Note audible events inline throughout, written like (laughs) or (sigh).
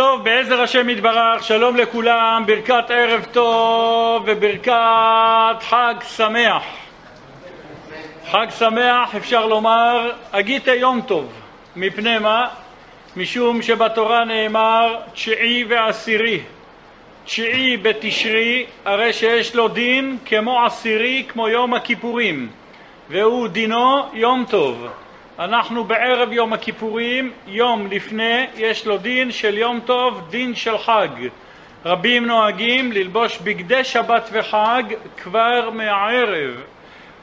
טוב, בעזר השם יתברך, שלום לכולם, ברכת ערב טוב וברכת חג שמח. חג שמח אפשר לומר, הגיתה יום טוב. מפני מה? משום שבתורה נאמר תשיעי ועשירי. תשיעי בתשרי, הרי שיש לו דין כמו עשירי, כמו יום הכיפורים, והוא דינו יום טוב. אנחנו בערב יום הכיפורים, יום לפני, יש לו דין של יום טוב, דין של חג. רבים נוהגים ללבוש בגדי שבת וחג כבר מהערב,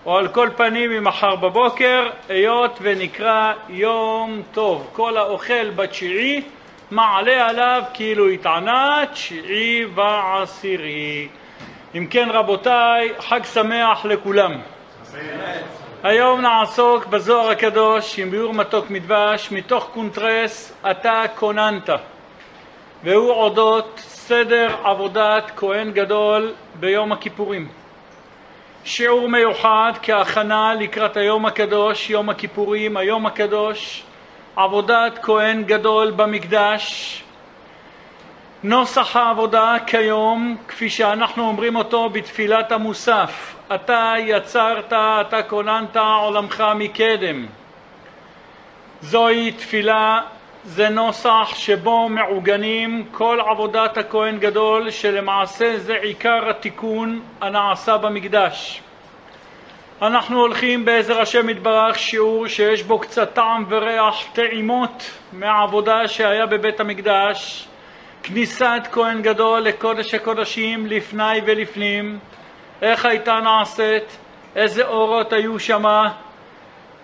או על כל פנים ממחר בבוקר, היות ונקרא יום טוב. כל האוכל בתשיעי מעלה עליו כאילו התענה תשיעי ועשירי. אם כן רבותיי, חג שמח לכולם. היום נעסוק בזוהר הקדוש עם ביאור מתוק מדבש מתוך קונטרס אתה כוננת והוא אודות סדר עבודת כהן גדול ביום הכיפורים. שיעור מיוחד כהכנה לקראת היום הקדוש, יום הכיפורים, היום הקדוש, עבודת כהן גדול במקדש, נוסח העבודה כיום, כפי שאנחנו אומרים אותו בתפילת המוסף, אתה יצרת, אתה כוננת עולמך מקדם. זוהי תפילה, זה נוסח שבו מעוגנים כל עבודת הכהן גדול, שלמעשה זה עיקר התיקון הנעשה במקדש. אנחנו הולכים בעזר השם יתברך שיעור שיש בו קצת טעם וריח טעימות מהעבודה שהיה בבית המקדש, כניסת כהן גדול לקודש הקודשים לפני ולפנים, איך הייתה נעשית, איזה אורות היו שמה,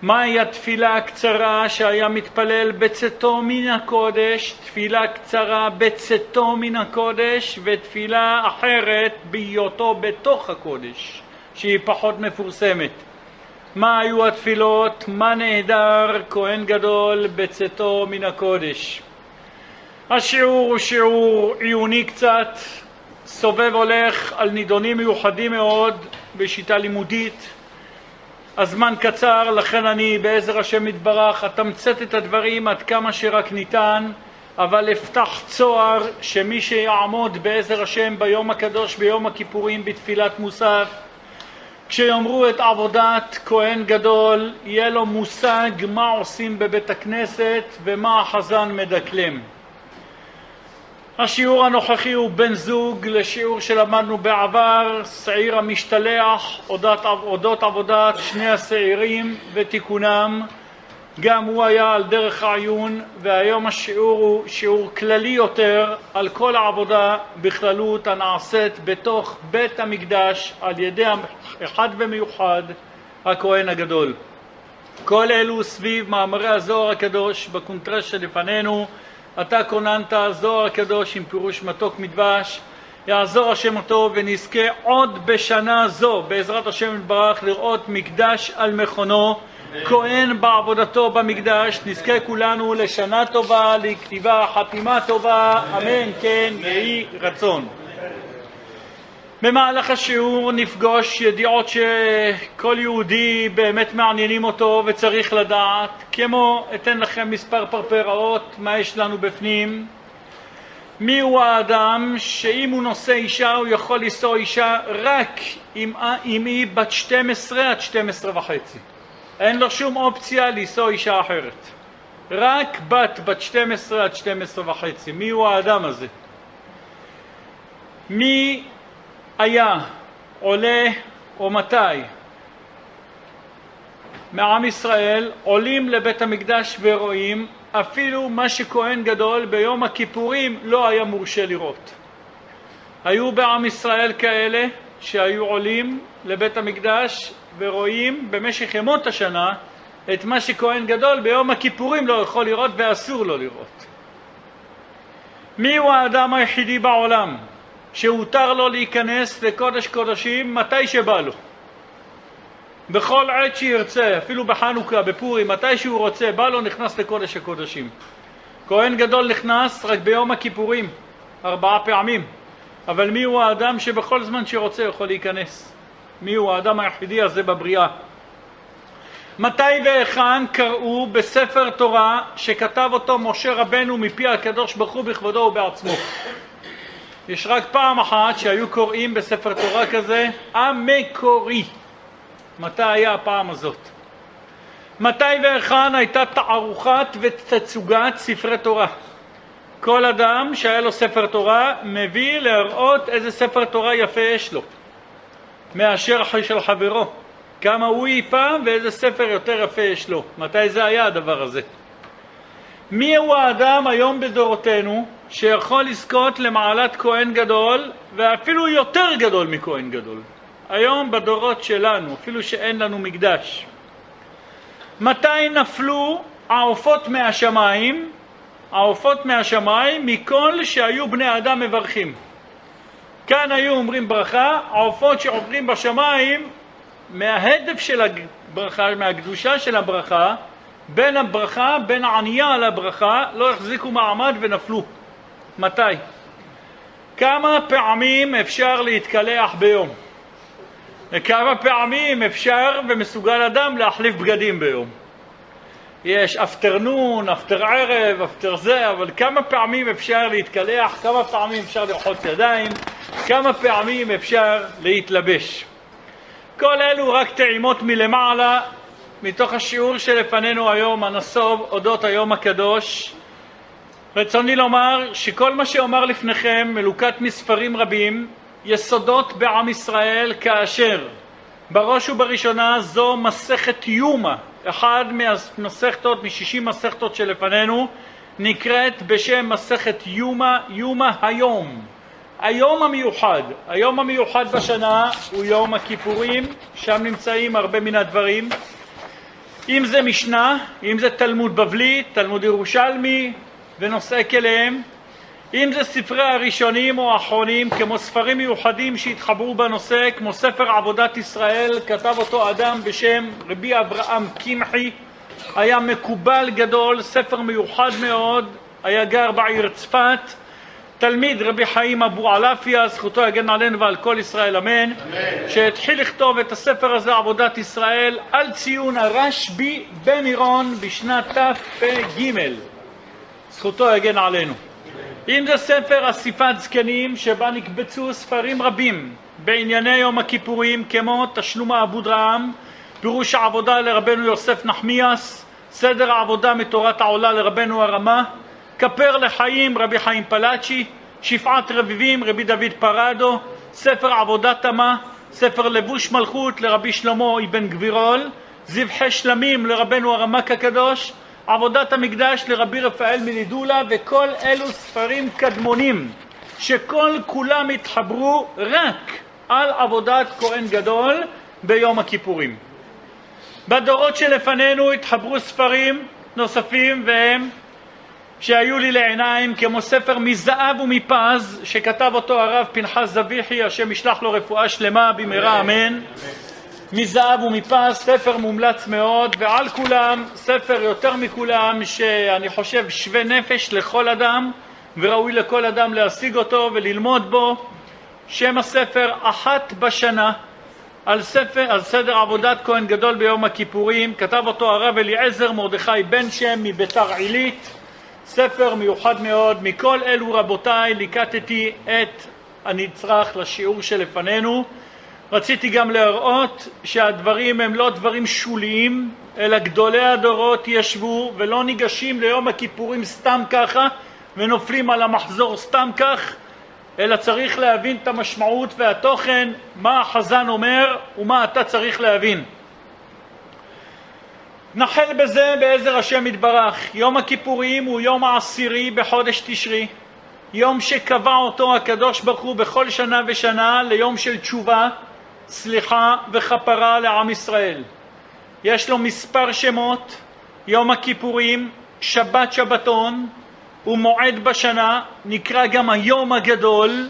מהי התפילה הקצרה שהיה מתפלל בצאתו מן הקודש, תפילה קצרה בצאתו מן הקודש ותפילה אחרת בהיותו בתוך הקודש, שהיא פחות מפורסמת. מה היו התפילות, מה נהדר? כהן גדול בצאתו מן הקודש. השיעור הוא שיעור עיוני קצת, סובב הולך על נידונים מיוחדים מאוד בשיטה לימודית. הזמן קצר, לכן אני בעזר השם יתברך אתמצת את הדברים עד כמה שרק ניתן, אבל אפתח צוהר שמי שיעמוד בעזר השם ביום הקדוש, ביום הכיפורים, בתפילת מוסף, כשיאמרו את עבודת כהן גדול, יהיה לו מושג מה עושים בבית הכנסת ומה החזן מדקלם. השיעור הנוכחי הוא בן זוג לשיעור שלמדנו בעבר, שעיר המשתלח, אודות, אודות עבודת שני השעירים ותיקונם, גם הוא היה על דרך העיון, והיום השיעור הוא שיעור כללי יותר על כל העבודה בכללות הנעשית בתוך בית המקדש על ידי אחד ומיוחד הכהן הגדול. כל אלו סביב מאמרי הזוהר הקדוש בקונטרס שלפנינו אתה כוננת זוהר הקדוש עם פירוש מתוק מדבש, יעזור השם אותו ונזכה עוד בשנה זו, בעזרת השם יתברך, לראות מקדש על מכונו, כהן בעבודתו במקדש, נזכה כולנו לשנה טובה, לכתיבה, חתימה טובה, אמן, כן, יהי רצון. במהלך השיעור נפגוש ידיעות שכל יהודי באמת מעניינים אותו וצריך לדעת, כמו אתן לכם מספר פרפראות מה יש לנו בפנים. מיהו האדם שאם הוא נושא אישה הוא יכול לשוא אישה רק אם, אם היא בת 12 עד 12 וחצי. אין לו שום אופציה לשוא אישה אחרת. רק בת בת 12 עד 12 וחצי. מיהו האדם הזה? מי היה עולה או מתי מעם ישראל עולים לבית המקדש ורואים אפילו מה שכהן גדול ביום הכיפורים לא היה מורשה לראות. היו בעם ישראל כאלה שהיו עולים לבית המקדש ורואים במשך ימות השנה את מה שכהן גדול ביום הכיפורים לא יכול לראות ואסור לו לראות. מי הוא האדם היחידי בעולם שהותר לו להיכנס לקודש קודשים מתי שבא לו. בכל עת שירצה, אפילו בחנוכה, בפורים, מתי שהוא רוצה, בא לו, נכנס לקודש הקודשים. כהן גדול נכנס רק ביום הכיפורים, ארבעה פעמים. אבל מי הוא האדם שבכל זמן שרוצה יכול להיכנס? מי הוא האדם היחידי הזה בבריאה? מתי והיכן קראו בספר תורה שכתב אותו משה רבנו מפי הקדוש ברוך הוא בכבודו ובעצמו? יש רק פעם אחת שהיו קוראים בספר תורה כזה המקורי. מתי היה הפעם הזאת? מתי והיכן הייתה תערוכת ותצוגת ספרי תורה? כל אדם שהיה לו ספר תורה מביא להראות איזה ספר תורה יפה יש לו מאשר של חברו כמה הוא פעם ואיזה ספר יותר יפה יש לו מתי זה היה הדבר הזה? מי הוא האדם היום בדורותינו שיכול לזכות למעלת כהן גדול ואפילו יותר גדול מכהן גדול? היום בדורות שלנו אפילו שאין לנו מקדש. מתי נפלו העופות מהשמיים? העופות מהשמיים מכל שהיו בני אדם מברכים. כאן היו אומרים ברכה, העופות שעוברים בשמיים מההדף של הברכה, מהקדושה של הברכה, בין הברכה, בין הענייה לברכה, לא החזיקו מעמד ונפלו. מתי? כמה פעמים אפשר להתקלח ביום? וכמה פעמים אפשר ומסוגל אדם להחליף בגדים ביום? יש אפטרנון, אפטר ערב, אפטר זה, אבל כמה פעמים אפשר להתקלח, כמה פעמים אפשר לרחוץ ידיים, כמה פעמים אפשר להתלבש. כל אלו רק טעימות מלמעלה מתוך השיעור שלפנינו היום, הנסוב, אודות היום הקדוש. רצוני לומר שכל מה שאומר לפניכם מלוקט מספרים רבים, יסודות בעם ישראל כאשר בראש ובראשונה זו מסכת יומא, אחד מהמסכתות, משישים מסכתות שלפנינו, נקראת בשם מסכת יומא, יומא היום. היום המיוחד, היום המיוחד בשנה הוא יום הכיפורים, שם נמצאים הרבה מן הדברים. אם זה משנה, אם זה תלמוד בבלי, תלמוד ירושלמי ונושאי כליהם, אם זה ספרי הראשונים או האחרונים, כמו ספרים מיוחדים שהתחברו בנושא, כמו ספר עבודת ישראל, כתב אותו אדם בשם רבי אברהם קמחי, היה מקובל גדול, ספר מיוחד מאוד, היה גר בעיר צפת, תלמיד רבי חיים אבו עלפיה, זכותו יגן עלינו ועל כל ישראל אמן, אמן. שהתחיל לכתוב את הספר הזה, עבודת ישראל, על ציון הרשב"י במירון בשנת תפ"ג. זכותו יגן עלינו. אם זה ספר אסיפת זקנים שבה נקבצו ספרים רבים בענייני יום הכיפורים כמו תשלום האבוד רעם, פירוש העבודה לרבנו יוסף נחמיאס, סדר העבודה מתורת העולה לרבנו הרמה, כפר לחיים רבי חיים פלאצ'י, שפעת רביבים רבי דוד פרדו, ספר עבודה תמה, ספר לבוש מלכות לרבי שלמה אבן גבירול, זבחי שלמים לרבנו הרמק הקדוש, עבודת המקדש לרבי רפאל מנידולה וכל אלו ספרים קדמונים שכל כולם התחברו רק על עבודת כהן גדול ביום הכיפורים. בדורות שלפנינו התחברו ספרים נוספים והם שהיו לי לעיניים כמו ספר מזהב ומפז שכתב אותו הרב פנחס זביחי השם ישלח לו רפואה שלמה במהרה אמן. מזהב ומפס, ספר מומלץ מאוד, ועל כולם, ספר יותר מכולם, שאני חושב שווה נפש לכל אדם, וראוי לכל אדם להשיג אותו וללמוד בו, שם הספר אחת בשנה, על, ספר, על סדר עבודת כהן גדול ביום הכיפורים, כתב אותו הרב אליעזר מרדכי בן שם מביתר עילית, ספר מיוחד מאוד, מכל אלו רבותיי ליקטתי את הנצרך לשיעור שלפנינו רציתי גם להראות שהדברים הם לא דברים שוליים, אלא גדולי הדורות ישבו ולא ניגשים ליום הכיפורים סתם ככה ונופלים על המחזור סתם כך, אלא צריך להבין את המשמעות והתוכן, מה החזן אומר ומה אתה צריך להבין. נחל בזה בעזר השם יתברך. יום הכיפורים הוא יום העשירי בחודש תשרי, יום שקבע אותו הקדוש ברוך הוא בכל שנה ושנה ליום של תשובה, סליחה וכפרה לעם ישראל. יש לו מספר שמות, יום הכיפורים, שבת שבתון ומועד בשנה, נקרא גם היום הגדול,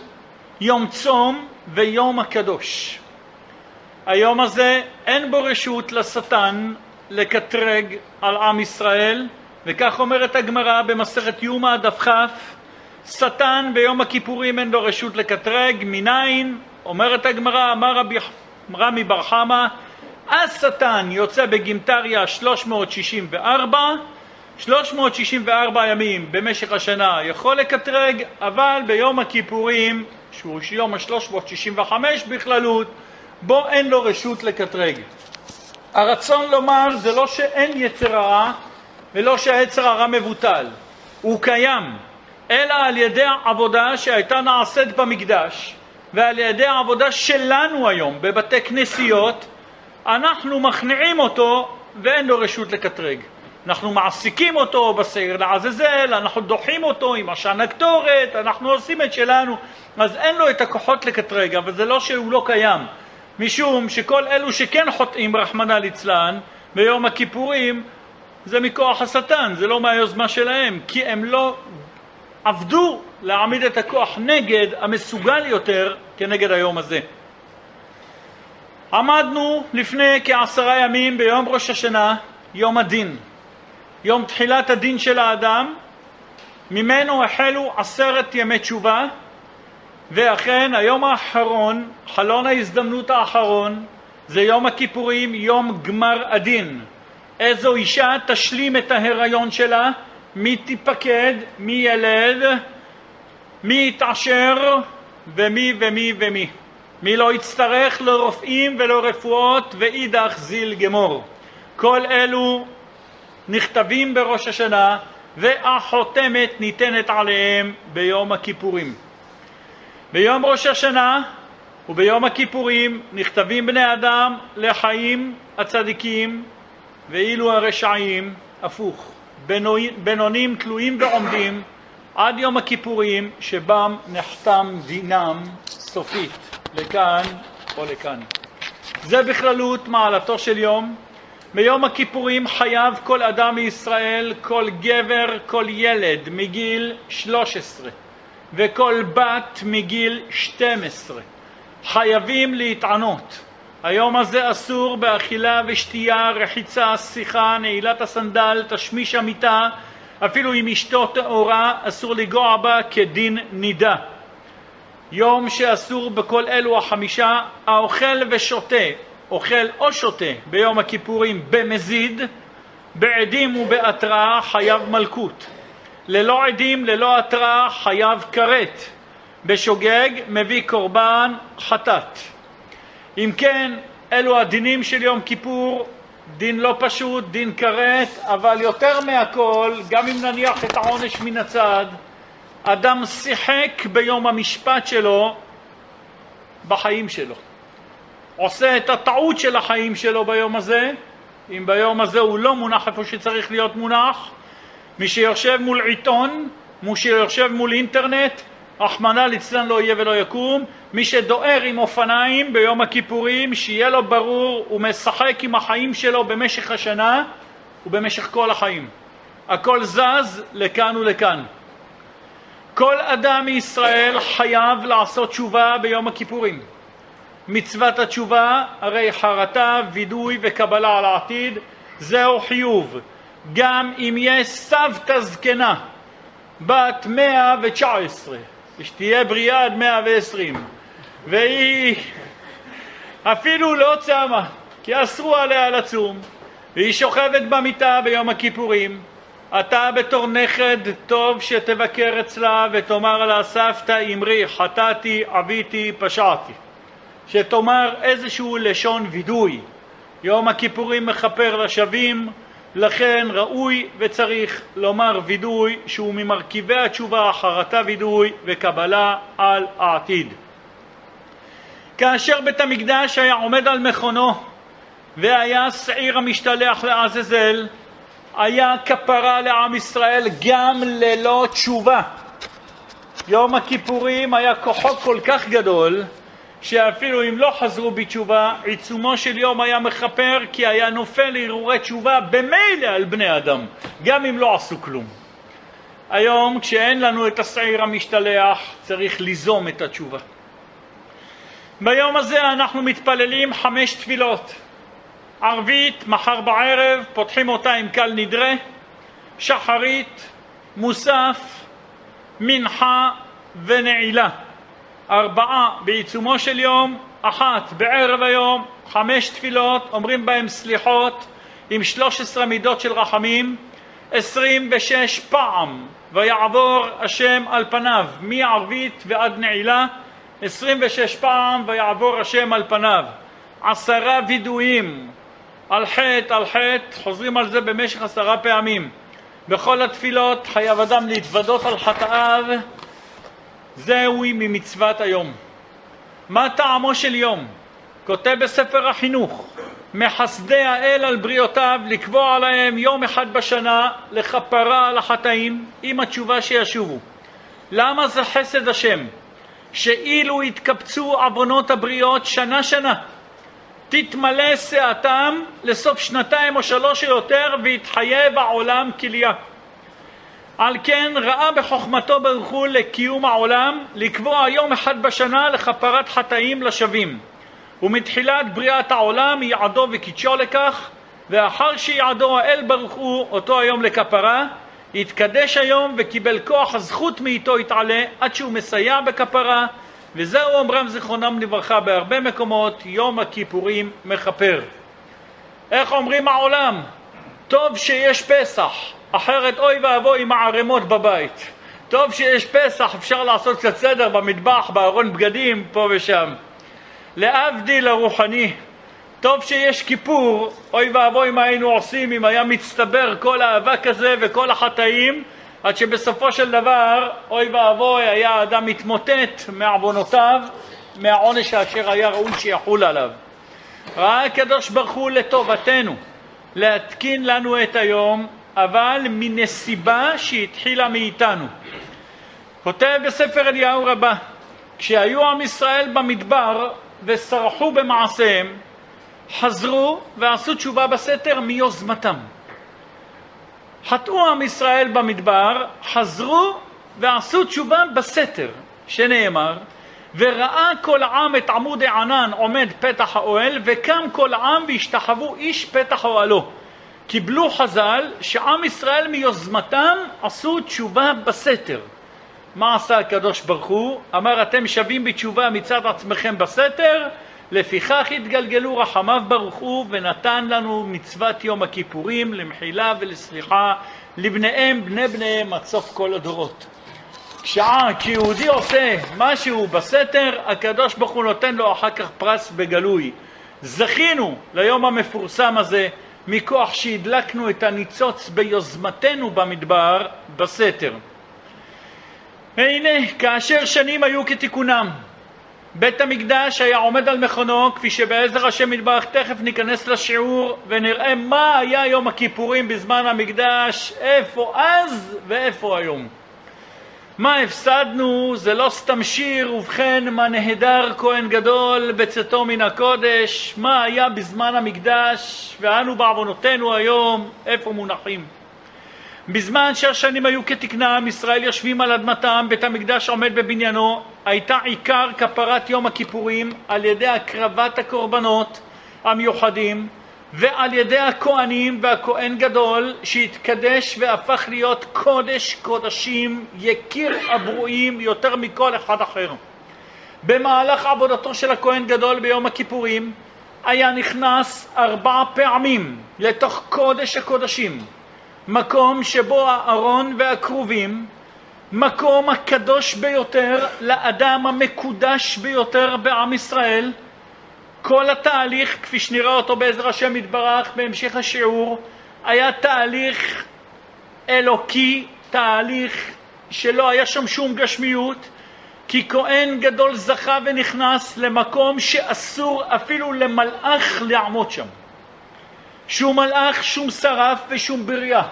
יום צום ויום הקדוש. היום הזה אין בו רשות לשטן לקטרג על עם ישראל, וכך אומרת הגמרא במסכת יומא דף כ, שטן ביום הכיפורים אין לו רשות לקטרג, מניין? אומרת הגמרא, אמר רבי רמי בר חמא, השטן יוצא בגימטריה 364, 364 ימים במשך השנה יכול לקטרג, אבל ביום הכיפורים, שהוא יום ה-365 בכללות, בו אין לו רשות לקטרג. הרצון לומר זה לא שאין יצר הרע ולא שהיצר הרע מבוטל, הוא קיים, אלא על ידי העבודה שהייתה נעשית במקדש ועל ידי העבודה שלנו היום בבתי כנסיות, אנחנו מכניעים אותו ואין לו רשות לקטרג. אנחנו מעסיקים אותו בשעיר לעזאזל, אנחנו דוחים אותו עם עשן הקטורת, אנחנו עושים את שלנו, אז אין לו את הכוחות לקטרג, אבל זה לא שהוא לא קיים, משום שכל אלו שכן חוטאים, רחמנא ליצלן, ביום הכיפורים, זה מכוח השטן, זה לא מהיוזמה שלהם, כי הם לא עבדו להעמיד את הכוח נגד המסוגל יותר כנגד היום הזה. עמדנו לפני כעשרה ימים ביום ראש השנה, יום הדין. יום תחילת הדין של האדם, ממנו החלו עשרת ימי תשובה, ואכן היום האחרון, חלון ההזדמנות האחרון, זה יום הכיפורים, יום גמר הדין. איזו אישה תשלים את ההיריון שלה, מי תיפקד, מי ילד, מי יתעשר ומי ומי ומי. מי לא יצטרך לרופאים ולרפואות ואידך זיל גמור. כל אלו נכתבים בראש השנה והחותמת ניתנת עליהם ביום הכיפורים. ביום ראש השנה וביום הכיפורים נכתבים בני אדם לחיים הצדיקים ואילו הרשעים הפוך, בינונים תלויים ועומדים עד יום הכיפורים שבם נחתם דינם סופית לכאן או לכאן. זה בכללות מעלתו של יום ביום הכיפורים חייב כל אדם מישראל, כל גבר, כל ילד מגיל 13 וכל בת מגיל 12 חייבים להתענות. היום הזה אסור באכילה ושתייה, רחיצה, שיחה, נעילת הסנדל, תשמיש המיטה, אפילו אם אשתו טהורה אסור לגוע בה כדין נידה. יום שאסור בכל אלו החמישה, האוכל ושותה אוכל או שותה ביום הכיפורים במזיד, בעדים ובהתראה חייב מלכות. ללא עדים, ללא התראה, חייב כרת. בשוגג מביא קורבן חטאת. אם כן, אלו הדינים של יום כיפור, דין לא פשוט, דין כרת, אבל יותר מהכל, גם אם נניח את העונש מן הצד, אדם שיחק ביום המשפט שלו בחיים שלו. עושה את הטעות של החיים שלו ביום הזה, אם ביום הזה הוא לא מונח איפה שצריך להיות מונח, מי שיושב מול עיתון, מי שיושב מול אינטרנט, רחמנא ליצלן לא יהיה ולא יקום, מי שדוהר עם אופניים ביום הכיפורים, שיהיה לו ברור, הוא משחק עם החיים שלו במשך השנה ובמשך כל החיים. הכל זז לכאן ולכאן. כל אדם מישראל חייב לעשות תשובה ביום הכיפורים. מצוות התשובה הרי חרטה, וידוי וקבלה על העתיד, זהו חיוב. גם אם יש סבתא זקנה, בת 119, ושתהיה בריאה עד 120, והיא אפילו לא צמה, כי אסרו עליה לצום, והיא שוכבת במיטה ביום הכיפורים, אתה בתור נכד טוב שתבקר אצלה ותאמר לה סבתא אמרי חטאתי, עוויתי, פשעתי שתאמר איזשהו לשון וידוי. יום הכיפורים מכפר לשבים, לכן ראוי וצריך לומר וידוי שהוא ממרכיבי התשובה, חרטה וידוי וקבלה על העתיד. כאשר בית המקדש היה עומד על מכונו והיה שעיר המשתלח לעזאזל, היה כפרה לעם ישראל גם ללא תשובה. יום הכיפורים היה כוחו כל כך גדול שאפילו אם לא חזרו בתשובה, עיצומו של יום היה מכפר כי היה נופל להרהורי תשובה במילא על בני אדם, גם אם לא עשו כלום. היום כשאין לנו את השעיר המשתלח צריך ליזום את התשובה. ביום הזה אנחנו מתפללים חמש תפילות. ערבית, מחר בערב, פותחים אותה עם קל נדרה, שחרית, מוסף, מנחה ונעילה. ארבעה בעיצומו של יום, אחת בערב היום, חמש תפילות, אומרים בהם סליחות עם שלוש עשרה מידות של רחמים, עשרים ושש פעם, ויעבור השם על פניו, מערבית ועד נעילה, עשרים ושש פעם, ויעבור השם על פניו. עשרה וידויים על חטא, על חטא, חוזרים על זה במשך עשרה פעמים. בכל התפילות חייב אדם להתוודות על חטאיו, זהו ממצוות היום. מה טעמו של יום? כותב בספר החינוך, מחסדי האל על בריאותיו לקבוע להם יום אחד בשנה לכפרה על החטאים עם התשובה שישובו. למה זה חסד השם? שאילו יתקבצו עוונות הבריות שנה שנה תתמלא סאתם לסוף שנתיים או שלוש או יותר ויתחייב העולם כליה. על כן ראה בחוכמתו ברוך הוא לקיום העולם לקבוע יום אחד בשנה לכפרת חטאים לשווים ומתחילת בריאת העולם יעדו וקידשו לכך ואחר שיעדו האל ברוך הוא אותו היום לכפרה התקדש היום וקיבל כוח הזכות מאיתו יתעלה עד שהוא מסייע בכפרה וזהו אומרם זיכרונם לברכה בהרבה מקומות, יום הכיפורים מכפר. איך אומרים העולם? טוב שיש פסח, אחרת אוי ואבוי עם הערימות בבית. טוב שיש פסח, אפשר לעשות קצת סדר במטבח, בארון בגדים, פה ושם. להבדיל הרוחני, טוב שיש כיפור, אוי ואבוי מה היינו עושים אם היה מצטבר כל האבק הזה וכל החטאים עד שבסופו של דבר, אוי ואבוי, היה האדם מתמוטט מעוונותיו, מהעונש אשר היה ראוי שיחול עליו. ראה הקדוש ברוך הוא לטובתנו להתקין לנו את היום, אבל מנסיבה שהתחילה מאיתנו. כותב בספר אליהו רבה, כשהיו עם ישראל במדבר וסרחו במעשיהם, חזרו ועשו תשובה בסתר מיוזמתם. חטאו עם ישראל במדבר, חזרו ועשו תשובה בסתר, שנאמר, וראה כל עם את עמוד הענן עומד פתח האוהל, וקם כל עם והשתחוו איש פתח אוהלו. קיבלו חז"ל שעם ישראל מיוזמתם עשו תשובה בסתר. מה עשה הקדוש ברוך הוא? אמר אתם שבים בתשובה מצד עצמכם בסתר, לפיכך התגלגלו רחמיו ברוך הוא ונתן לנו מצוות יום הכיפורים למחילה ולסליחה לבניהם בני בניהם עד סוף כל הדורות. כשיהודי עושה משהו בסתר, הקדוש ברוך הוא נותן לו אחר כך פרס בגלוי. זכינו ליום המפורסם הזה מכוח שהדלקנו את הניצוץ ביוזמתנו במדבר בסתר. והנה, כאשר שנים היו כתיקונם, בית המקדש היה עומד על מכונו, כפי שבעזר השם יתברך תכף ניכנס לשיעור ונראה מה היה יום הכיפורים בזמן המקדש, איפה אז ואיפה היום. מה הפסדנו? זה לא סתם שיר, ובכן מה נהדר כהן גדול בצאתו מן הקודש, מה היה בזמן המקדש, ואנו בעוונותינו היום, איפה מונחים. בזמן שהשנים היו כתקנם, ישראל יושבים על אדמתם, בית המקדש עומד בבניינו, הייתה עיקר כפרת יום הכיפורים על ידי הקרבת הקורבנות המיוחדים ועל ידי הכהנים והכהן גדול שהתקדש והפך להיות קודש קודשים, יקיר הברואים יותר מכל אחד אחר. במהלך עבודתו של הכהן גדול ביום הכיפורים היה נכנס ארבע פעמים לתוך קודש הקודשים מקום שבו הארון והכרובים, מקום הקדוש ביותר לאדם המקודש ביותר בעם ישראל. כל התהליך, כפי שנראה אותו בעזר השם יתברך בהמשך השיעור, היה תהליך אלוקי, תהליך שלא היה שם שום גשמיות, כי כהן גדול זכה ונכנס למקום שאסור אפילו למלאך לעמוד שם. שום מלאך, שום שרף ושום בריאה.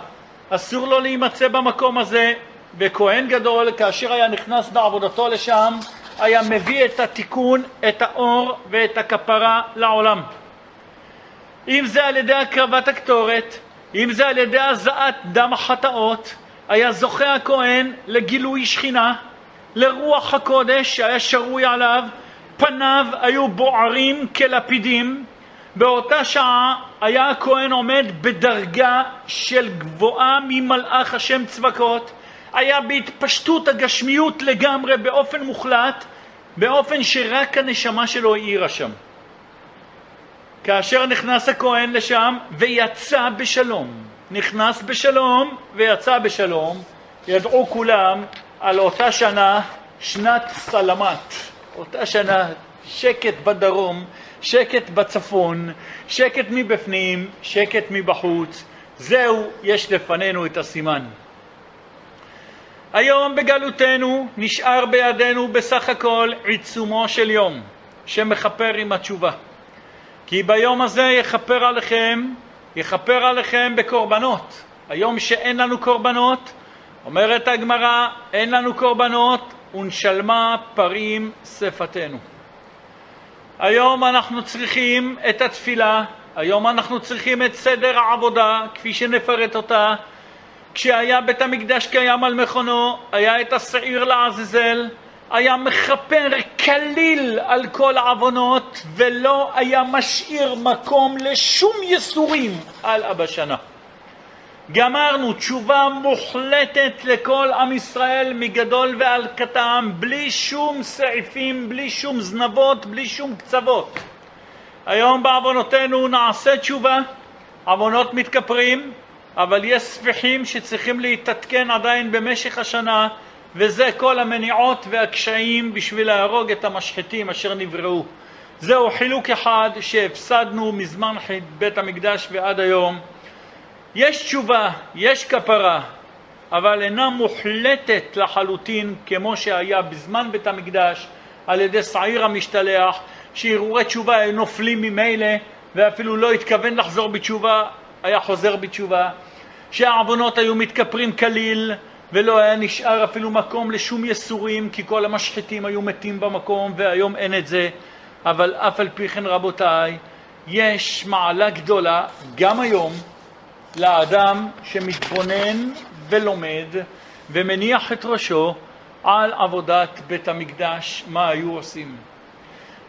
אסור לו להימצא במקום הזה, וכהן גדול, כאשר היה נכנס בעבודתו לשם, היה מביא את התיקון, את האור ואת הכפרה לעולם. אם זה על ידי הקרבת הקטורת, אם זה על ידי הזעת דם החטאות, היה זוכה הכהן לגילוי שכינה, לרוח הקודש שהיה שרוי עליו, פניו היו בוערים כלפידים, באותה שעה היה הכהן עומד בדרגה של גבוהה ממלאך השם צבקות, היה בהתפשטות הגשמיות לגמרי באופן מוחלט, באופן שרק הנשמה שלו האירה שם. כאשר נכנס הכהן לשם ויצא בשלום. נכנס בשלום ויצא בשלום, ידעו כולם על אותה שנה, שנת סלמת. אותה שנה, שקט בדרום, שקט בצפון, שקט מבפנים, שקט מבחוץ. זהו, יש לפנינו את הסימן. היום בגלותנו נשאר בידינו בסך הכל עיצומו של יום שמכפר עם התשובה. כי ביום הזה יכפר עליכם, יכפר עליכם בקורבנות. היום שאין לנו קורבנות, אומרת הגמרא, אין לנו קורבנות ונשלמה פרים שפתנו. היום אנחנו צריכים את התפילה, היום אנחנו צריכים את סדר העבודה, כפי שנפרט אותה. כשהיה בית המקדש קיים על מכונו, היה את השעיר לעזאזל, היה מכפר כליל על כל העוונות, ולא היה משאיר מקום לשום ייסורים על אבא שנה. גמרנו תשובה מוחלטת לכל עם ישראל מגדול ועל קטן, בלי שום סעיפים, בלי שום זנבות, בלי שום קצוות. היום בעוונותינו נעשה תשובה, עוונות מתכפרים, אבל יש ספיחים שצריכים להתעדכן עדיין במשך השנה, וזה כל המניעות והקשיים בשביל להרוג את המשחיתים אשר נבראו. זהו חילוק אחד שהפסדנו מזמן בית המקדש ועד היום. יש תשובה, יש כפרה, אבל אינה מוחלטת לחלוטין כמו שהיה בזמן בית המקדש על ידי שעיר המשתלח, שהרהורי תשובה נופלים ממילא ואפילו לא התכוון לחזור בתשובה, היה חוזר בתשובה, שהעוונות היו מתכפרים כליל ולא היה נשאר אפילו מקום לשום יסורים כי כל המשחיתים היו מתים במקום והיום אין את זה, אבל אף על פי כן רבותיי, יש מעלה גדולה גם היום לאדם שמתבונן ולומד ומניח את ראשו על עבודת בית המקדש, מה היו עושים.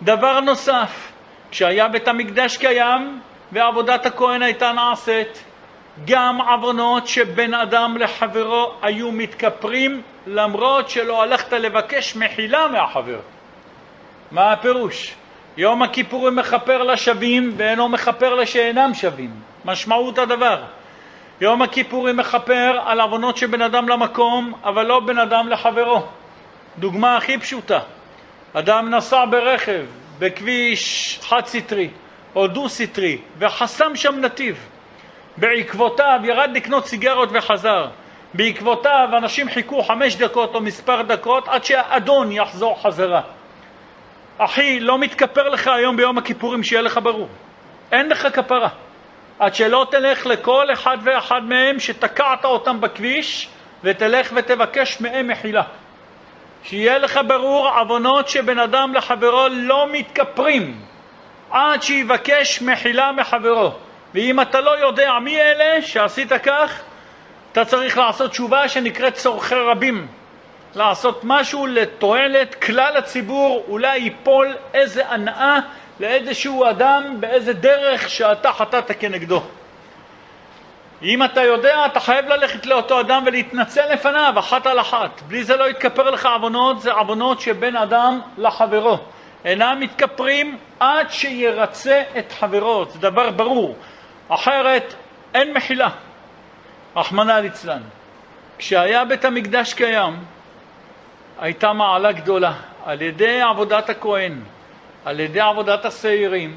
דבר נוסף, כשהיה בית המקדש קיים ועבודת הכהן הייתה נעשית, גם עוונות שבין אדם לחברו היו מתכפרים למרות שלא הלכת לבקש מחילה מהחבר. מה הפירוש? יום הכיפורים מכפר לשווים ואינו מכפר לשאינם שווים. משמעות הדבר. יום הכיפורים מכפר על עוונות שבין אדם למקום, אבל לא בין אדם לחברו. דוגמה הכי פשוטה, אדם נסע ברכב בכביש חד-סטרי או דו-סטרי וחסם שם נתיב. בעקבותיו ירד לקנות סיגרות וחזר. בעקבותיו אנשים חיכו חמש דקות או מספר דקות עד שהאדון יחזור חזרה. אחי, לא מתכפר לך היום ביום הכיפורים, שיהיה לך ברור. אין לך כפרה. עד שלא תלך לכל אחד ואחד מהם שתקעת אותם בכביש ותלך ותבקש מהם מחילה. שיהיה לך ברור, עוונות שבין אדם לחברו לא מתכפרים עד שיבקש מחילה מחברו. ואם אתה לא יודע מי אלה שעשית כך, אתה צריך לעשות תשובה שנקראת צורכי רבים. לעשות משהו לתועלת כלל הציבור, אולי ייפול איזה הנאה לאיזשהו אדם באיזה דרך שאתה חטאת כנגדו. אם אתה יודע, אתה חייב ללכת לאותו אדם ולהתנצל לפניו, אחת על אחת. בלי זה לא יתכפר לך עוונות, זה עוונות שבין אדם לחברו. אינם מתכפרים עד שירצה את חברו, זה דבר ברור. אחרת אין מחילה, רחמנא ליצלן. כשהיה בית המקדש קיים, הייתה מעלה גדולה. על ידי עבודת הכהן, על ידי עבודת השעירים,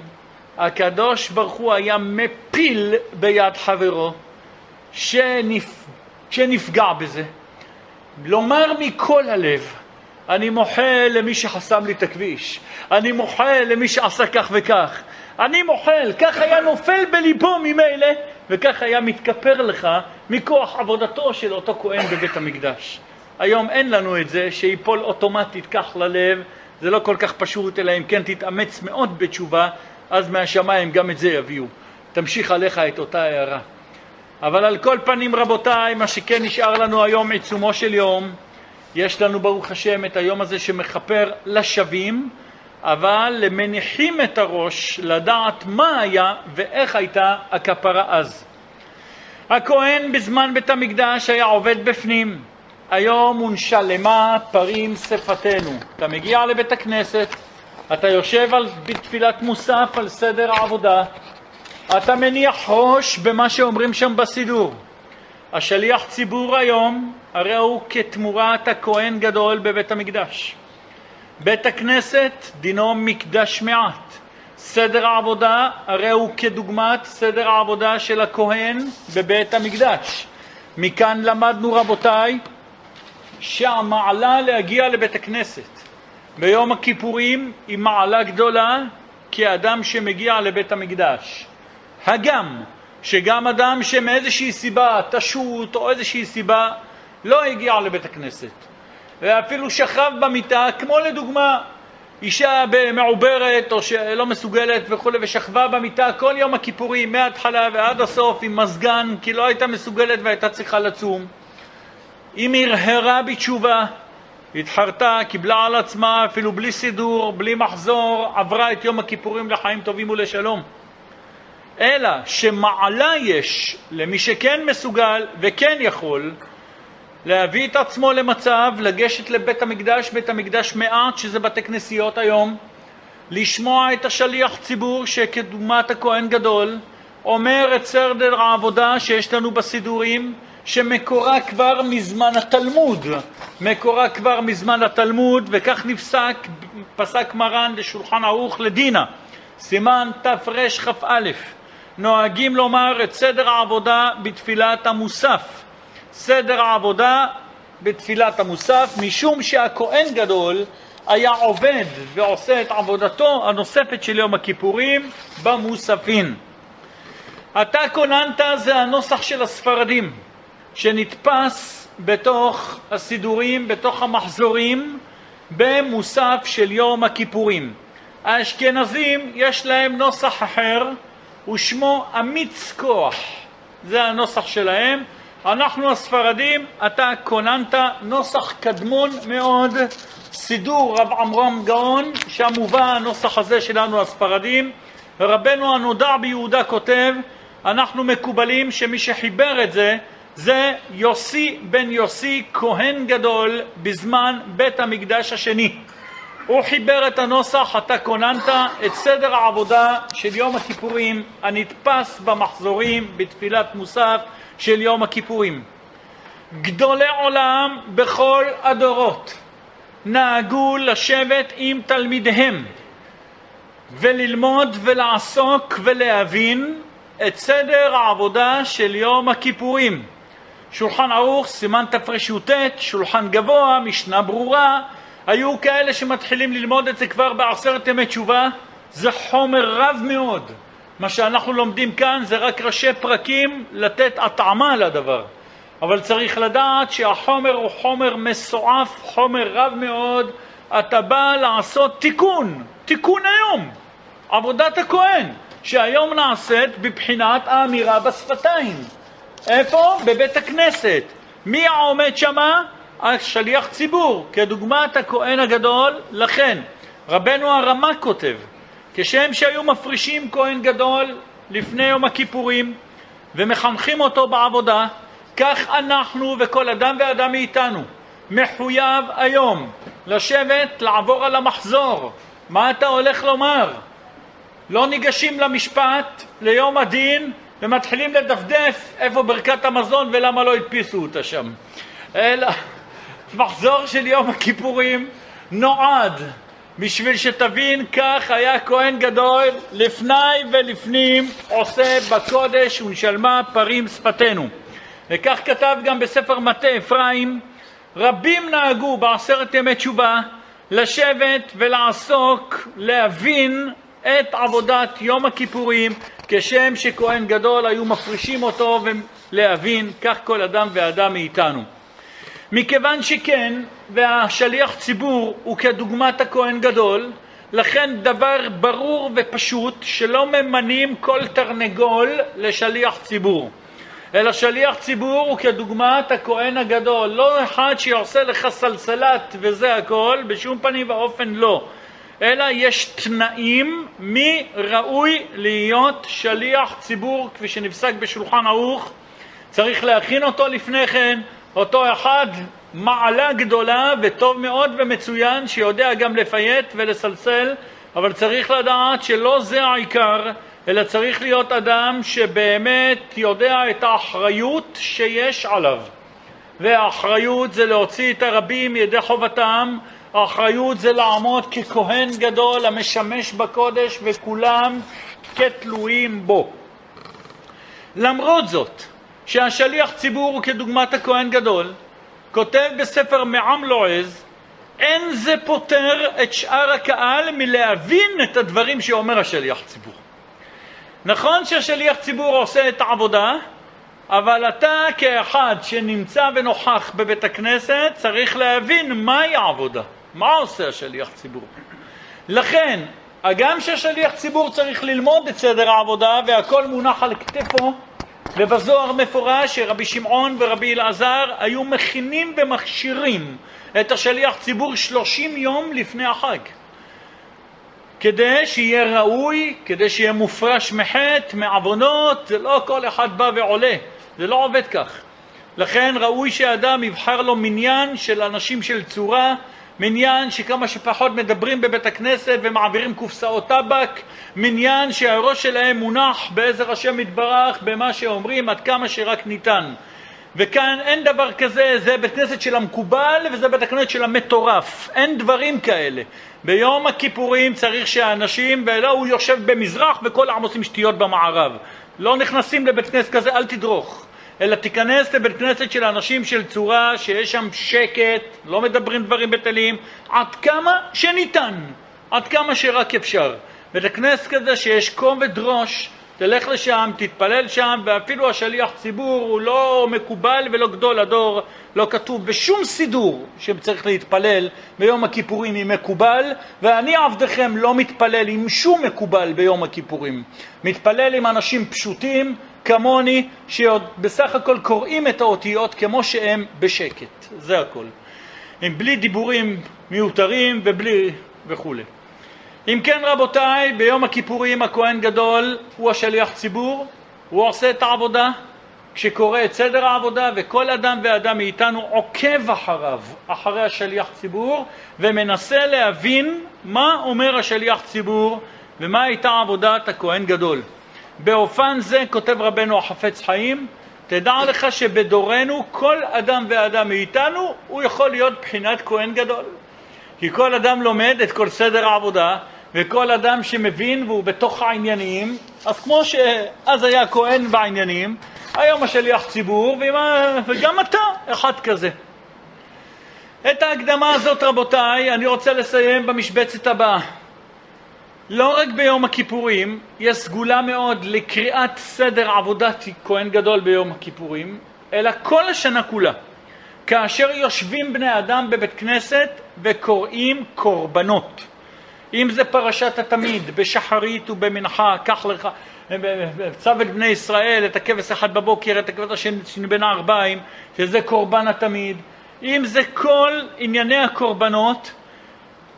הקדוש ברוך הוא היה מפיל ביד חברו שנפ... שנפגע בזה. לומר מכל הלב, אני מוחל למי שחסם לי את הכביש, אני מוחל למי שעשה כך וכך, אני מוחל, כך היה נופל בליבו ממילא, וכך היה מתכפר לך מכוח עבודתו של אותו כהן בבית המקדש. היום אין לנו את זה, שיפול אוטומטית כך ללב, זה לא כל כך פשוט, אלא אם כן תתאמץ מאוד בתשובה, אז מהשמיים גם את זה יביאו. תמשיך עליך את אותה הערה. אבל על כל פנים רבותיי, מה שכן נשאר לנו היום עיצומו של יום, יש לנו ברוך השם את היום הזה שמכפר לשווים, אבל מניחים את הראש לדעת מה היה ואיך הייתה הכפרה אז. הכהן בזמן בית המקדש היה עובד בפנים, היום ונשלמה פרים שפתנו. אתה מגיע לבית הכנסת, אתה יושב על, בתפילת מוסף על סדר העבודה, אתה מניח ראש במה שאומרים שם בסידור. השליח ציבור היום, הרי הוא כתמורת הכהן גדול בבית המקדש. בית הכנסת דינו מקדש מעט. סדר העבודה הרי הוא כדוגמת סדר העבודה של הכהן בבית המקדש. מכאן למדנו רבותיי שהמעלה להגיע לבית הכנסת ביום הכיפורים היא מעלה גדולה כאדם שמגיע לבית המקדש. הגם שגם אדם שמאיזושהי סיבה, תשות או איזושהי סיבה, לא הגיע לבית הכנסת ואפילו שכב במיטה, כמו לדוגמה אישה מעוברת או שלא מסוגלת וכולי ושכבה במיטה כל יום הכיפורים מההתחלה ועד הסוף עם מזגן כי לא הייתה מסוגלת והייתה צריכה לצום אם הרהרה בתשובה, התחרתה, קיבלה על עצמה אפילו בלי סידור, בלי מחזור, עברה את יום הכיפורים לחיים טובים ולשלום. אלא שמעלה יש למי שכן מסוגל וכן יכול להביא את עצמו למצב, לגשת לבית המקדש, בית המקדש מעט, שזה בתי כנסיות היום, לשמוע את השליח ציבור שכדוגמת הכהן גדול, אומר את סרדר העבודה שיש לנו בסידורים, שמקורה כבר מזמן התלמוד, מקורה כבר מזמן התלמוד, וכך נפסק, פסק מרן לשולחן ערוך לדינה, סימן תרכ"א, נוהגים לומר את סדר העבודה בתפילת המוסף. סדר העבודה בתפילת המוסף, משום שהכהן גדול היה עובד ועושה את עבודתו הנוספת של יום הכיפורים במוספין. אתה כוננת זה הנוסח של הספרדים, שנתפס בתוך הסידורים, בתוך המחזורים, במוסף של יום הכיפורים. האשכנזים יש להם נוסח אחר, ושמו אמיץ כוח. זה הנוסח שלהם. אנחנו הספרדים, אתה כוננת נוסח קדמון מאוד, סידור רב עמרם גאון, שם מובא הנוסח הזה שלנו הספרדים. רבנו הנודע ביהודה כותב, אנחנו מקובלים שמי שחיבר את זה זה יוסי בן יוסי, כהן גדול, בזמן בית המקדש השני. הוא חיבר את הנוסח, אתה כוננת את סדר העבודה של יום הכיפורים הנתפס במחזורים בתפילת מוסף של יום הכיפורים. גדולי עולם בכל הדורות נהגו לשבת עם תלמידיהם וללמוד ולעסוק ולהבין את סדר העבודה של יום הכיפורים. שולחן ערוך, סימן תרי"ט, שולחן גבוה, משנה ברורה, היו כאלה שמתחילים ללמוד את זה כבר בעשרת ימי תשובה, זה חומר רב מאוד. מה שאנחנו לומדים כאן זה רק ראשי פרקים לתת הטעמה לדבר. אבל צריך לדעת שהחומר הוא חומר מסועף, חומר רב מאוד. אתה בא לעשות תיקון, תיקון היום, עבודת הכהן, שהיום נעשית בבחינת האמירה בשפתיים. איפה? בבית הכנסת. מי העומד שמה? השליח ציבור, כדוגמת הכהן הגדול. לכן, רבנו הרמ"ק כותב, כשם שהיו מפרישים כהן גדול לפני יום הכיפורים ומחנכים אותו בעבודה, כך אנחנו וכל אדם ואדם מאיתנו מחויב היום לשבת, לעבור על המחזור. מה אתה הולך לומר? לא ניגשים למשפט, ליום הדין, ומתחילים לדפדף איפה ברכת המזון ולמה לא הדפיסו אותה שם. אלא מחזור של יום הכיפורים נועד בשביל שתבין, כך היה כהן גדול לפני ולפנים עושה בקודש ונשלמה פרים שפתנו. וכך כתב גם בספר מטה אפרים, רבים נהגו בעשרת ימי תשובה לשבת ולעסוק, להבין את עבודת יום הכיפורים, כשם שכהן גדול היו מפרישים אותו ולהבין, כך כל אדם ואדם מאיתנו. מכיוון שכן, והשליח ציבור הוא כדוגמת הכהן גדול, לכן דבר ברור ופשוט שלא ממנים כל תרנגול לשליח ציבור. אלא שליח ציבור הוא כדוגמת הכהן הגדול, לא אחד שעושה לך סלסלת וזה הכל, בשום פנים ואופן לא. אלא יש תנאים מי ראוי להיות שליח ציבור כפי שנפסק בשולחן ערוך, צריך להכין אותו לפני כן, אותו אחד מעלה גדולה וטוב מאוד ומצוין שיודע גם לפייט ולסלסל אבל צריך לדעת שלא זה העיקר, אלא צריך להיות אדם שבאמת יודע את האחריות שיש עליו. והאחריות זה להוציא את הרבים מידי חובתם, האחריות זה לעמוד ככהן גדול המשמש בקודש וכולם כתלויים בו. למרות זאת, שהשליח ציבור הוא כדוגמת הכהן גדול, כותב בספר מעם לועז, אין זה פוטר את שאר הקהל מלהבין את הדברים שאומר השליח ציבור. נכון שהשליח ציבור עושה את העבודה, אבל אתה כאחד שנמצא ונוכח בבית הכנסת צריך להבין מהי העבודה, מה עושה השליח ציבור. לכן, הגם שהשליח ציבור צריך ללמוד את סדר העבודה והכל מונח על כתפו, ובזוהר מפורש שרבי שמעון ורבי אלעזר היו מכינים ומכשירים את השליח ציבור שלושים יום לפני החג. כדי שיהיה ראוי, כדי שיהיה מופרש מחטא, מעוונות, זה לא כל אחד בא ועולה, זה לא עובד כך. לכן ראוי שאדם יבחר לו מניין של אנשים של צורה, מניין שכמה שפחות מדברים בבית הכנסת ומעבירים קופסאות טבק, מניין שהראש שלהם מונח בעזר השם יתברך במה שאומרים עד כמה שרק ניתן. וכאן אין דבר כזה, זה בית כנסת של המקובל וזה בית הכנסת של המטורף, אין דברים כאלה. ביום הכיפורים צריך שהאנשים, ולא הוא יושב במזרח וכל העם עושים שטויות במערב. לא נכנסים לבית כנסת כזה, אל תדרוך. אלא תיכנס לבית כנסת של אנשים של צורה שיש שם שקט, לא מדברים דברים בטלים, עד כמה שניתן, עד כמה שרק אפשר. בית כנסת כזה שיש כובד ראש, תלך לשם, תתפלל שם, ואפילו השליח ציבור הוא לא מקובל ולא גדול הדור, לא כתוב בשום סידור שצריך להתפלל ביום הכיפורים עם מקובל, ואני עבדכם לא מתפלל עם שום מקובל ביום הכיפורים. מתפלל עם אנשים פשוטים, כמוני, שעוד בסך הכל קוראים את האותיות כמו שהם בשקט, זה הכל. עם בלי דיבורים מיותרים ובלי וכולי. אם כן רבותיי, ביום הכיפורים הכהן גדול הוא השליח ציבור, הוא עושה את העבודה, כשקורא את סדר העבודה וכל אדם ואדם מאיתנו עוקב אחריו, אחרי השליח ציבור ומנסה להבין מה אומר השליח ציבור ומה הייתה עבודת הכהן גדול. באופן זה כותב רבנו החפץ חיים, תדע לך שבדורנו כל אדם ואדם מאיתנו הוא יכול להיות בחינת כהן גדול. כי כל אדם לומד את כל סדר העבודה, וכל אדם שמבין והוא בתוך העניינים, אז כמו שאז היה כהן בעניינים, היום השליח ציבור, וגם אתה אחד כזה. את ההקדמה הזאת, רבותיי, אני רוצה לסיים במשבצת הבאה. לא רק ביום הכיפורים, יש סגולה מאוד לקריאת סדר עבודת כהן גדול ביום הכיפורים, אלא כל השנה כולה. כאשר יושבים בני אדם בבית כנסת וקוראים קורבנות. אם זה פרשת התמיד, בשחרית ובמנחה, קח לך, צו את בני ישראל, את הכבש אחד בבוקר, את הכבש השני בין הערביים, שזה קורבן התמיד. אם זה כל ענייני הקורבנות,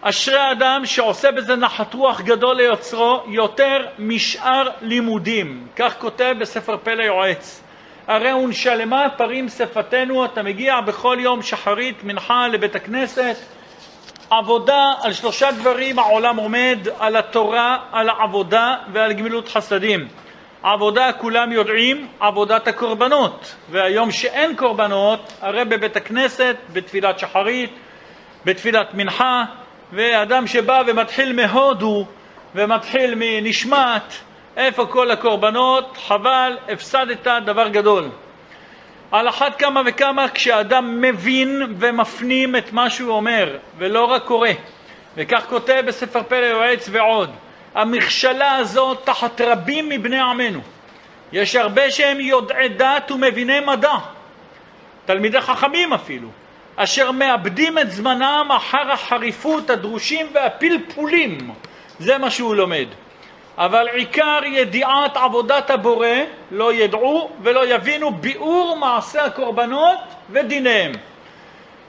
אשרי האדם שעושה בזה נחת רוח גדול ליוצרו יותר משאר לימודים. כך כותב בספר פלא יועץ. הרי ונשלמה פרים שפתנו, אתה מגיע בכל יום שחרית מנחה לבית הכנסת, עבודה על שלושה דברים העולם עומד, על התורה, על העבודה ועל גמילות חסדים. עבודה כולם יודעים, עבודת הקורבנות. והיום שאין קורבנות, הרי בבית הכנסת, בתפילת שחרית, בתפילת מנחה, ואדם שבא ומתחיל מהודו ומתחיל מנשמת, איפה כל הקורבנות? חבל, הפסדת דבר גדול. על אחת כמה וכמה כשאדם מבין ומפנים את מה שהוא אומר, ולא רק קורא. וכך כותב בספר פלא יועץ ועוד. המכשלה הזאת תחת רבים מבני עמנו. יש הרבה שהם יודעי דת ומביני מדע, תלמידי חכמים אפילו, אשר מאבדים את זמנם אחר החריפות, הדרושים והפלפולים. זה מה שהוא לומד. אבל עיקר ידיעת עבודת הבורא לא ידעו ולא יבינו ביאור מעשה הקורבנות ודיניהם.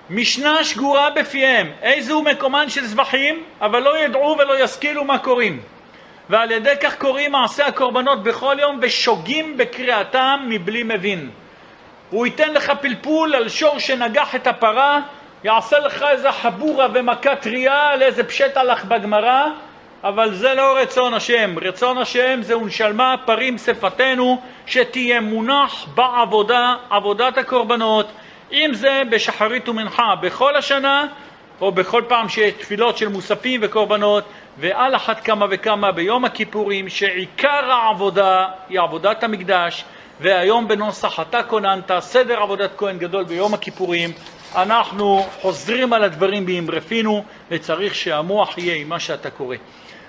משנה שגורה בפיהם, איזהו מקומן של זבחים, אבל לא ידעו ולא ישכילו מה קוראים. ועל ידי כך קוראים מעשה הקורבנות בכל יום ושוגים בקריאתם מבלי מבין. הוא ייתן לך פלפול על שור שנגח את הפרה, יעשה לך איזה חבורה ומכה טריה על איזה פשט הלך בגמרא, אבל זה לא רצון השם. רצון השם זה ונשלמה פרים שפתנו, שתהיה מונח בעבודה, עבודת הקורבנות, אם זה בשחרית ומנחה בכל השנה, או בכל פעם שיש תפילות של מוספים וקורבנות, ועל אחת כמה וכמה ביום הכיפורים, שעיקר העבודה היא עבודת המקדש, והיום בנוסח אתה כוננת, סדר עבודת כהן גדול ביום הכיפורים, אנחנו חוזרים על הדברים באמרפינו, וצריך שהמוח יהיה עם מה שאתה קורא.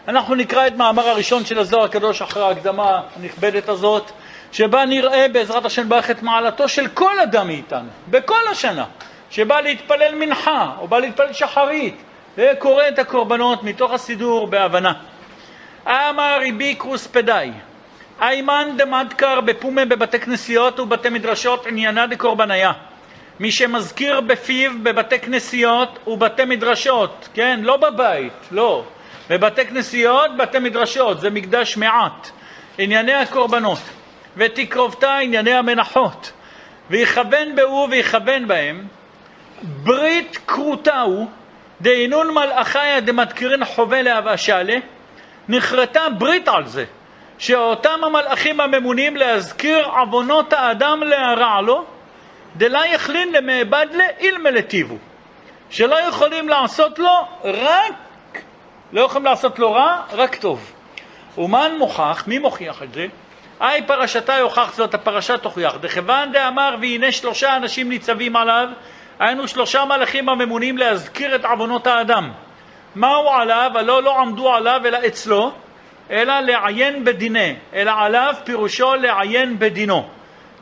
אנחנו נקרא את מאמר הראשון של הזוהר הקדוש אחרי ההקדמה הנכבדת הזאת, שבה נראה בעזרת השם ברך את מעלתו של כל אדם מאיתנו, בכל השנה, שבא להתפלל מנחה או בא להתפלל שחרית וקורא את הקורבנות מתוך הסידור בהבנה. אמר ריבי קרוס פדאי, איימן דמדקר בפומה בבתי כנסיות ובתי מדרשות עניינה דקורבניה. מי שמזכיר בפיו בבתי כנסיות ובתי מדרשות, כן? לא בבית, לא. בבתי כנסיות, בתי מדרשות, זה מקדש מעט. ענייני הקורבנות. ותקרובתה ענייני המנחות. ויכוון בהו ויכוון בהם. ברית כרותה הוא, דהינון מלאכיה דמתקירין חווה להבשלה. נכרתה ברית על זה. שאותם המלאכים הממונים להזכיר עוונות האדם להרע לו, דלה יכלין למאבד לאילמה לטיבו, שלא יכולים לעשות לו רק, לא יכולים לעשות לו רע, רק טוב. ומן מוכח, מי מוכיח את זה? היי פרשתה יוכח זאת, הפרשה תוכיח. דכיוון דאמר והנה שלושה אנשים ניצבים עליו, היינו שלושה מלאכים הממונים להזכיר את עוונות האדם. מהו עליו? הלא לא עמדו עליו אלא אצלו, אלא לעיין בדיני, אלא עליו פירושו לעיין בדינו.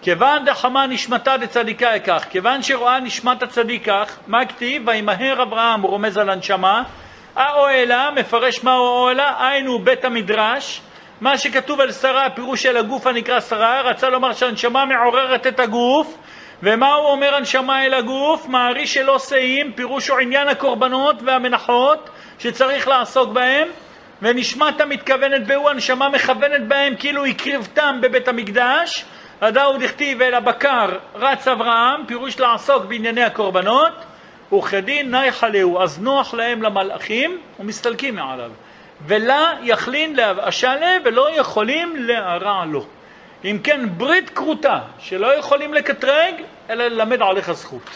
כיוון דחמה נשמתה דצדיקה אקח, כיוון שרואה נשמת הצדיק כך, מה כתיב? וימהר אברהם, הוא רומז על הנשמה, האוהלה, מפרש מהו האוהלה, היינו בית המדרש, מה שכתוב על שרה, הפירוש של הגוף הנקרא שרה, רצה לומר שהנשמה מעוררת את הגוף, ומה הוא אומר הנשמה אל הגוף? מעריש שלא שאים, פירוש הוא עניין הקורבנות והמנחות שצריך לעסוק בהם, ונשמת מתכוונת בהו, הנשמה מכוונת בהם כאילו הקריבתם בבית המקדש, הדאו דכתיב אל הבקר רץ אברהם, פירוש לעסוק בענייני הקורבנות, וכדין נייחא להו, אז נוח להם למלאכים ומסתלקים מעליו. ולה יכלין להבאשה לב ולא יכולים להרע לו. אם כן, ברית כרותה, שלא יכולים לקטרג, אלא ללמד עליך זכות.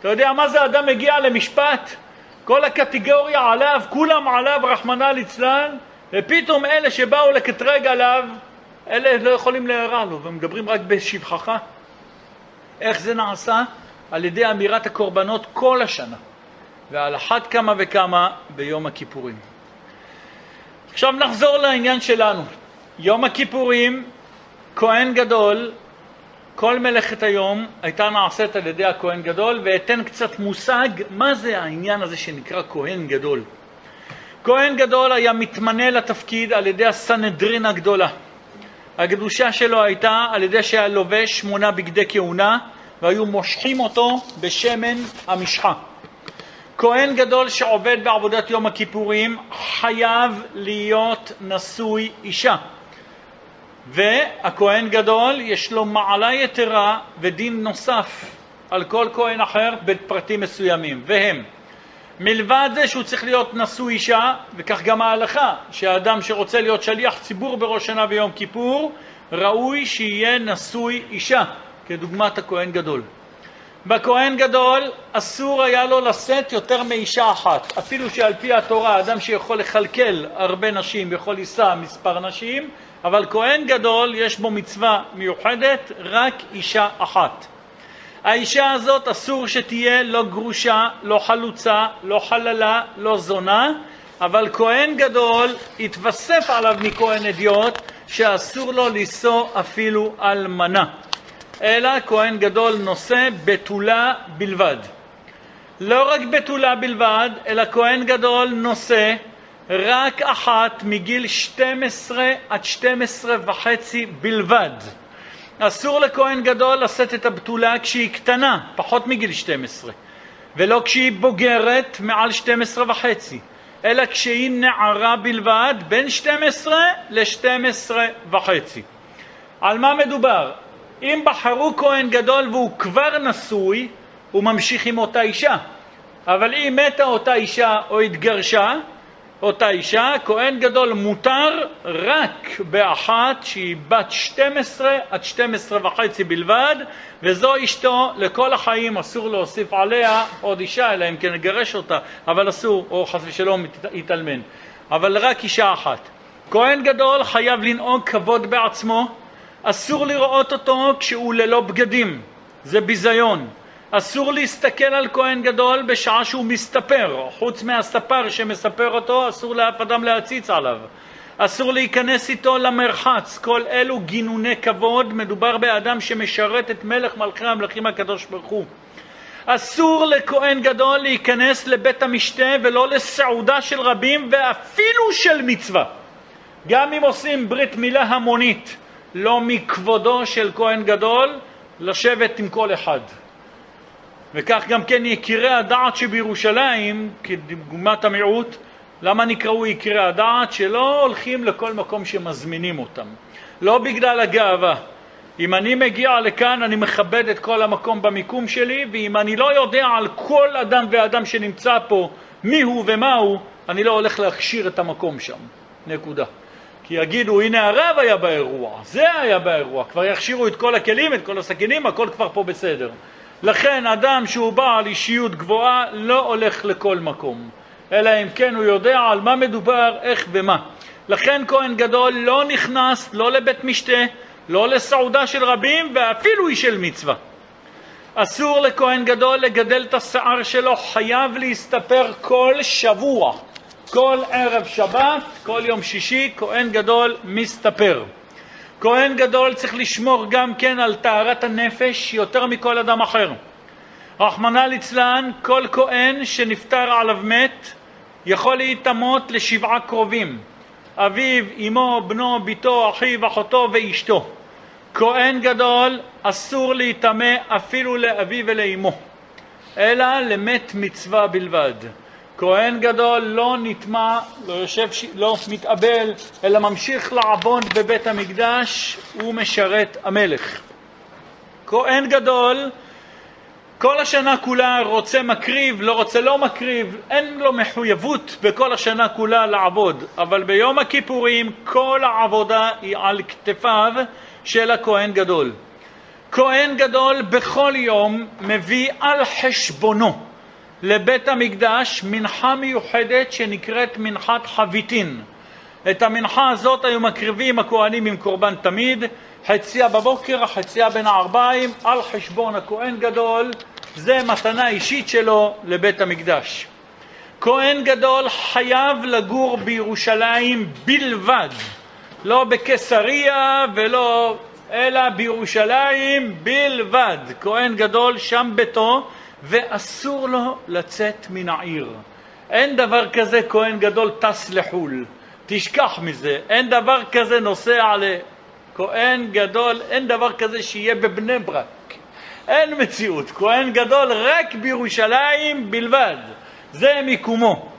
אתה יודע מה זה אדם מגיע למשפט? כל הקטגוריה עליו, כולם עליו, רחמנא ליצלן, ופתאום אלה שבאו לקטרג עליו, אלה לא יכולים להרע לו, ומדברים רק בשבחך. איך זה נעשה? על ידי אמירת הקורבנות כל השנה, ועל אחת כמה וכמה ביום הכיפורים. עכשיו נחזור לעניין שלנו. יום הכיפורים, כהן גדול, כל מלאכת היום הייתה נעשית על ידי הכהן גדול, ואתן קצת מושג מה זה העניין הזה שנקרא כהן גדול. כהן גדול היה מתמנה לתפקיד על ידי הסנהדרין הגדולה. הקדושה שלו הייתה על ידי שהיה לובש שמונה בגדי כהונה, והיו מושכים אותו בשמן המשחה. כהן גדול שעובד בעבודת יום הכיפורים חייב להיות נשוי אישה. והכהן גדול יש לו מעלה יתרה ודין נוסף על כל כהן אחר בפרטים מסוימים, והם מלבד זה שהוא צריך להיות נשוי אישה, וכך גם ההלכה, שהאדם שרוצה להיות שליח ציבור בראש שנה ויום כיפור, ראוי שיהיה נשוי אישה, כדוגמת הכהן גדול. בכהן גדול אסור היה לו לשאת יותר מאישה אחת, אפילו שעל פי התורה אדם שיכול לכלכל הרבה נשים יכול לישא מספר נשים, אבל כהן גדול יש בו מצווה מיוחדת, רק אישה אחת. האישה הזאת אסור שתהיה לא גרושה, לא חלוצה, לא חללה, לא זונה, אבל כהן גדול יתווסף עליו מכהן אדיוט שאסור לו לישוא אפילו אלמנה. אלא כהן גדול נושא בתולה בלבד. לא רק בתולה בלבד, אלא כהן גדול נושא רק אחת מגיל 12 עד 12 וחצי בלבד. אסור לכהן גדול לשאת את הבתולה כשהיא קטנה, פחות מגיל 12, ולא כשהיא בוגרת מעל 12 וחצי, אלא כשהיא נערה בלבד, בין 12 ל-12 וחצי. על מה מדובר? אם בחרו כהן גדול והוא כבר נשוי, הוא ממשיך עם אותה אישה. אבל אם מתה אותה אישה או התגרשה, אותה אישה, כהן גדול מותר רק באחת שהיא בת 12 עד 12 וחצי בלבד, וזו אשתו לכל החיים, אסור להוסיף עליה עוד אישה, אלא אם כן נגרש אותה, אבל אסור, או חס ושלום יתאלמן. אבל רק אישה אחת. כהן גדול חייב לנהוג כבוד בעצמו, אסור לראות אותו כשהוא ללא בגדים, זה ביזיון. אסור להסתכל על כהן גדול בשעה שהוא מסתפר, חוץ מהספר שמספר אותו, אסור לאף אדם להציץ עליו. אסור להיכנס איתו למרחץ, כל אלו גינוני כבוד, מדובר באדם שמשרת את מלך מלכי המלכים הקדוש ברוך הוא. אסור לכהן גדול להיכנס לבית המשתה ולא לסעודה של רבים ואפילו של מצווה. גם אם עושים ברית מילה המונית, לא מכבודו של כהן גדול לשבת עם כל אחד. וכך גם כן יקירי הדעת שבירושלים, כדוגמת המיעוט, למה נקראו יקירי הדעת? שלא הולכים לכל מקום שמזמינים אותם. לא בגלל הגאווה. אם אני מגיע לכאן, אני מכבד את כל המקום במיקום שלי, ואם אני לא יודע על כל אדם ואדם שנמצא פה מי הוא ומה הוא, אני לא הולך להכשיר את המקום שם. נקודה. כי יגידו, הנה הרב היה באירוע, זה היה באירוע, כבר יכשירו את כל הכלים, את כל הסכינים, הכל כבר פה בסדר. לכן אדם שהוא בעל אישיות גבוהה לא הולך לכל מקום, אלא אם כן הוא יודע על מה מדובר, איך ומה. לכן כהן גדול לא נכנס לא לבית משתה, לא לסעודה של רבים ואפילו היא של מצווה. אסור לכהן גדול לגדל את השיער שלו, חייב להסתפר כל שבוע. כל ערב שבת, כל יום שישי, כהן גדול מסתפר. כהן גדול צריך לשמור גם כן על טהרת הנפש יותר מכל אדם אחר. רחמנא ליצלן, כל כהן שנפטר עליו מת יכול להיטמות לשבעה קרובים, אביו, אמו, בנו, ביתו, אחיו, אחותו ואשתו. כהן גדול אסור להיטמא אפילו לאביו ולאמו, אלא למת מצווה בלבד. כהן גדול לא נטמע, לא יושב, לא מתאבל, אלא ממשיך לעבוד בבית המקדש ומשרת המלך. כהן גדול כל השנה כולה רוצה מקריב, לא רוצה לא מקריב, אין לו מחויבות בכל השנה כולה לעבוד, אבל ביום הכיפורים כל העבודה היא על כתפיו של הכהן גדול. כהן גדול בכל יום מביא על חשבונו לבית המקדש מנחה מיוחדת שנקראת מנחת חביתין. את המנחה הזאת היו מקריבים הכהנים עם קורבן תמיד, חציה בבוקר, חציה בין הערביים, על חשבון הכהן גדול, זה מתנה אישית שלו לבית המקדש. כהן גדול חייב לגור בירושלים בלבד, לא בקיסריה ולא, אלא בירושלים בלבד. כהן גדול שם ביתו, ואסור לו לצאת מן העיר. אין דבר כזה כהן גדול טס לחו"ל, תשכח מזה. אין דבר כזה נוסע לכהן גדול, אין דבר כזה שיהיה בבני ברק. אין מציאות. כהן גדול רק בירושלים בלבד. זה מיקומו.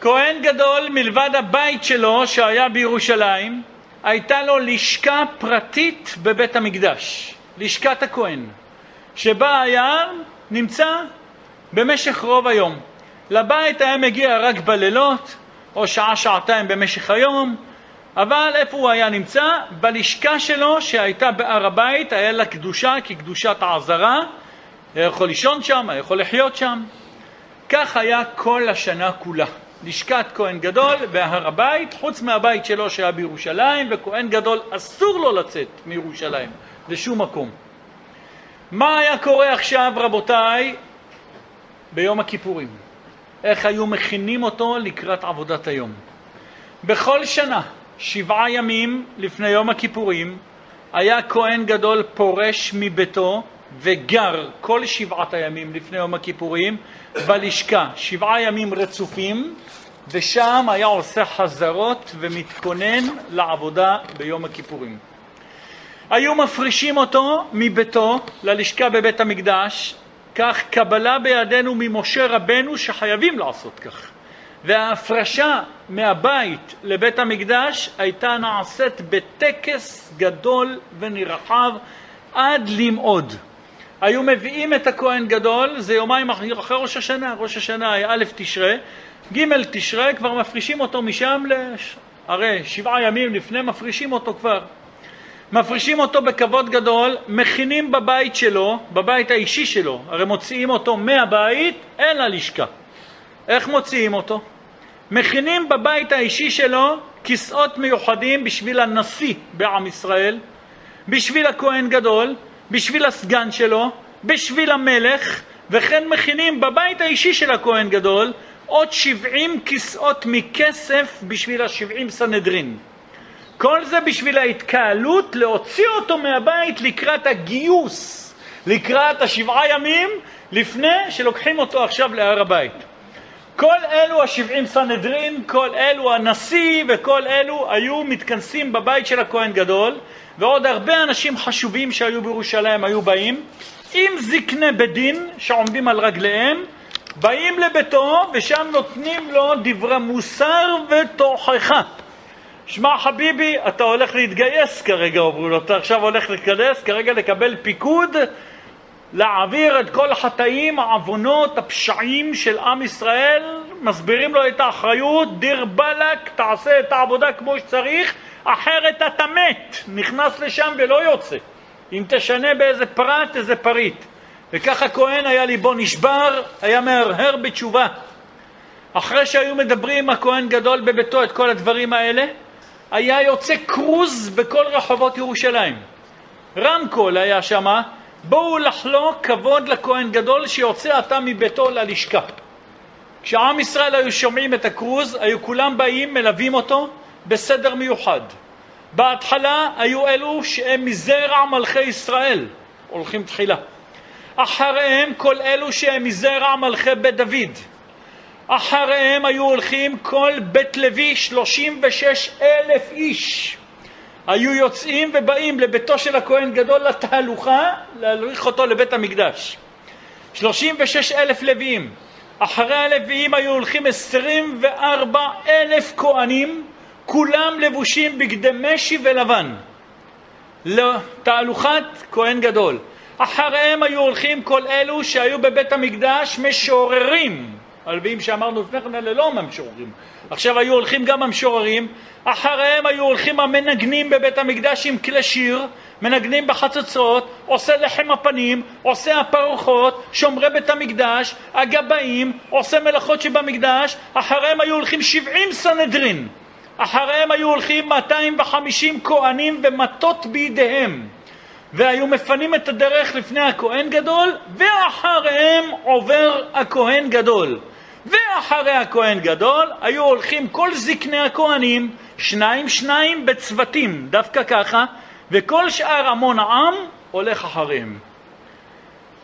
כהן גדול, מלבד הבית שלו שהיה בירושלים, הייתה לו לשכה פרטית בבית המקדש, לשכת הכהן, שבה היה נמצא במשך רוב היום. לבית היה מגיע רק בלילות, או שעה-שעתיים במשך היום, אבל איפה הוא היה נמצא? בלשכה שלו שהייתה בהר הבית, היה לה קדושה כקדושת העזרה, היה יכול לישון שם, היה יכול לחיות שם. כך היה כל השנה כולה. לשכת כהן גדול בהר הבית, חוץ מהבית שלו שהיה בירושלים, וכהן גדול אסור לו לצאת מירושלים לשום מקום. מה היה קורה עכשיו, רבותיי, ביום הכיפורים? איך היו מכינים אותו לקראת עבודת היום? בכל שנה, שבעה ימים לפני יום הכיפורים, היה כהן גדול פורש מביתו וגר כל שבעת הימים לפני יום הכיפורים בלשכה, שבעה ימים רצופים, ושם היה עושה חזרות ומתכונן לעבודה ביום הכיפורים. היו מפרישים אותו מביתו ללשכה בבית המקדש, כך קבלה בידינו ממשה רבנו שחייבים לעשות כך. וההפרשה מהבית לבית המקדש הייתה נעשית בטקס גדול ונרחב עד למאוד. היו מביאים את הכהן גדול, זה יומיים אחרי ראש השנה, ראש השנה היה א' תשרה, ג' תשרי כבר מפרישים אותו משם, לש... הרי שבעה ימים לפני מפרישים אותו כבר. מפרישים אותו בכבוד גדול, מכינים בבית שלו, בבית האישי שלו, הרי מוציאים אותו מהבית אל הלשכה. איך מוציאים אותו? מכינים בבית האישי שלו כיסאות מיוחדים בשביל הנשיא בעם ישראל, בשביל הכהן גדול, בשביל הסגן שלו, בשביל המלך, וכן מכינים בבית האישי של הכהן גדול עוד שבעים כיסאות מכסף בשביל השבעים סנהדרין. כל זה בשביל ההתקהלות, להוציא אותו מהבית לקראת הגיוס, לקראת השבעה ימים, לפני שלוקחים אותו עכשיו להר הבית. כל אלו השבעים סנהדרין, כל אלו הנשיא וכל אלו היו מתכנסים בבית של הכהן גדול, ועוד הרבה אנשים חשובים שהיו בירושלים היו באים, עם זקני בית דין שעומדים על רגליהם, באים לביתו ושם נותנים לו דברי מוסר ותוכחה. שמע חביבי, אתה הולך להתגייס כרגע, אומרים לו, אתה עכשיו הולך להתגייס כרגע לקבל פיקוד, להעביר את כל החטאים, העוונות, הפשעים של עם ישראל, מסבירים לו את האחריות, דיר באלק, תעשה את העבודה כמו שצריך, אחרת אתה מת, נכנס לשם ולא יוצא. אם תשנה באיזה פרט, איזה פריט. וככה כהן היה ליבו נשבר, היה מהרהר בתשובה. אחרי שהיו מדברים עם הכהן גדול בביתו את כל הדברים האלה, היה יוצא כרוז בכל רחובות ירושלים. רמקול היה שמה, בואו לחלוק כבוד לכהן גדול שיוצא עתה מביתו ללשכה. כשעם ישראל היו שומעים את הכרוז, היו כולם באים, מלווים אותו בסדר מיוחד. בהתחלה היו אלו שהם מזרע מלכי ישראל, הולכים תחילה. אחריהם כל אלו שהם מזרע מלכי בית דוד. אחריהם היו הולכים כל בית לוי, 36 אלף איש. היו יוצאים ובאים לביתו של הכהן גדול לתהלוכה, להלריך אותו לבית המקדש. 36 אלף לוויים. אחרי הלוויים היו הולכים 24 אלף כהנים, כולם לבושים בגדי משי ולבן. לתהלוכת כהן גדול. אחריהם היו הולכים כל אלו שהיו בבית המקדש משוררים. הלוויים שאמרנו לפני כן אלה לא המשוררים. עכשיו היו הולכים גם המשוררים, אחריהם היו הולכים המנגנים בבית המקדש עם כלי שיר, מנגנים בחצוצרות, עושה לחם הפנים, עושה הפרוחות, שומרי בית המקדש, הגבאים, עושה מלאכות שבמקדש, אחריהם היו הולכים שבעים סנהדרין, אחריהם היו הולכים 250 כהנים ומטות בידיהם. והיו מפנים את הדרך לפני הכהן גדול, ואחריהם עובר הכהן גדול. ואחרי הכהן גדול היו הולכים כל זקני הכהנים, שניים שניים בצוותים, דווקא ככה, וכל שאר המון העם הולך אחריהם.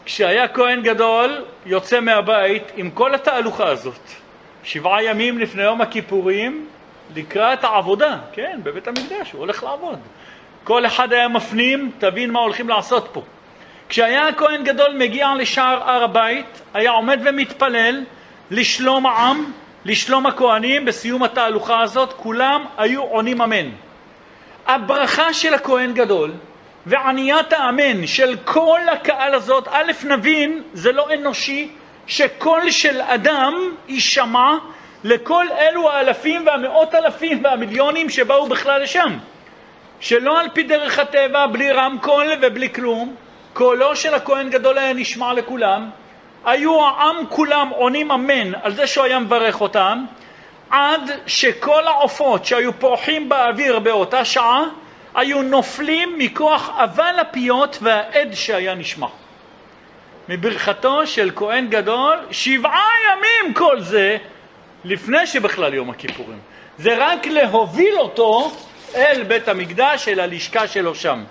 כשהיה כהן גדול, יוצא מהבית עם כל התהלוכה הזאת, שבעה ימים לפני יום הכיפורים, לקראת העבודה, כן, בבית המקדש, הוא הולך לעבוד. כל אחד היה מפנים, תבין מה הולכים לעשות פה. כשהיה הכהן גדול מגיע לשער הר הבית, היה עומד ומתפלל לשלום העם, לשלום הכהנים, בסיום התהלוכה הזאת, כולם היו עונים אמן. הברכה של הכהן גדול ועניית האמן של כל הקהל הזאת, א', נבין, זה לא אנושי שקול של אדם יישמע לכל אלו האלפים והמאות אלפים והמיליונים שבאו בכלל לשם. שלא על פי דרך הטבע, בלי רמקול ובלי כלום, קולו של הכהן גדול היה נשמע לכולם, היו העם כולם עונים אמן על זה שהוא היה מברך אותם, עד שכל העופות שהיו פורחים באוויר באותה שעה, היו נופלים מכוח אבל הפיות והעד שהיה נשמע. מברכתו של כהן גדול, שבעה ימים כל זה, לפני שבכלל יום הכיפורים. זה רק להוביל אותו אל בית המקדש, אל הלשכה שלו שם.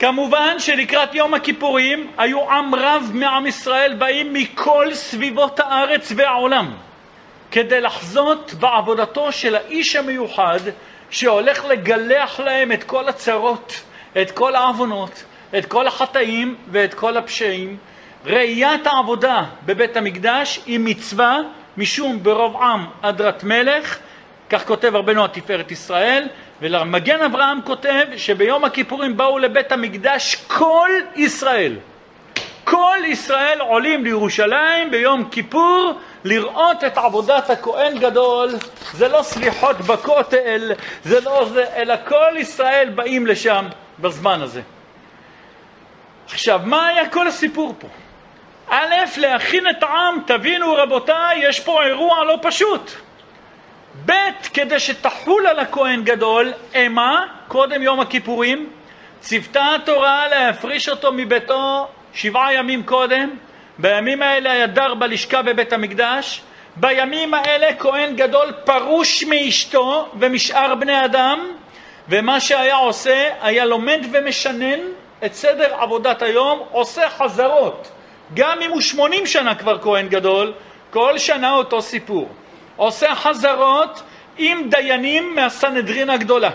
כמובן שלקראת יום הכיפורים היו עם רב מעם ישראל באים מכל סביבות הארץ והעולם כדי לחזות בעבודתו של האיש המיוחד שהולך לגלח להם את כל הצרות, את כל העוונות, את כל החטאים ואת כל הפשעים. ראיית העבודה בבית המקדש היא מצווה משום ברוב עם אדרת מלך כך כותב רבנו התפארת ישראל, ולמגן אברהם כותב שביום הכיפורים באו לבית המקדש כל ישראל. כל ישראל עולים לירושלים ביום כיפור לראות את עבודת הכהן גדול, זה לא סליחות בכותל, זה לא זה, אלא כל ישראל באים לשם בזמן הזה. עכשיו, מה היה כל הסיפור פה? א', להכין את העם, תבינו רבותיי, יש פה אירוע לא פשוט. ב', כדי שתחול על הכהן גדול אימה, קודם יום הכיפורים, ציוותה התורה להפריש אותו מביתו שבעה ימים קודם, בימים האלה היה דר בלשכה בבית המקדש, בימים האלה כהן גדול פרוש מאשתו ומשאר בני אדם, ומה שהיה עושה, היה לומד ומשנן את סדר עבודת היום, עושה חזרות. גם אם הוא שמונים שנה כבר כהן גדול, כל שנה אותו סיפור. עושה חזרות עם דיינים מהסנהדרין הגדולה.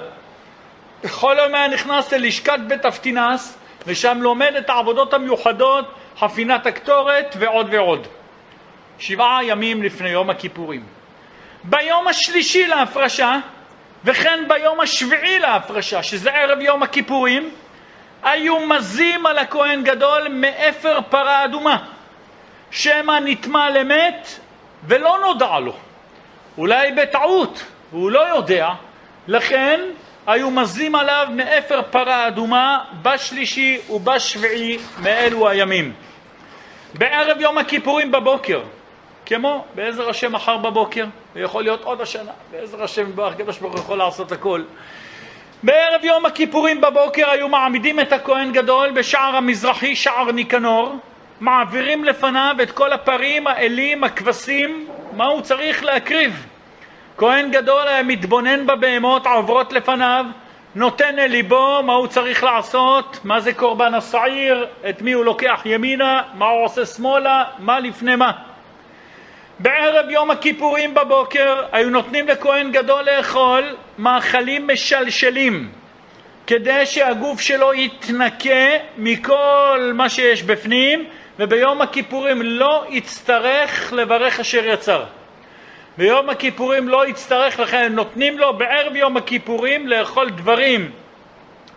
בכל יום היה נכנס ללשכת בית אבטינס, ושם לומד את העבודות המיוחדות, חפינת הקטורת ועוד ועוד. שבעה ימים לפני יום הכיפורים. ביום השלישי להפרשה, וכן ביום השביעי להפרשה, שזה ערב יום הכיפורים, היו מזים על הכהן גדול מאפר פרה אדומה, שמא נטמע למת ולא נודע לו. אולי בטעות, והוא לא יודע, לכן היו מזים עליו מאפר פרה אדומה בשלישי ובשביעי מאלו הימים. בערב יום הכיפורים בבוקר, כמו בעזר השם מחר בבוקר, ויכול להיות עוד השנה, בעזר השם הקדוש ברוך הוא יכול לעשות הכל. בערב יום הכיפורים בבוקר היו מעמידים את הכהן גדול בשער המזרחי, שער ניקנור, מעבירים לפניו את כל הפרים, האלים, הכבשים, מה הוא צריך להקריב. כהן גדול היה מתבונן בבהמות העוברות לפניו, נותן אל ליבו מה הוא צריך לעשות, מה זה קורבן השעיר, את מי הוא לוקח ימינה, מה הוא עושה שמאלה, מה לפני מה. בערב יום הכיפורים בבוקר היו נותנים לכהן גדול לאכול מאכלים משלשלים כדי שהגוף שלו יתנקה מכל מה שיש בפנים וביום הכיפורים לא יצטרך לברך אשר יצר. ביום הכיפורים לא יצטרך, לכן נותנים לו בערב יום הכיפורים לאכול דברים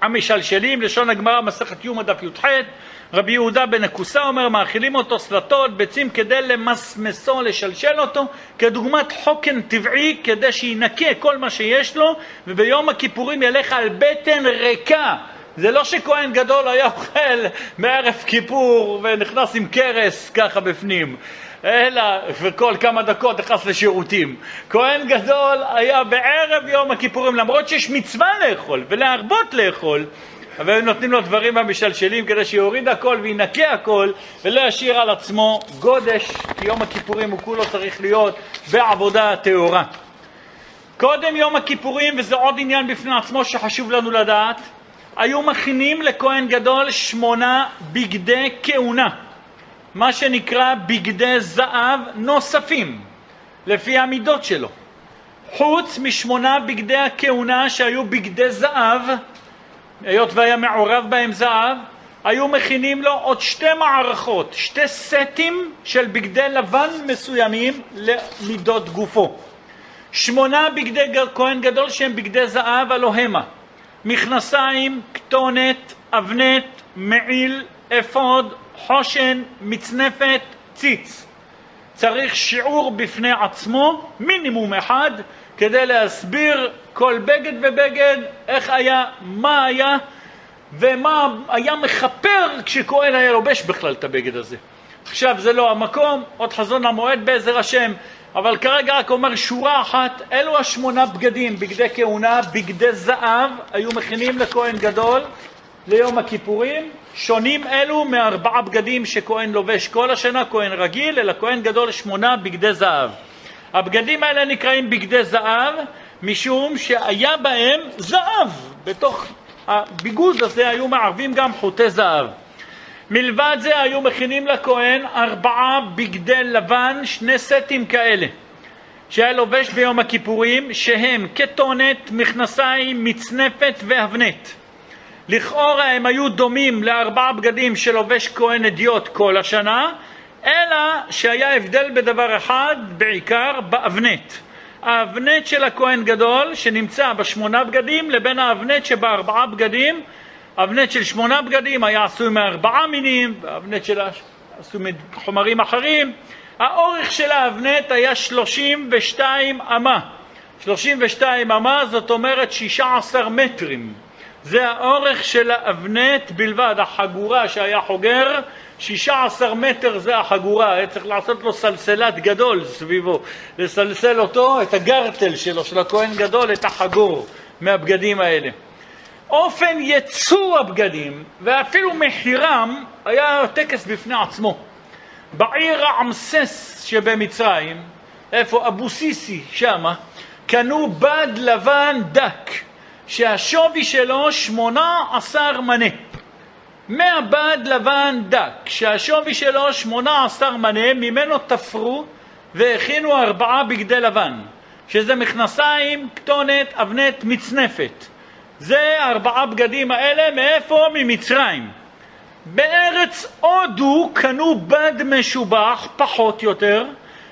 המשלשלים, לשון הגמרא מסכת יומא דף י"ח רבי יהודה בן הכוסה אומר, מאכילים אותו סלטות, ביצים כדי למסמסו, לשלשל אותו, כדוגמת חוקן טבעי, כדי שינקה כל מה שיש לו, וביום הכיפורים ילך על בטן ריקה. זה לא שכהן גדול היה אוכל מערב כיפור ונכנס עם קרס ככה בפנים, אלא, וכל כמה דקות נכנס לשירותים. כהן גדול היה בערב יום הכיפורים, למרות שיש מצווה לאכול ולהרבות לאכול, אבל נותנים לו דברים המשלשלים כדי שיוריד הכל וינקה הכל ולא ישאיר על עצמו גודש, כי יום הכיפורים הוא כולו צריך להיות בעבודה טהורה. קודם יום הכיפורים, וזה עוד עניין בפני עצמו שחשוב לנו לדעת, היו מכינים לכהן גדול שמונה בגדי כהונה, מה שנקרא בגדי זהב נוספים, לפי המידות שלו. חוץ משמונה בגדי הכהונה שהיו בגדי זהב, היות והיה מעורב בהם זהב, היו מכינים לו עוד שתי מערכות, שתי סטים של בגדי לבן מסוימים למידות גופו. שמונה בגדי כהן גדול שהם בגדי זהב, הלא המה. מכנסיים, כתונת, אבנת, מעיל, אפוד, חושן, מצנפת, ציץ. צריך שיעור בפני עצמו, מינימום אחד, כדי להסביר כל בגד ובגד, איך היה, מה היה, ומה היה מכפר כשכהן היה לובש בכלל את הבגד הזה. עכשיו זה לא המקום, עוד חזון המועד בעזר השם, אבל כרגע רק אומר שורה אחת, אלו השמונה בגדים, בגדי כהונה, בגדי זהב, היו מכינים לכהן גדול ליום הכיפורים, שונים אלו מארבעה בגדים שכהן לובש כל השנה, כהן רגיל, אלא כהן גדול שמונה בגדי זהב. הבגדים האלה נקראים בגדי זהב, משום שהיה בהם זהב. בתוך הביגוד הזה היו מערבים גם חוטי זהב. מלבד זה היו מכינים לכהן ארבעה בגדי לבן, שני סטים כאלה, שהיה לובש ביום הכיפורים, שהם כתונת, מכנסיים, מצנפת ואבנת. לכאורה הם היו דומים לארבעה בגדים שלובש כהן אדיוט כל השנה, אלא שהיה הבדל בדבר אחד, בעיקר באבנט. האבנט של הכהן גדול, שנמצא בשמונה בגדים, לבין האבנט שבארבעה בגדים. אבנט של שמונה בגדים היה עשוי מארבעה מינים, והאבנט של עשוי מחומרים אחרים. האורך של האבנט היה 32 אמה. 32 אמה זאת אומרת 16 מטרים. זה האורך של האבנט בלבד, החגורה שהיה חוגר, 16 מטר זה החגורה, היה צריך לעשות לו סלסלת גדול סביבו, לסלסל אותו, את הגרטל שלו, של הכהן גדול, את החגור מהבגדים האלה. אופן ייצור הבגדים ואפילו מחירם היה טקס בפני עצמו. בעיר רעמסס שבמצרים, איפה אבו סיסי שמה, קנו בד לבן דק שהשווי שלו שמונה עשר מנה. מהבד לבן דק שהשווי שלו שמונה עשר מנה, ממנו תפרו והכינו ארבעה בגדי לבן, שזה מכנסיים, כתונת, אבנת, מצנפת. זה ארבעה בגדים האלה, מאיפה? ממצרים. בארץ הודו קנו בד משובח, פחות יותר,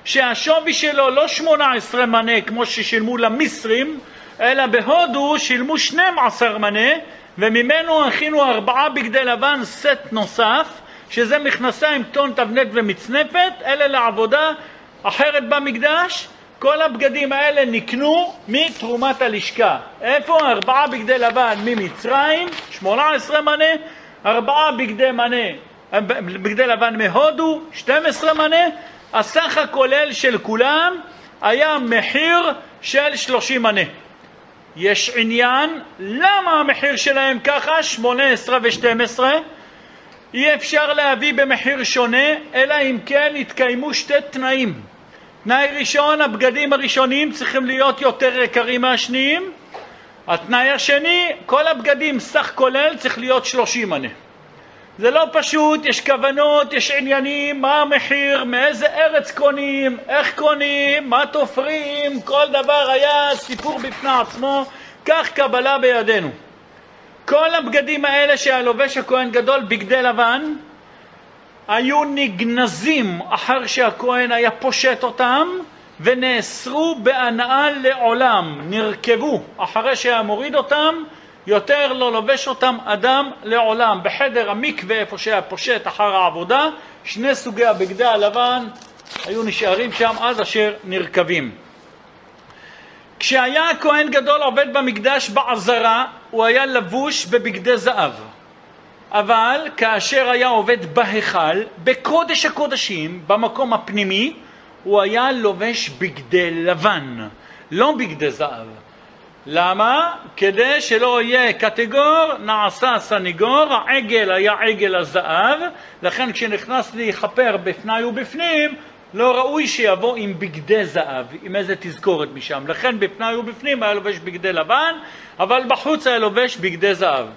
שהשווי שלו לא 18 מנה כמו ששילמו למיסרים, אלא בהודו שילמו 12 מנה, וממנו הכינו ארבעה בגדי לבן, סט נוסף, שזה מכנסיים, טון, תבנית ומצנפת, אלה לעבודה אחרת במקדש. כל הבגדים האלה נקנו מתרומת הלשכה. איפה? ארבעה בגדי לבן ממצרים, 18 מנה, ארבעה בגדי מנה, בגדי לבן מהודו, 12 מנה, הסך הכולל של כולם היה מחיר של 30 מנה. יש עניין למה המחיר שלהם ככה, 18 ו-12, אי אפשר להביא במחיר שונה, אלא אם כן יתקיימו שתי תנאים. תנאי ראשון, הבגדים הראשונים צריכים להיות יותר יקרים מהשניים. התנאי השני, כל הבגדים סך כולל צריך להיות 30 מנה. זה לא פשוט, יש כוונות, יש עניינים, מה המחיר, מאיזה ארץ קונים, איך קונים, מה תופרים, כל דבר היה סיפור בפני עצמו, כך קבלה בידינו. כל הבגדים האלה שהיה לובש הכהן גדול, בגדי לבן, היו נגנזים אחר שהכהן היה פושט אותם ונאסרו בהנאה לעולם, נרכבו אחרי שהיה מוריד אותם יותר לא לובש אותם אדם לעולם. בחדר המקווה, איפה שהיה פושט אחר העבודה, שני סוגי הבגדי הלבן היו נשארים שם עד אשר נרקבים. כשהיה הכהן גדול עובד במקדש בעזרה, הוא היה לבוש בבגדי זהב. אבל כאשר היה עובד בהיכל, בקודש הקודשים, במקום הפנימי, הוא היה לובש בגדי לבן, לא בגדי זהב. למה? כדי שלא יהיה קטגור, נעשה סניגור, העגל היה עגל הזהב, לכן כשנכנס להיכפר בפני ובפנים, לא ראוי שיבוא עם בגדי זהב, עם איזה תזכורת משם. לכן בפני ובפנים היה לובש בגדי לבן, אבל בחוץ היה לובש בגדי זהב.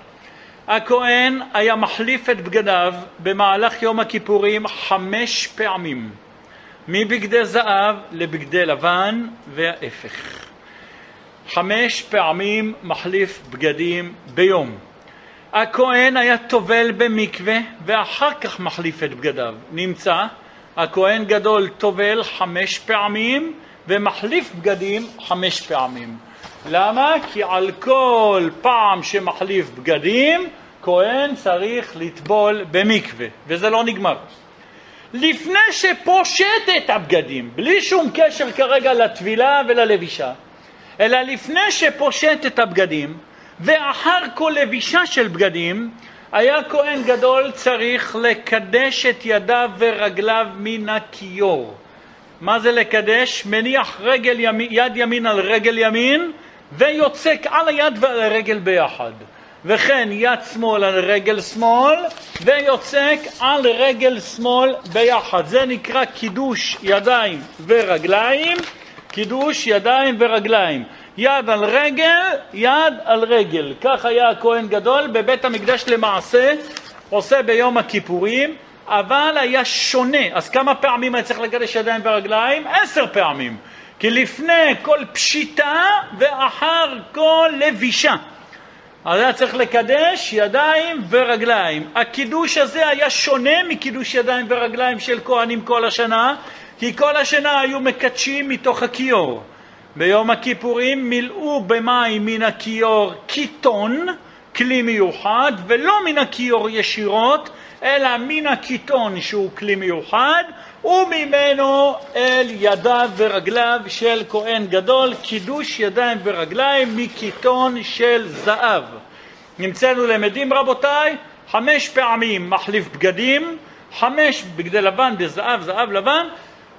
הכהן היה מחליף את בגדיו במהלך יום הכיפורים חמש פעמים, מבגדי זהב לבגדי לבן וההפך. חמש פעמים מחליף בגדים ביום. הכהן היה טובל במקווה ואחר כך מחליף את בגדיו. נמצא, הכהן גדול טובל חמש פעמים ומחליף בגדים חמש פעמים. למה? כי על כל פעם שמחליף בגדים, כהן צריך לטבול במקווה, וזה לא נגמר. לפני שפושט את הבגדים, בלי שום קשר כרגע לטבילה וללבישה, אלא לפני שפושט את הבגדים, ואחר כל לבישה של בגדים, היה כהן גדול צריך לקדש את ידיו ורגליו מן הכיור. מה זה לקדש? מניח רגל ימין, יד ימין על רגל ימין ויוצק על היד ועל הרגל ביחד. וכן יד שמאל על רגל שמאל ויוצק על רגל שמאל ביחד. זה נקרא קידוש ידיים ורגליים. קידוש ידיים ורגליים. יד על רגל, יד על רגל. כך היה הכהן גדול בבית המקדש למעשה, עושה ביום הכיפורים, אבל היה שונה. אז כמה פעמים היה צריך לקדש ידיים ורגליים? עשר פעמים. כי לפני כל פשיטה ואחר כל לבישה. אז היה צריך לקדש ידיים ורגליים. הקידוש הזה היה שונה מקידוש ידיים ורגליים של כהנים כל השנה, כי כל השנה היו מקדשים מתוך הכיור. ביום הכיפורים מילאו במים מן הכיור קיטון, כלי מיוחד, ולא מן הכיור ישירות, אלא מן הקיטון שהוא כלי מיוחד, וממנו אל ידיו ורגליו של כהן גדול, קידוש ידיים ורגליים מקיטון של זהב. נמצאנו למדים רבותיי, חמש פעמים מחליף בגדים, חמש בגדי לבן בזהב, זהב לבן,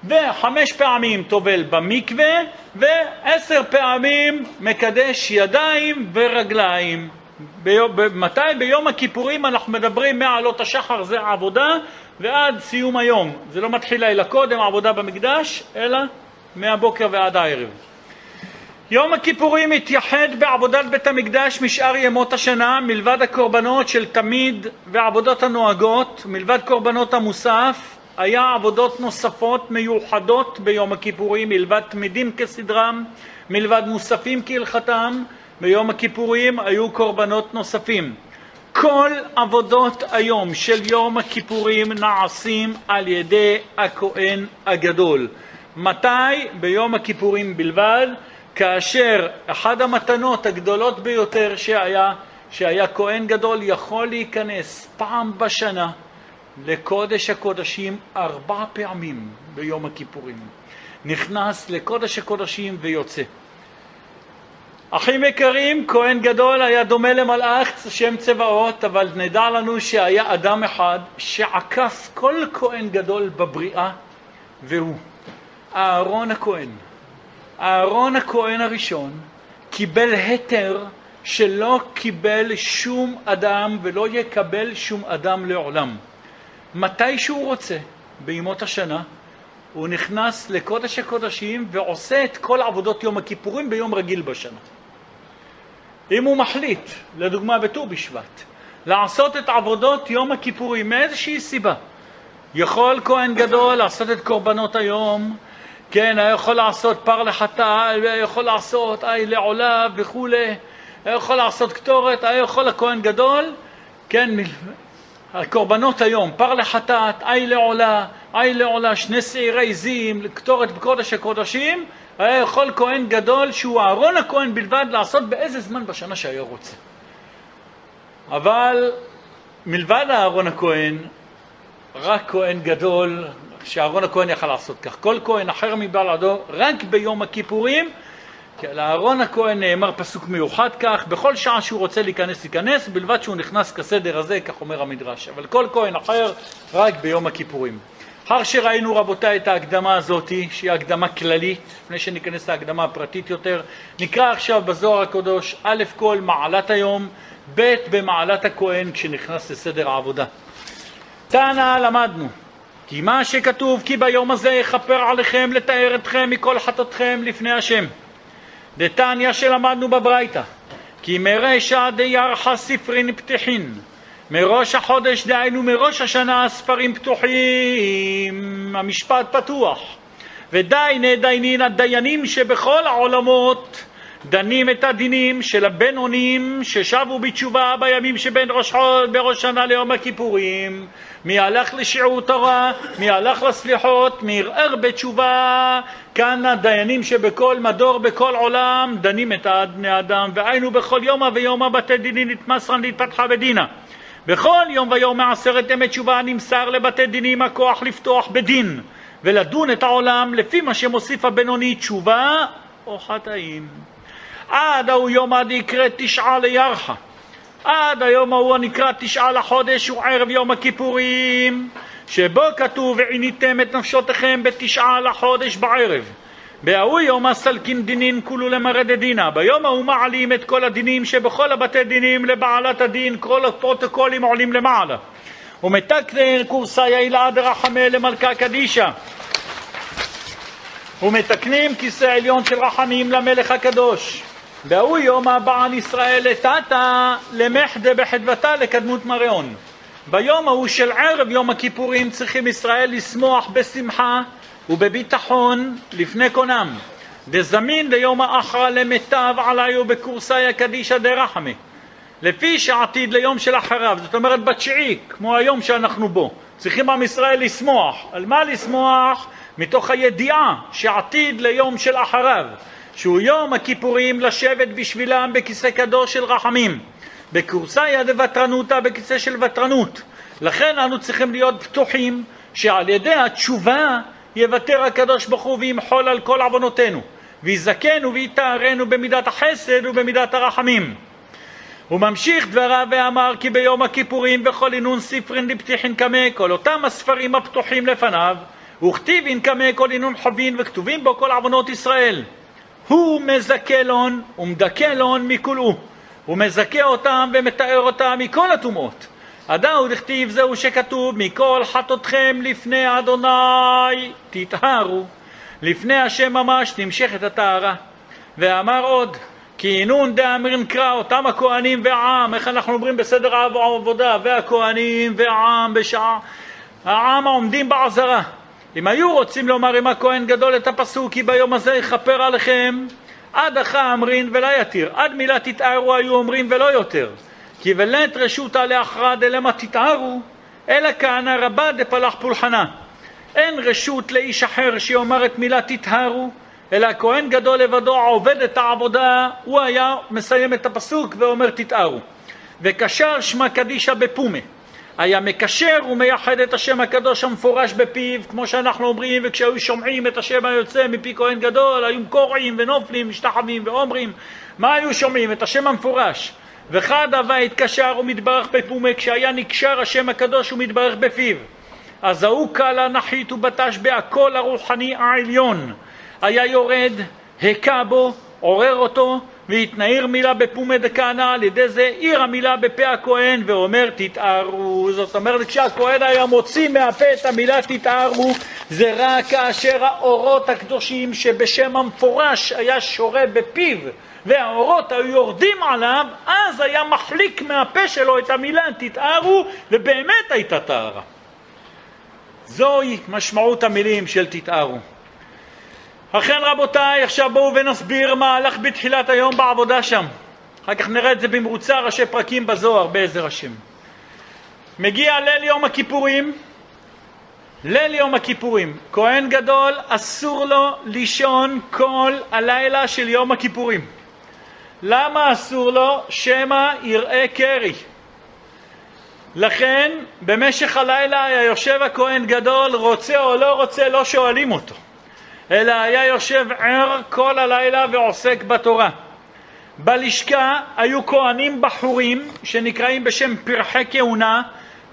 וחמש פעמים טובל במקווה, ועשר פעמים מקדש ידיים ורגליים. מתי? ביום הכיפורים אנחנו מדברים מעלות השחר, זה העבודה, ועד סיום היום. זה לא מתחיל לילה קודם, העבודה במקדש, אלא מהבוקר ועד הערב. יום הכיפורים מתייחד בעבודת בית המקדש משאר ימות השנה, מלבד הקורבנות של תמיד ועבודות הנוהגות, מלבד קורבנות המוסף, היה עבודות נוספות מיוחדות ביום הכיפורים, מלבד תמידים כסדרם, מלבד מוספים כהלכתם, ביום הכיפורים היו קורבנות נוספים. כל עבודות היום של יום הכיפורים נעשים על ידי הכהן הגדול. מתי? ביום הכיפורים בלבד, כאשר אחת המתנות הגדולות ביותר שהיה, שהיה כהן גדול יכול להיכנס פעם בשנה לקודש הקודשים ארבע פעמים ביום הכיפורים. נכנס לקודש הקודשים ויוצא. אחים יקרים, כהן גדול היה דומה למלאך שם צבאות, אבל נדע לנו שהיה אדם אחד שעקף כל כהן גדול בבריאה, והוא אהרון הכהן. אהרון הכהן הראשון קיבל היתר שלא קיבל שום אדם ולא יקבל שום אדם לעולם. מתי שהוא רוצה, בימות השנה, הוא נכנס לקודש הקודשים ועושה את כל עבודות יום הכיפורים ביום רגיל בשנה. אם הוא מחליט, לדוגמה בט"ו בשבט, לעשות את עבודות יום הכיפורים מאיזושהי סיבה, יכול כהן גדול לעשות את קורבנות היום, כן, היה יכול לעשות פר לחטא, היה יכול לעשות אי לעולה וכולי, היה יכול לעשות קטורת, היה יכול הכהן גדול, כן, הקורבנות היום, פר לחטאת, אי לעולה, אי לעולה, שני שעירי עזים, קטורת בקודש הקודשים, היה יכול כהן גדול שהוא אהרון הכהן בלבד לעשות באיזה זמן בשנה שהיה רוצה. אבל מלבד אהרון הכהן, רק כהן גדול, שאהרון הכהן יכל לעשות כך. כל כהן אחר מבלעדו, רק ביום הכיפורים, כי על אהרון הכהן נאמר פסוק מיוחד כך, בכל שעה שהוא רוצה להיכנס, ייכנס, בלבד שהוא נכנס כסדר הזה, כך אומר המדרש. אבל כל כהן אחר, רק ביום הכיפורים. אחר שראינו רבותיי את ההקדמה הזאת, שהיא הקדמה כללית, לפני שניכנס להקדמה הפרטית יותר, נקרא עכשיו בזוהר הקדוש א' כל מעלת היום, ב' במעלת הכהן כשנכנס לסדר העבודה. תנא למדנו כי מה שכתוב כי ביום הזה יכפר עליכם לתאר אתכם מכל חטאתכם לפני השם. דתניא שלמדנו בברייתא כי מרשע דירחה ספרין פתחין מראש החודש, דהיינו מראש השנה, הספרים פתוחים, המשפט פתוח. ודייני דיינין הדיינים שבכל העולמות דנים את הדינים של הבינונים ששבו בתשובה בימים שבין ראש, בראש שנה ליום הכיפורים. מי הלך לשיעור תורה, מי הלך לסליחות, מי ערער בתשובה. כאן הדיינים שבכל מדור, בכל עולם, דנים את בני אדם. והיינו בכל יומא ויומא בתי דינין נתמסרן להתפתחה בדינה. בכל יום ויום מעשרת אמת תשובה נמסר לבתי דינים הכוח לפתוח בדין ולדון את העולם לפי מה שמוסיף הבינוני תשובה או חטאים. עד ההוא יום עד יקרא תשעה לירחה. עד היום ההוא הנקרא תשעה לחודש הוא ערב יום הכיפורים שבו כתוב ועיניתם את נפשותיכם בתשעה לחודש בערב בהוא יום הסלקין דינין כולו למרד דינה. ביום ההוא מעלים את כל הדינים שבכל הבתי דינים לבעלת הדין, כל הפרוטוקולים עולים למעלה. ומתקנן קורסאי אלעד רחמי למלכה קדישה. ומתקנים כיסא עליון של רחמים למלך הקדוש. בהוא יום הבעל ישראל לטאטה למחדה בחדוותה לקדמות מריון. ביום ההוא של ערב יום הכיפורים צריכים ישראל לשמוח בשמחה ובביטחון לפני קונם, דזמין ליום האחרא למיטב עליו בקורסאי קדישא דרחמי, לפי שעתיד ליום של אחריו, זאת אומרת בתשיעי, כמו היום שאנחנו בו. צריכים עם ישראל לשמוח. על מה לשמוח? מתוך הידיעה שעתיד ליום של אחריו, שהוא יום הכיפורים לשבת בשבילם בכיסא קדוש של רחמים, בקורסאיה דוותרנותא בכיסא של ותרנות. לכן אנו צריכים להיות פתוחים שעל ידי התשובה יוותר הקדוש ברוך הוא וימחול על כל עוונותינו, ויזכנו ויטהרנו במידת החסד ובמידת הרחמים. הוא ממשיך דבריו ואמר כי ביום הכיפורים בכל אינון ספרין דפתיחין קמא כל אותם הספרים הפתוחים לפניו וכתיבין קמא כל אינון חבין וכתובים בו כל עוונות ישראל. הוא מזכה לון ומדכא לון מכולאו. הוא מזכה אותם ומתאר אותם מכל הטומאות. הדאו דכתיב זהו שכתוב מכל חטאותכם לפני אדוני תטהרו. לפני השם ממש נמשכת הטהרה. ואמר עוד כי אינון דאמרין קרא אותם הכהנים והעם, איך אנחנו אומרים בסדר העבודה, והכהנים והעם בשעה, העם העומדים בעזרה. אם היו רוצים לומר עם הכהן גדול את הפסוק כי ביום הזה יכפר עליכם עד אחא אמרין ולא יתיר, עד מילה תתארו היו אומרים ולא יותר. כי ולית רשותא לאחרא דלמה תתארו, אלא כהנא רבה דפלח פולחנה. אין רשות לאיש אחר שיאמר את מילה תתהרו, אלא הכהן גדול לבדו העובד את העבודה, הוא היה מסיים את הפסוק ואומר תתארו. וקשר שמע קדישא בפומה. היה מקשר ומייחד את השם הקדוש המפורש בפיו, כמו שאנחנו אומרים, וכשהיו שומעים את השם היוצא מפי כהן גדול, היו קורעים ונופלים, משתחווים ואומרים, מה היו שומעים? את השם המפורש. וחד הווה התקשר ומתברך בפומה, כשהיה נקשר השם הקדוש ומתברך בפיו. אז ההוא קלה נחית ובטש בהקול הרוחני העליון. היה יורד, הכה בו, עורר אותו, והתנער מילה בפומי דכהנא, על ידי זה עיר המילה בפה הכהן ואומר תתארו. זאת אומרת כשהכהן היה מוציא מהפה את המילה תתארו זה רק כאשר האורות הקדושים שבשם המפורש היה שורה בפיו והאורות היו יורדים עליו, אז היה מחליק מהפה שלו את המילה תתארו ובאמת הייתה טהרה. זוהי משמעות המילים של תתארו. אכן רבותיי, עכשיו בואו ונסביר מה הלך בתחילת היום בעבודה שם. אחר כך נראה את זה במרוצה ראשי פרקים בזוהר, בעזר השם. מגיע ליל יום הכיפורים, ליל יום הכיפורים. כהן גדול, אסור לו לישון כל הלילה של יום הכיפורים. למה אסור לו? שמא יראה קרי. לכן, במשך הלילה היה יושב הכהן גדול, רוצה או לא רוצה, לא שואלים אותו. אלא היה יושב ער כל הלילה ועוסק בתורה. בלשכה היו כהנים בחורים שנקראים בשם פרחי כהונה,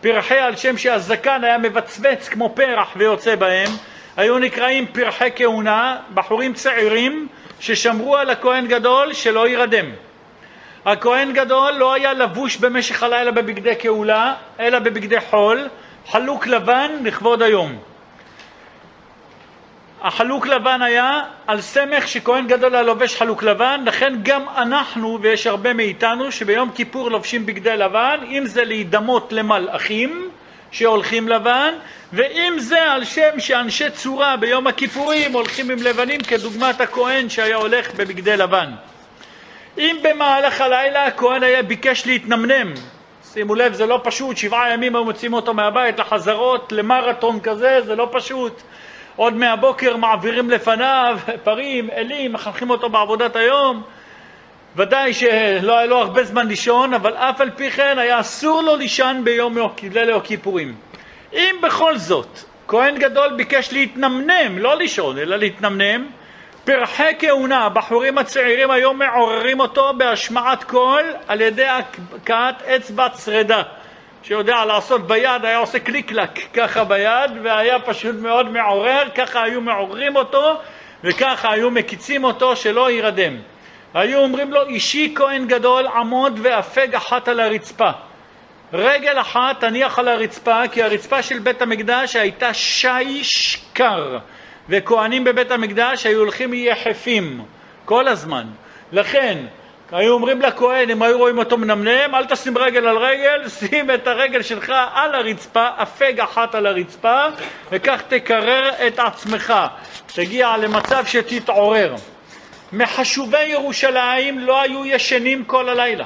פרחי על שם שהזקן היה מבצבץ כמו פרח ויוצא בהם, היו נקראים פרחי כהונה, בחורים צעירים ששמרו על הכהן גדול שלא יירדם. הכהן גדול לא היה לבוש במשך הלילה בבגדי כהולה, אלא בבגדי חול, חלוק לבן לכבוד היום. החלוק לבן היה על סמך שכהן גדול היה לובש חלוק לבן, לכן גם אנחנו, ויש הרבה מאיתנו, שביום כיפור לובשים בגדי לבן, אם זה להידמות למלאכים שהולכים לבן, ואם זה על שם שאנשי צורה ביום הכיפורים הולכים עם לבנים, כדוגמת הכהן שהיה הולך בבגדי לבן. אם במהלך הלילה הכהן היה ביקש להתנמנם, שימו לב, זה לא פשוט, שבעה ימים היו מוצאים אותו מהבית לחזרות, למרתון כזה, זה לא פשוט. עוד מהבוקר מעבירים לפניו פרים, אלים, מחנכים אותו בעבודת היום. ודאי שלא היה לו הרבה זמן לישון, אבל אף על פי כן היה אסור לו לישון ביום ליל הכיפורים. אם בכל זאת כהן גדול ביקש להתנמנם, לא לישון, אלא להתנמנם, פרחי כהונה, הבחורים הצעירים היום מעוררים אותו בהשמעת קול על ידי הכאת אצבע צרדה. שיודע לעשות ביד, היה עושה קליק-קלק ככה ביד, והיה פשוט מאוד מעורר, ככה היו מעוררים אותו, וככה היו מקיצים אותו שלא יירדם. היו אומרים לו, אישי כהן גדול, עמוד והפג אחת על הרצפה. רגל אחת תניח על הרצפה, כי הרצפה של בית המקדש הייתה שיש קר, וכהנים בבית המקדש היו הולכים יחפים כל הזמן. לכן, היו אומרים לכהן, אם היו רואים אותו מנמנם, אל תשים רגל על רגל, (laughs) שים את הרגל שלך על הרצפה, אפג אחת על הרצפה, וכך תקרר את עצמך. תגיע למצב שתתעורר. מחשובי ירושלים לא היו ישנים כל הלילה,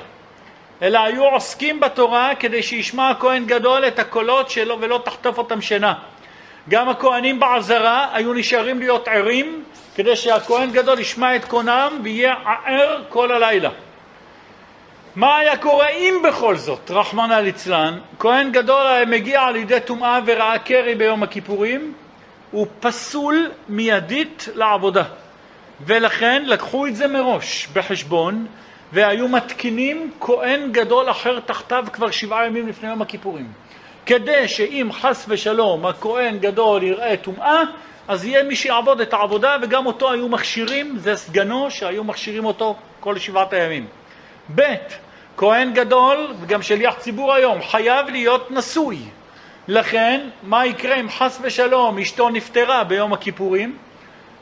אלא היו עוסקים בתורה כדי שישמע הכהן גדול את הקולות שלו ולא תחטוף אותם שינה. גם הכהנים בעזרה היו נשארים להיות ערים כדי שהכהן גדול ישמע את קונם ויהיה ער כל הלילה. מה היה קורה אם בכל זאת, רחמנא ליצלן, כהן גדול היה מגיע על ידי טומאה וראה קרי ביום הכיפורים, הוא פסול מיידית לעבודה. ולכן לקחו את זה מראש בחשבון, והיו מתקינים כהן גדול אחר תחתיו כבר שבעה ימים לפני יום הכיפורים. כדי שאם חס ושלום הכהן גדול יראה טומאה, אז יהיה מי שיעבוד את העבודה, וגם אותו היו מכשירים, זה סגנו שהיו מכשירים אותו כל שבעת הימים. ב', כהן גדול, וגם שליח ציבור היום, חייב להיות נשוי. לכן, מה יקרה אם חס ושלום אשתו נפטרה ביום הכיפורים?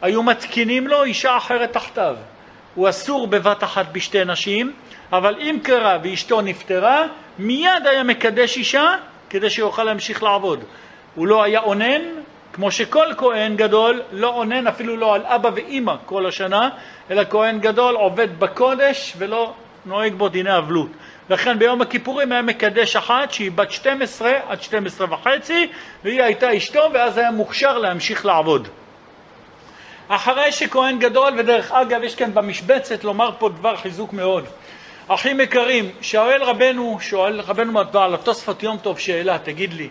היו מתקינים לו אישה אחרת תחתיו. הוא אסור בבת אחת בשתי נשים, אבל אם קרה ואשתו נפטרה, מיד היה מקדש אישה כדי שיוכל להמשיך לעבוד. הוא לא היה אונן, כמו שכל כהן גדול לא אונן אפילו לא על אבא ואימא כל השנה, אלא כהן גדול עובד בקודש ולא נוהג בו דיני אבלות. לכן ביום הכיפורים היה מקדש אחת שהיא בת 12 עד 12 וחצי, והיא הייתה אשתו, ואז היה מוכשר להמשיך לעבוד. אחרי שכהן גדול, ודרך אגב, יש כאן במשבצת לומר פה דבר חיזוק מאוד. אחים יקרים, שואל רבנו, שואל רבנו בעל התוספות יום טוב שאלה, תגיד לי,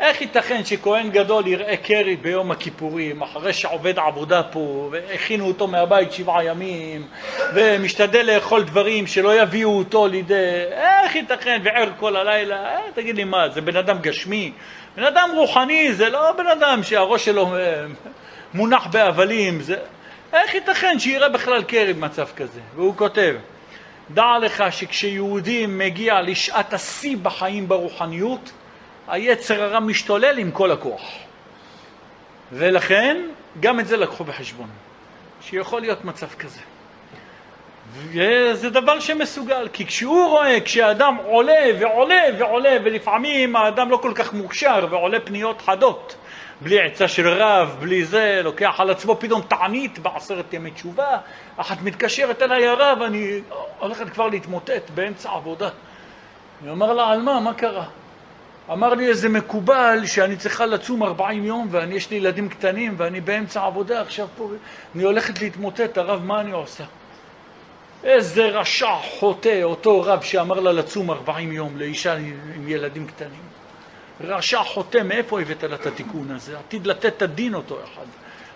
איך ייתכן שכהן גדול יראה קרי ביום הכיפורים, אחרי שעובד עבודה פה, והכינו אותו מהבית שבעה ימים, ומשתדל לאכול דברים שלא יביאו אותו לידי... איך ייתכן? וער כל הלילה? אה, תגיד לי מה, זה בן אדם גשמי? בן אדם רוחני זה לא בן אדם שהראש שלו אה, מונח בהבלים, זה... איך ייתכן שיראה בכלל קרי במצב כזה? והוא כותב, דע לך שכשיהודי מגיע לשעת השיא בחיים ברוחניות, היצר הרע משתולל עם כל הכוח. ולכן, גם את זה לקחו בחשבון, שיכול להיות מצב כזה. וזה דבר שמסוגל, כי כשהוא רואה, כשאדם עולה ועולה ועולה, ולפעמים האדם לא כל כך מוכשר ועולה פניות חדות, בלי עצה של רב, בלי זה, לוקח על עצמו פתאום תענית בעשרת ימי תשובה, אחת מתקשרת אליי הרב, אני הולכת כבר להתמוטט באמצע עבודה. אני אומר לה, על מה? מה קרה? אמר לי איזה מקובל שאני צריכה לצום 40 יום ויש לי ילדים קטנים ואני באמצע עבודה עכשיו פה, אני הולכת להתמוטט, הרב, מה אני עושה? איזה רשע חוטא אותו רב שאמר לה לצום 40 יום לאישה עם ילדים קטנים. רשע חוטא, מאיפה הבאת לה את התיקון הזה? עתיד לתת את הדין אותו אחד.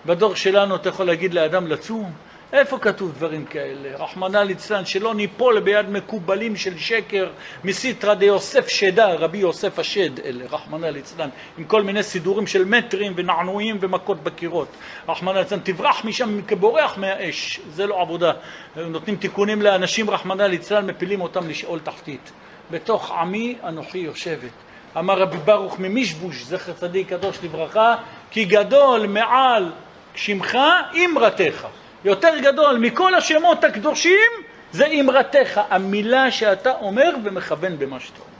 בדור שלנו אתה יכול להגיד לאדם לצום? איפה כתוב דברים כאלה? רחמנא ליצלן, שלא ניפול ביד מקובלים של שקר מסיתרא דיוסף שדה, רבי יוסף השד, אלה, רחמנא ליצלן, עם כל מיני סידורים של מטרים ונענועים ומכות בקירות. רחמנא ליצלן, תברח משם כבורח מהאש, זה לא עבודה. נותנים תיקונים לאנשים, רחמנא ליצלן, מפילים אותם לשאול תחתית. בתוך עמי אנוכי יושבת. אמר רבי ברוך ממישבוש, זכר צדיק קדוש לברכה, כי גדול מעל שמך אמרתך. יותר גדול מכל השמות הקדושים זה אמרתך, המילה שאתה אומר ומכוון במה שאתה אומר.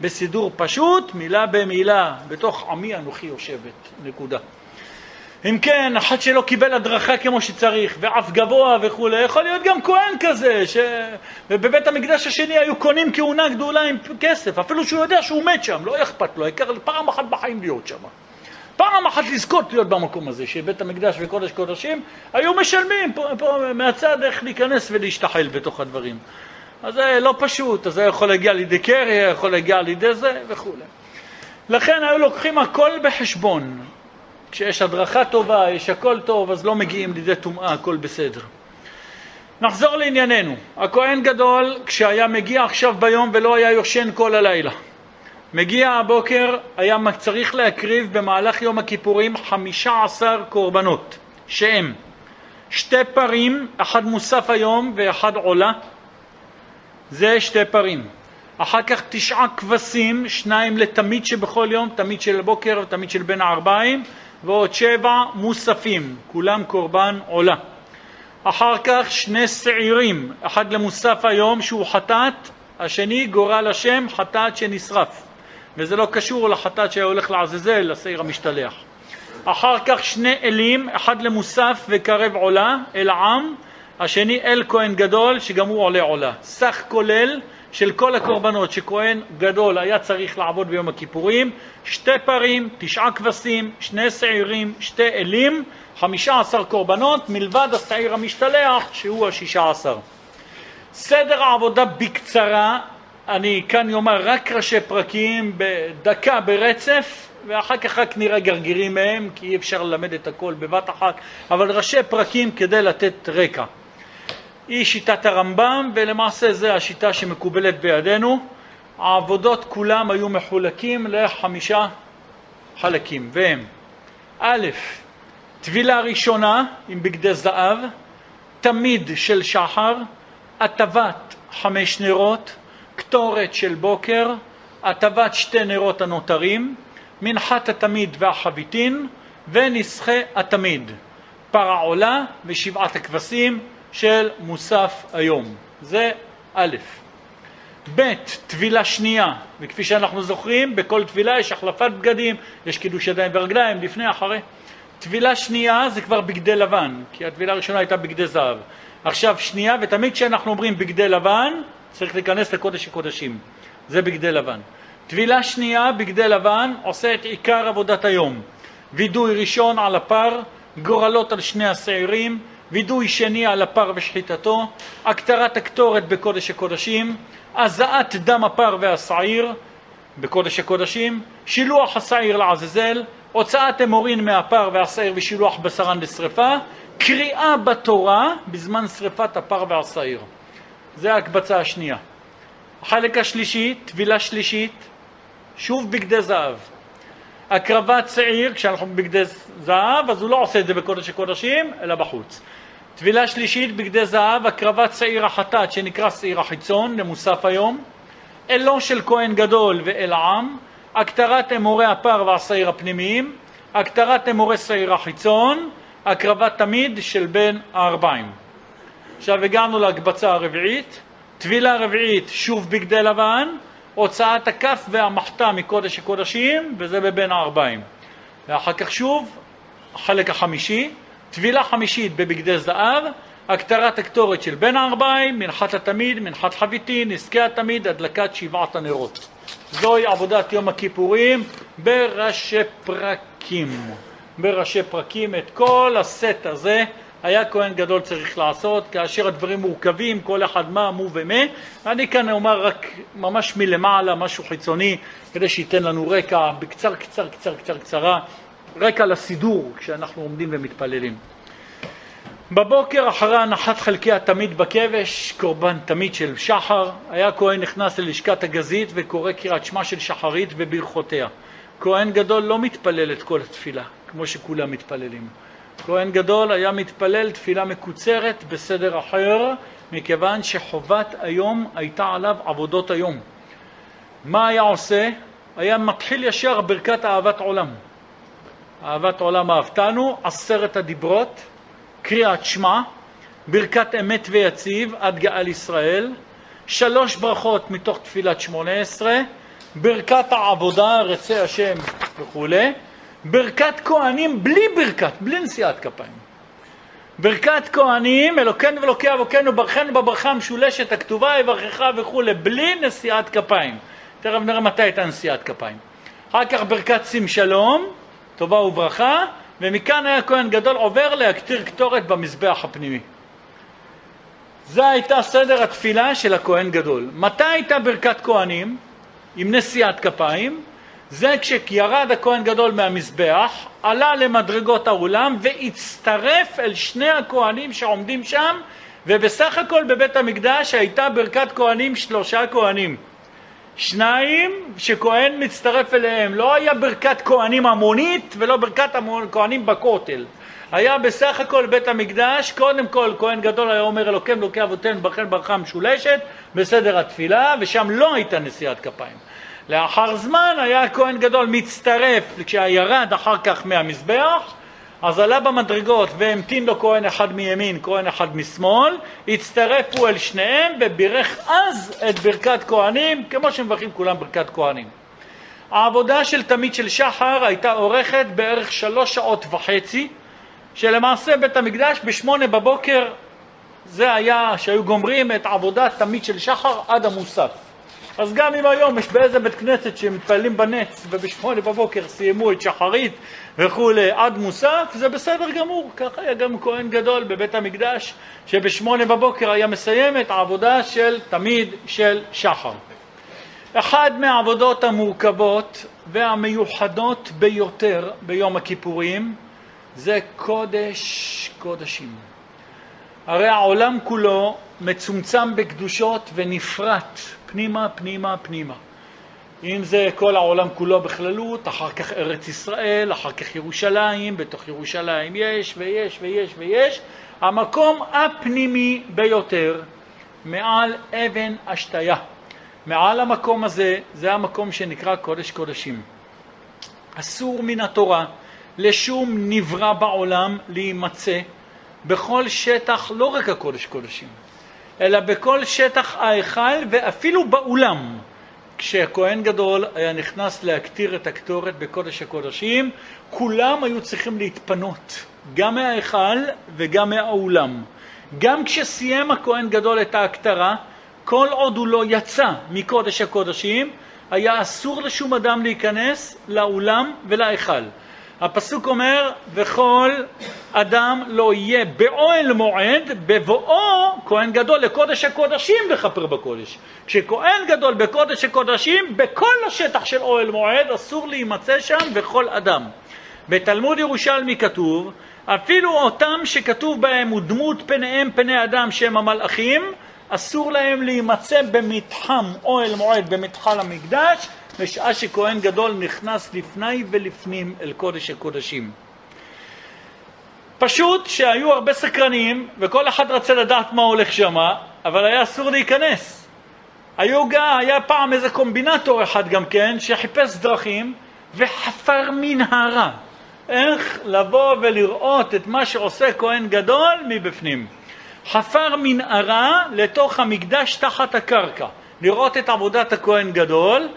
בסידור פשוט, מילה במילה, בתוך עמי אנוכי יושבת, נקודה. אם כן, אחד שלא קיבל הדרכה כמו שצריך, ואף גבוה וכולי, יכול להיות גם כהן כזה, ש... ובבית המקדש השני היו קונים כהונה גדולה עם כסף, אפילו שהוא יודע שהוא מת שם, לא אכפת לו, העיקר פעם אחת בחיים להיות שם. פעם אחת לזכות להיות במקום הזה, שבית המקדש וקודש קודשים, היו משלמים פה, פה מהצד איך להיכנס ולהשתחל בתוך הדברים. אז זה לא פשוט, אז זה יכול להגיע לידי קרי, יכול להגיע לידי זה וכולי. לכן היו לוקחים הכל בחשבון. כשיש הדרכה טובה, יש הכל טוב, אז לא מגיעים לידי טומאה, הכל בסדר. נחזור לענייננו. הכהן גדול, כשהיה מגיע עכשיו ביום ולא היה יושן כל הלילה, מגיע הבוקר, היה צריך להקריב במהלך יום הכיפורים חמישה עשר קורבנות, שהם שתי פרים, אחד מוסף היום ואחד עולה, זה שתי פרים. אחר כך תשעה כבשים, שניים לתמיד שבכל יום, תמיד של הבוקר ותמיד של בין הערביים, ועוד שבע מוספים, כולם קורבן עולה. אחר כך שני שעירים, אחד למוסף היום שהוא חטאת, השני גורל השם חטאת שנשרף. וזה לא קשור לחטאת שהיה הולך לעזאזל, לשעיר המשתלח. אחר כך שני אלים, אחד למוסף וקרב עולה, אל העם, השני אל כהן גדול, שגם הוא עולה עולה. סך כולל של כל הקורבנות שכהן גדול היה צריך לעבוד ביום הכיפורים, שתי פרים, תשעה כבשים, שני שעירים, שתי אלים, חמישה עשר קורבנות, מלבד השעיר המשתלח שהוא השישה עשר. סדר העבודה בקצרה, אני כאן אומר רק ראשי פרקים בדקה ברצף, ואחר כך רק נראה גרגירים מהם, כי אי אפשר ללמד את הכל בבת אחת, אבל ראשי פרקים כדי לתת רקע. היא שיטת הרמב"ם, ולמעשה זו השיטה שמקובלת בידינו. העבודות כולם היו מחולקים לחמישה חלקים, והם א', טבילה ראשונה עם בגדי זהב, תמיד של שחר, הטבת חמש נרות, קטורת של בוקר, הטבת שתי נרות הנותרים, מנחת התמיד והחביתין ונסחי התמיד, פרה עולה ושבעת הכבשים של מוסף היום. זה א'. ב', טבילה שנייה, וכפי שאנחנו זוכרים, בכל טבילה יש החלפת בגדים, יש קידוש ידיים ורגליים, לפני, אחרי. טבילה שנייה זה כבר בגדי לבן, כי הטבילה הראשונה הייתה בגדי זהב. עכשיו שנייה, ותמיד כשאנחנו אומרים בגדי לבן, צריך להיכנס לקודש הקודשים. זה בגדי לבן. טבילה שנייה, בגדי לבן, עושה את עיקר עבודת היום. וידוי ראשון על הפר, גורלות על שני השעירים, וידוי שני על הפר ושחיטתו, הקטרת הקטורת בקודש הקודשים, הזעת דם הפר והשעיר בקודש הקודשים, שילוח השעיר לעזאזל, הוצאת אמורין מהפר והשעיר ושילוח בשרן לשרפה, קריאה בתורה בזמן שרפת הפר והשעיר. זה ההקבצה השנייה. החלק השלישי, טבילה שלישית, שוב בגדי זהב. הקרבת שעיר, כשאנחנו בגדי זהב, אז הוא לא עושה את זה בקודש הקודשים, אלא בחוץ. טבילה שלישית, בגדי זהב, הקרבת שעיר החטאת, שנקרא שעיר החיצון, למוסף היום. אלו של כהן גדול ואל העם, הקטרת אמורי הפר והשעיר הפנימיים, הקטרת אמורי שעיר החיצון, הקרבת תמיד של בין הארבעים. עכשיו הגענו להקבצה הרביעית, טבילה רביעית שוב בגדי לבן, הוצאת הכף והמחתה מקודש הקודשים, וזה בבין הארבעים. ואחר כך שוב, החלק החמישי, טבילה חמישית בבגדי זהב, הקטרת הקטורת של בין הארבעים, מנחת התמיד, מנחת חביתין, נזקי התמיד, הדלקת שבעת הנרות. זוהי עבודת יום הכיפורים בראשי פרקים. בראשי פרקים את כל הסט הזה היה כהן גדול צריך לעשות, כאשר הדברים מורכבים, כל אחד מה, מו ומה. אני כאן אומר רק ממש מלמעלה, משהו חיצוני, כדי שייתן לנו רקע בקצר, קצר, קצר, קצר, קצרה, רקע לסידור כשאנחנו עומדים ומתפללים. בבוקר אחרי הנחת חלקי התמיד בכבש, קורבן תמיד של שחר, היה כהן נכנס ללשכת הגזית וקורא קריאת שמע של שחרית וברכותיה. כהן גדול לא מתפלל את כל התפילה, כמו שכולם מתפללים. כהן גדול היה מתפלל תפילה מקוצרת בסדר אחר, מכיוון שחובת היום הייתה עליו עבודות היום. מה היה עושה? היה מתחיל ישר ברכת אהבת עולם. אהבת עולם אהבתנו, עשרת הדיברות, קריאת שמע, ברכת אמת ויציב עד גאל ישראל, שלוש ברכות מתוך תפילת שמונה עשרה, ברכת העבודה, רצה השם וכולי, ברכת כהנים בלי ברכת, בלי נשיאת כפיים. ברכת כהנים, אלוקינו ואלוקי אבותינו, ברכנו בברכה המשולשת הכתובה, יברכך וכולי, בלי נשיאת כפיים. תכף נראה מתי הייתה נשיאת כפיים. אחר כך ברכת שים שלום, טובה וברכה, ומכאן היה כהן גדול עובר להקטיר קטורת במזבח הפנימי. זה הייתה סדר התפילה של הכהן גדול. מתי הייתה ברכת כהנים? עם נשיאת כפיים? זה כשירד הכהן גדול מהמזבח, עלה למדרגות האולם והצטרף אל שני הכהנים שעומדים שם, ובסך הכל בבית המקדש הייתה ברכת כהנים שלושה כהנים. שניים שכהן מצטרף אליהם, לא היה ברכת כהנים המונית ולא ברכת כהנים בכותל. היה בסך הכל בית המקדש, קודם כל כהן גדול היה אומר אלוקים אלוקי אבותינו ברכן ברכה משולשת בסדר התפילה, ושם לא הייתה נשיאת כפיים. לאחר זמן היה הכהן גדול מצטרף, כשירד אחר כך מהמזבח, אז עלה במדרגות והמתין לו כהן אחד מימין, כהן אחד משמאל, הצטרפו אל שניהם ובירך אז את ברכת כהנים, כמו שמברכים כולם ברכת כהנים. העבודה של תמיד של שחר הייתה אורכת בערך שלוש שעות וחצי, שלמעשה בית המקדש בשמונה בבוקר זה היה שהיו גומרים את עבודת תמיד של שחר עד המוסף. אז גם אם היום יש באיזה בית כנסת שמתפללים בנץ ובשמונה בבוקר סיימו את שחרית וכולי עד מוסף, זה בסדר גמור. ככה היה גם כהן גדול בבית המקדש, שבשמונה בבוקר היה מסיים את העבודה של תמיד של שחר. אחד מהעבודות המורכבות והמיוחדות ביותר ביום הכיפורים זה קודש קודשים. הרי העולם כולו מצומצם בקדושות ונפרט פנימה, פנימה, פנימה. אם זה כל העולם כולו בכללות, אחר כך ארץ ישראל, אחר כך ירושלים, בתוך ירושלים יש ויש ויש ויש. המקום הפנימי ביותר, מעל אבן השתיה. מעל המקום הזה, זה המקום שנקרא קודש קודשים. אסור מן התורה לשום נברא בעולם להימצא בכל שטח, לא רק הקודש קודשים, אלא בכל שטח ההיכל ואפילו באולם. כשהכהן גדול היה נכנס להקטיר את הקטורת בקודש הקודשים, כולם היו צריכים להתפנות, גם מההיכל וגם מהאולם. גם כשסיים הכהן גדול את ההקטרה, כל עוד הוא לא יצא מקודש הקודשים, היה אסור לשום אדם להיכנס לאולם ולהיכל. הפסוק אומר, וכל אדם לא יהיה באוהל מועד, בבואו כהן גדול לקודש הקודשים לכפר בקודש. כשכהן גדול בקודש הקודשים, בכל השטח של אוהל מועד אסור להימצא שם וכל אדם. בתלמוד ירושלמי כתוב, אפילו אותם שכתוב בהם ודמות פניהם פני אדם שהם המלאכים, אסור להם להימצא במתחם אוהל מועד במתחם המקדש, בשעה שכהן גדול נכנס לפני ולפנים אל קודש הקודשים. פשוט שהיו הרבה סקרנים וכל אחד רצה לדעת מה הולך שמה, אבל היה אסור להיכנס. היו גם, היה פעם איזה קומבינטור אחד גם כן שחיפש דרכים וחפר מנהרה. איך לבוא ולראות את מה שעושה כהן גדול מבפנים. חפר מנהרה לתוך המקדש תחת הקרקע, לראות את עבודת הכהן גדול,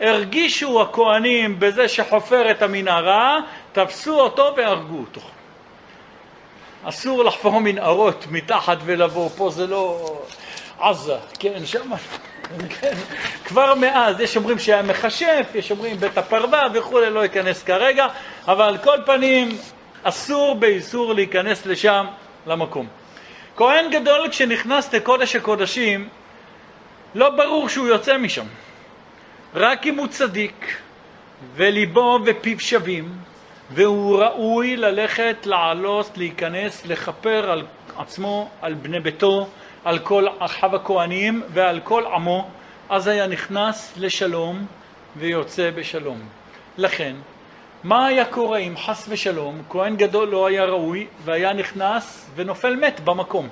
הרגישו הכהנים בזה שחופר את המנהרה, תפסו אותו והרגו אותו. אסור לחפור מנהרות מתחת ולבוא, פה זה לא עזה, כן, שם, כן. כבר מאז, יש אומרים שהיה מכשף, יש אומרים בית הפרווה וכולי, לא אכנס כרגע, אבל על כל פנים אסור באיסור להיכנס לשם, למקום. כהן גדול כשנכנס לקודש הקודשים, לא ברור שהוא יוצא משם. רק אם הוא צדיק וליבו ופיו שווים, והוא ראוי ללכת, לעלות, להיכנס, לכפר על עצמו, על בני ביתו, על כל אחיו הכהנים ועל כל עמו, אז היה נכנס לשלום ויוצא בשלום. לכן, מה היה קורה אם חס ושלום כהן גדול לא היה ראוי והיה נכנס ונופל מת במקום?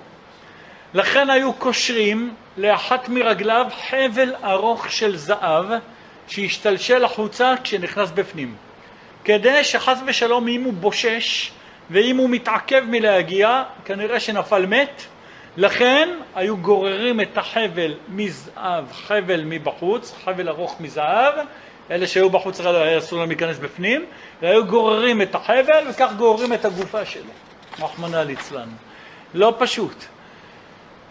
לכן היו קושרים לאחת מרגליו חבל ארוך של זהב שהשתלשל החוצה כשנכנס בפנים. כדי שחס ושלום אם הוא בושש ואם הוא מתעכב מלהגיע, כנראה שנפל מת, לכן היו גוררים את החבל מזהב, חבל מבחוץ, חבל ארוך מזהב, אלה שהיו בחוץ היה אסור להם להיכנס בפנים, והיו גוררים את החבל וכך גוררים את הגופה שלו, רחמנא ליצלן. לא פשוט.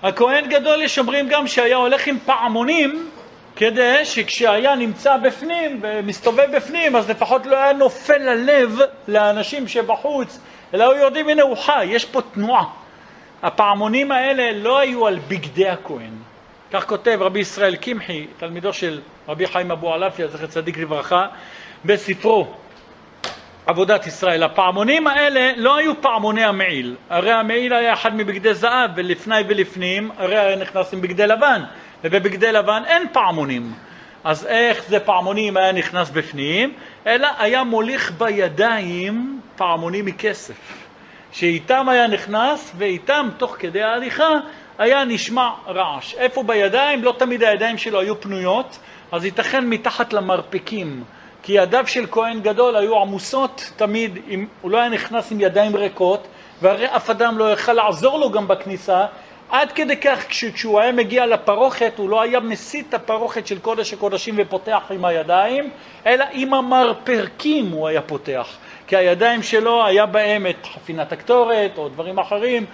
הכהן גדול יש אומרים גם שהיה הולך עם פעמונים כדי שכשהיה נמצא בפנים ומסתובב בפנים אז לפחות לא היה נופל ללב לאנשים שבחוץ אלא היו יודעים הנה הוא חי, יש פה תנועה. הפעמונים האלה לא היו על בגדי הכהן. כך כותב רבי ישראל קמחי, תלמידו של רבי חיים אבו עלפיה, זכר צדיק לברכה, בספרו עבודת ישראל. הפעמונים האלה לא היו פעמוני המעיל, הרי המעיל היה אחד מבגדי זהב ולפני ולפנים, הרי היה נכנס עם בגדי לבן, ובבגדי לבן אין פעמונים. אז איך זה פעמונים היה נכנס בפנים? אלא היה מוליך בידיים פעמונים מכסף, שאיתם היה נכנס ואיתם תוך כדי ההליכה היה נשמע רעש. איפה בידיים? לא תמיד הידיים שלו היו פנויות, אז ייתכן מתחת למרפקים. כי ידיו של כהן גדול היו עמוסות תמיד, עם, הוא לא היה נכנס עם ידיים ריקות, והרי אף אדם לא יכל לעזור לו גם בכניסה, עד כדי כך כשהוא היה מגיע לפרוכת הוא לא היה מסיט את הפרוכת של קודש הקודשים ופותח עם הידיים, אלא עם המרפרקים הוא היה פותח. כי הידיים שלו היה בהם את חפינת הקטורת או דברים אחרים,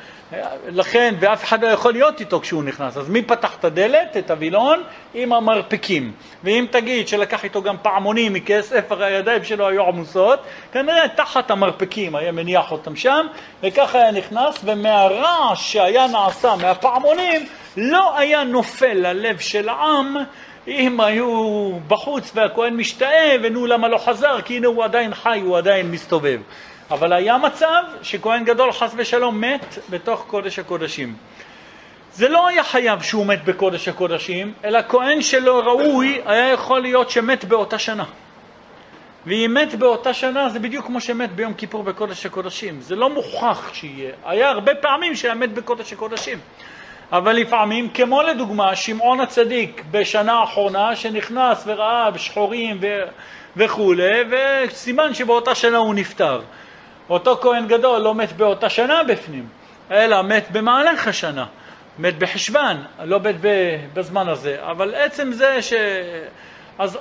לכן, ואף אחד לא יכול להיות איתו כשהוא נכנס. אז מי פתח את הדלת, את הווילון, עם המרפקים. ואם תגיד שלקח איתו גם פעמונים מכסף, הרי הידיים שלו היו עמוסות, כנראה תחת המרפקים היה מניח אותם שם, וככה היה נכנס, ומהרעש שהיה נעשה מהפעמונים, לא היה נופל ללב של העם אם היו בחוץ והכהן משתאה, ונו למה לא חזר, כי הנה הוא עדיין חי, הוא עדיין מסתובב. אבל היה מצב שכהן גדול חס ושלום מת בתוך קודש הקודשים. זה לא היה חייב שהוא מת בקודש הקודשים, אלא כהן שלא ראוי היה יכול להיות שמת באותה שנה. ואם מת באותה שנה זה בדיוק כמו שמת ביום כיפור בקודש הקודשים. זה לא מוכח שיהיה. היה הרבה פעמים שהיה מת בקודש הקודשים. אבל לפעמים, כמו לדוגמה שמעון הצדיק בשנה האחרונה שנכנס וראה שחורים ו... וכולי, וסימן שבאותה שנה הוא נפטר. אותו כהן גדול לא מת באותה שנה בפנים, אלא מת במהלך השנה, מת בחשוון, לא מת בזמן הזה. אבל עצם זה ש... אז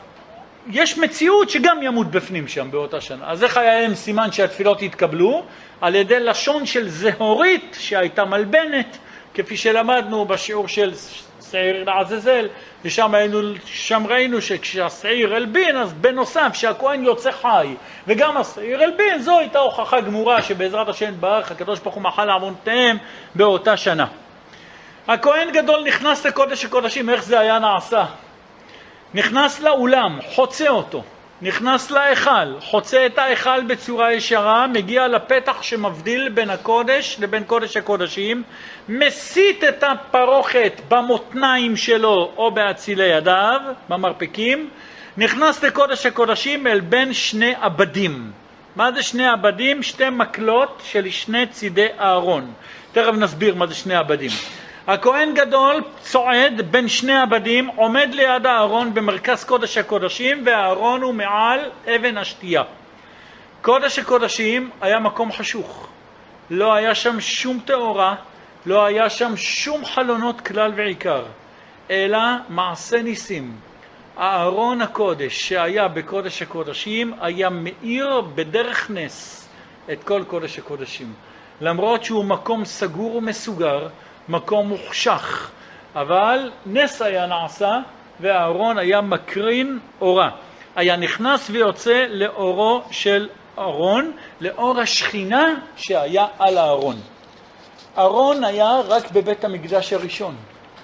יש מציאות שגם ימות בפנים שם באותה שנה. אז איך היה להם סימן שהתפילות יתקבלו? על ידי לשון של זהורית שהייתה מלבנת, כפי שלמדנו בשיעור של שעיר לעזאזל, ושם היינו, שם ראינו שכשהשעיר הלבין, אז בנוסף שהכהן יוצא חי, וגם השעיר הלבין, זו הייתה הוכחה גמורה שבעזרת השם ברך הקדוש ברוך הוא מחל לעוונותיהם באותה שנה. הכהן גדול נכנס לקודש הקודשים, איך זה היה נעשה? נכנס לאולם, חוצה אותו, נכנס להיכל, חוצה את ההיכל בצורה ישרה, מגיע לפתח שמבדיל בין הקודש לבין קודש הקודשים, מסיט את הפרוכת במותניים שלו או באצילי ידיו, במרפקים, נכנס לקודש הקודשים אל בין שני עבדים. מה זה שני עבדים? שתי מקלות של שני צידי אהרון. תכף נסביר מה זה שני עבדים. הכהן גדול צועד בין שני עבדים, עומד ליד הארון במרכז קודש הקודשים, והארון הוא מעל אבן השתייה. קודש הקודשים היה מקום חשוך. לא היה שם שום טהורה, לא היה שם שום חלונות כלל ועיקר, אלא מעשה ניסים. הארון הקודש שהיה בקודש הקודשים היה מאיר בדרך נס את כל קודש הקודשים. למרות שהוא מקום סגור ומסוגר, מקום מוחשך, אבל נס היה נעשה והארון היה מקרין אורה. היה נכנס ויוצא לאורו של ארון, לאור השכינה שהיה על הארון. ארון היה רק בבית המקדש הראשון.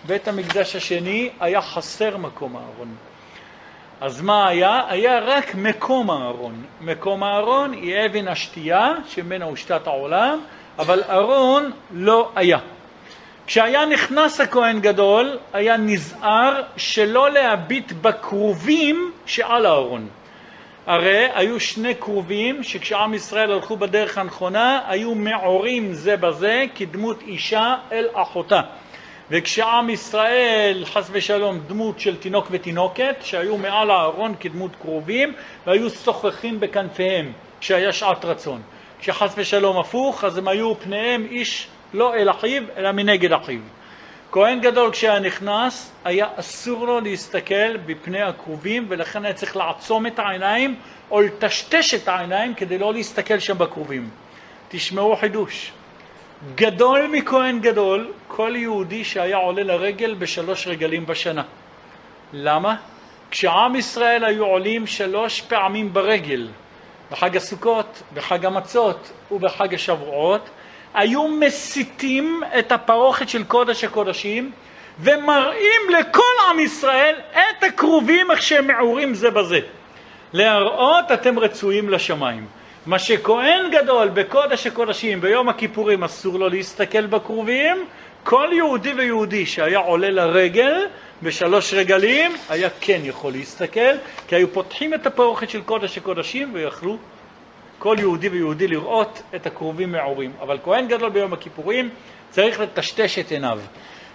בית המקדש השני היה חסר מקום הארון. אז מה היה? היה רק מקום הארון. מקום הארון היא אבן השתייה שממנה הושתת העולם, אבל ארון לא היה. כשהיה נכנס הכהן גדול, היה נזהר שלא להביט בכרובים שעל הארון. הרי היו שני כרובים שכשעם ישראל הלכו בדרך הנכונה, היו מעורים זה בזה כדמות אישה אל אחותה. וכשעם ישראל, חס ושלום, דמות של תינוק ותינוקת, שהיו מעל הארון כדמות כרובים, והיו שוחחים בכנפיהם כשהיה שעת רצון. כשחס ושלום הפוך, אז הם היו פניהם איש לא אל אחיו, אלא מנגד אחיו. כהן גדול כשהיה נכנס, היה אסור לו להסתכל בפני הכרובים, ולכן היה צריך לעצום את העיניים או לטשטש את העיניים כדי לא להסתכל שם בכרובים. תשמעו חידוש. גדול מכהן גדול, כל יהודי שהיה עולה לרגל בשלוש רגלים בשנה. למה? כשעם ישראל היו עולים שלוש פעמים ברגל, בחג הסוכות, בחג המצות ובחג השבועות, היו מסיתים את הפרוכת של קודש הקודשים ומראים לכל עם ישראל את הכרובים איך שהם מעורים זה בזה. להראות אתם רצויים לשמיים. מה שכהן גדול בקודש הקודשים ביום הכיפורים אסור לו להסתכל בכרובים, כל יהודי ויהודי שהיה עולה לרגל בשלוש רגלים היה כן יכול להסתכל, כי היו פותחים את הפרוכת של קודש הקודשים ויכלו כל יהודי ויהודי לראות את הקרובים מעורים. אבל כהן גדול ביום הכיפורים צריך לטשטש את עיניו.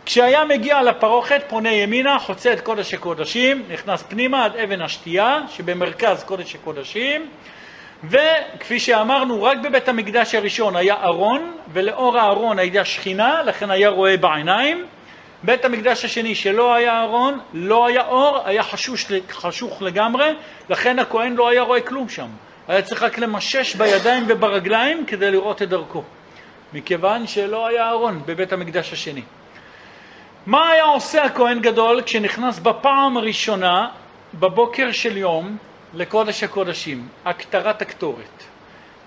כשהיה מגיע לפרוכת, פונה ימינה, חוצה את קודש הקודשים, נכנס פנימה עד אבן השתייה שבמרכז קודש הקודשים, וכפי שאמרנו, רק בבית המקדש הראשון היה ארון, ולאור הארון הייתה שכינה, לכן היה רואה בעיניים. בית המקדש השני שלא היה ארון, לא היה אור, היה חשוש, חשוך לגמרי, לכן הכהן לא היה רואה כלום שם. היה צריך רק למשש בידיים וברגליים כדי לראות את דרכו, מכיוון שלא היה ארון בבית המקדש השני. מה היה עושה הכהן גדול כשנכנס בפעם הראשונה בבוקר של יום לקודש הקודשים? הקטרת הקטורת.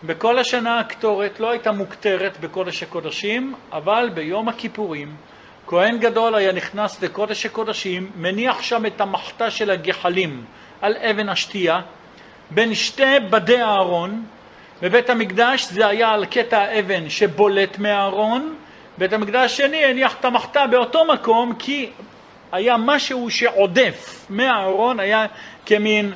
בכל השנה הקטורת לא הייתה מוקטרת בקודש הקודשים, אבל ביום הכיפורים כהן גדול היה נכנס לקודש הקודשים, מניח שם את המחתה של הגחלים על אבן השתייה, בין שתי בדי הארון, בבית המקדש זה היה על קטע האבן שבולט מהארון, בית המקדש השני הניח את המחתה באותו מקום כי היה משהו שעודף מהארון, היה כמין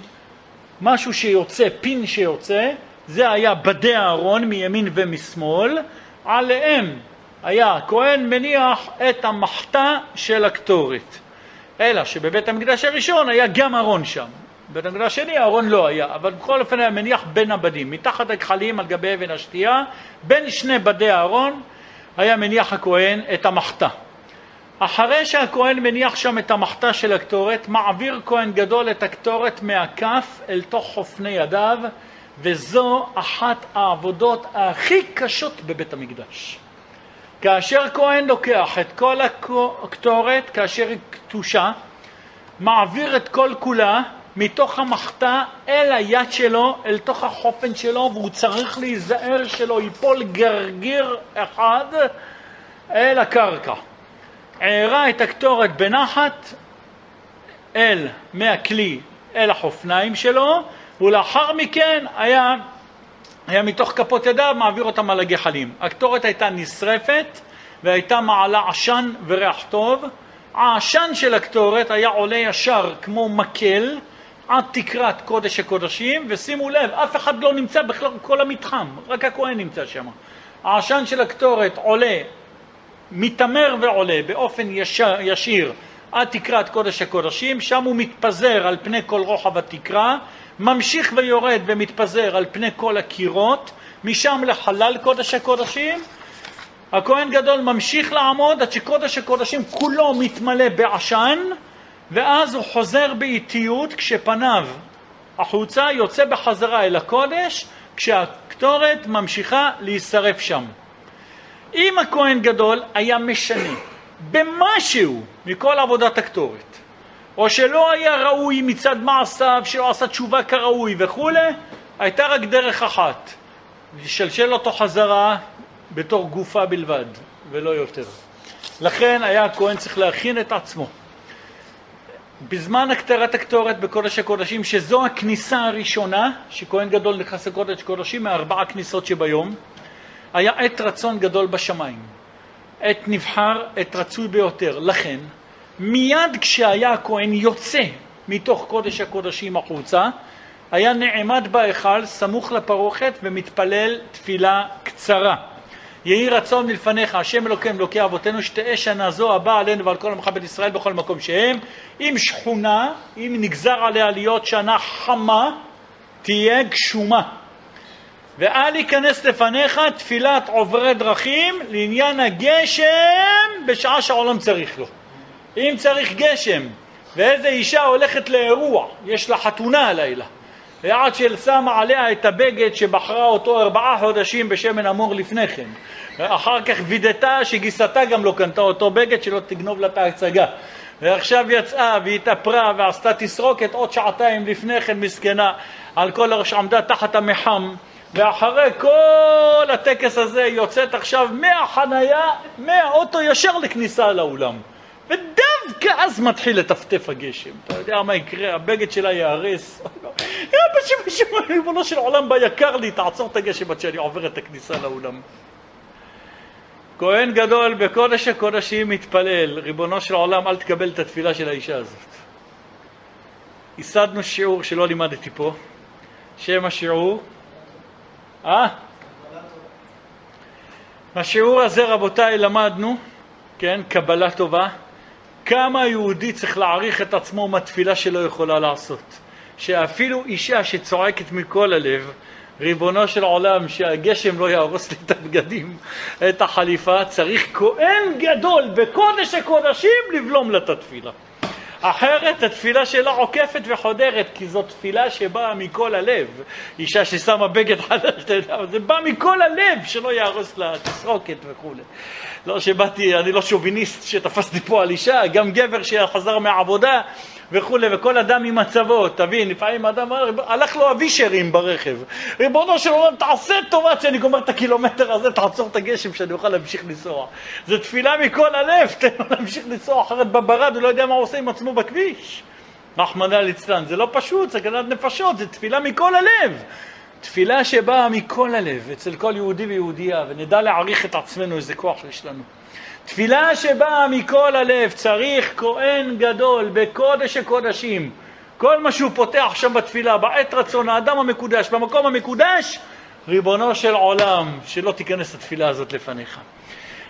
משהו שיוצא, פין שיוצא, זה היה בדי הארון מימין ומשמאל, עליהם היה הכהן מניח את המחתה של הקטורת. אלא שבבית המקדש הראשון היה גם ארון שם. המקדש השני הארון לא היה, אבל בכל אופן היה מניח בין הבדים, מתחת הגחלים על גבי אבן השתייה, בין שני בדי הארון היה מניח הכהן את המחתה. אחרי שהכהן מניח שם את המחתה של הקטורת, מעביר כהן גדול את הקטורת מהכף אל תוך חופני ידיו, וזו אחת העבודות הכי קשות בבית המקדש. כאשר כהן לוקח את כל הקטורת, כאשר היא קטושה, מעביר את כל כולה מתוך המחתה אל היד שלו, אל תוך החופן שלו, והוא צריך להיזהר שלא ייפול גרגיר אחד אל הקרקע. הערה את הקטורת בנחת אל מהכלי אל החופניים שלו, ולאחר מכן היה היה מתוך כפות ידיו מעביר אותם על הגחלים. הקטורת הייתה נשרפת והייתה מעלה עשן וריח טוב. העשן של הקטורת היה עולה ישר כמו מקל עד תקרת קודש הקודשים, ושימו לב, אף אחד לא נמצא בכלל כל המתחם, רק הכהן נמצא שם. העשן של הקטורת עולה, מתעמר ועולה באופן ישר, ישיר עד תקרת קודש הקודשים, שם הוא מתפזר על פני כל רוחב התקרה, ממשיך ויורד ומתפזר על פני כל הקירות, משם לחלל קודש הקודשים. הכהן גדול ממשיך לעמוד עד שקודש הקודשים כולו מתמלא בעשן, ואז הוא חוזר באיטיות כשפניו החוצה, יוצא בחזרה אל הקודש, כשהקטורת ממשיכה להישרף שם. אם הכהן גדול היה משנה במשהו מכל עבודת הקטורת, או שלא היה ראוי מצד מעשיו, שלא עשה תשובה כראוי וכולי, הייתה רק דרך אחת, לשלשל אותו חזרה בתור גופה בלבד, ולא יותר. לכן היה הכהן צריך להכין את עצמו. בזמן הקטרת הקטורת בקודש הקודשים, שזו הכניסה הראשונה, שכהן גדול נכנס לקודש קודשים מארבע הכניסות שביום, היה עת רצון גדול בשמיים. עת נבחר, עת רצוי ביותר. לכן, מיד כשהיה הכהן יוצא מתוך קודש הקודשים החוצה, היה נעמד בהיכל סמוך לפרוכת ומתפלל תפילה קצרה. יהי רצון מלפניך, השם אלוקינו אלוקי אבותינו, שתהא שנה זו הבאה עלינו ועל כל עמך בית ישראל בכל מקום שהם, אם שכונה, אם נגזר עליה להיות שנה חמה, תהיה גשומה. ואל ייכנס לפניך תפילת עוברי דרכים לעניין הגשם בשעה שהעולם צריך לו. אם צריך גשם ואיזה אישה הולכת לאירוע, יש לה חתונה הלילה, ועד ששמה עליה את הבגד שבחרה אותו ארבעה חודשים בשמן אמור לפני כן, ואחר כך וידתה שגיסתה גם לא קנתה אותו בגד שלא תגנוב לה את ההצגה. ועכשיו יצאה והתאפרה ועשתה תסרוקת עוד שעתיים לפני כן מסכנה על כל הראש עמדה תחת המחם ואחרי כל הטקס הזה יוצאת עכשיו מהחנייה, מהאוטו ישר לכניסה לאולם. ודווקא אז מתחיל לטפטף הגשם. אתה יודע מה יקרה? הבגד שלה ייהרס. (laughs) אבא שמשהו, ריבונו של עולם, ביקר לי, תעצור את הגשם עד שאני עובר את הכניסה לאולם. כהן גדול בקודש הקודשים מתפלל, ריבונו של עולם, אל תקבל את התפילה של האישה הזאת. ייסדנו שיעור שלא לימדתי פה, שם השיעור, אה? בשיעור הזה, רבותיי, למדנו, כן, קבלה טובה, כמה יהודי צריך להעריך את עצמו מהתפילה שלא יכולה לעשות. שאפילו אישה שצועקת מכל הלב, ריבונו של עולם, שהגשם לא יהרוס לי את הבגדים, את החליפה, צריך כהן גדול בקודש הקודשים לבלום לה את התפילה. אחרת התפילה שלה עוקפת וחודרת, כי זו תפילה שבאה מכל הלב. אישה ששמה בגד חדש, זה בא מכל הלב, שלא יהרוס לה תסרוקת וכולי. לא שבאתי, אני לא שוביניסט שתפסתי פה על אישה, גם גבר שחזר מהעבודה וכולי, וכל אדם עם מצבו, תבין, לפעמים אדם הלך לו אבישרים ברכב. ריבונו של עולם, תעשה טובה שאני גומר את הקילומטר הזה, תעצור את הגשם שאני אוכל להמשיך לנסוע. זו תפילה מכל הלב, (laughs) תן לו להמשיך לנסוע, אחרת בברד הוא לא יודע מה הוא עושה עם עצמו בכביש. רחמנא ליצלן, זה לא פשוט, סכנת נפשות, זה תפילה מכל הלב. תפילה שבאה מכל הלב, אצל כל יהודי ויהודייה, ונדע להעריך את עצמנו, איזה כוח יש לנו. תפילה שבאה מכל הלב, צריך כהן גדול בקודש הקודשים. כל מה שהוא פותח שם בתפילה, בעת רצון, האדם המקודש, במקום המקודש, ריבונו של עולם, שלא תיכנס התפילה הזאת לפניך.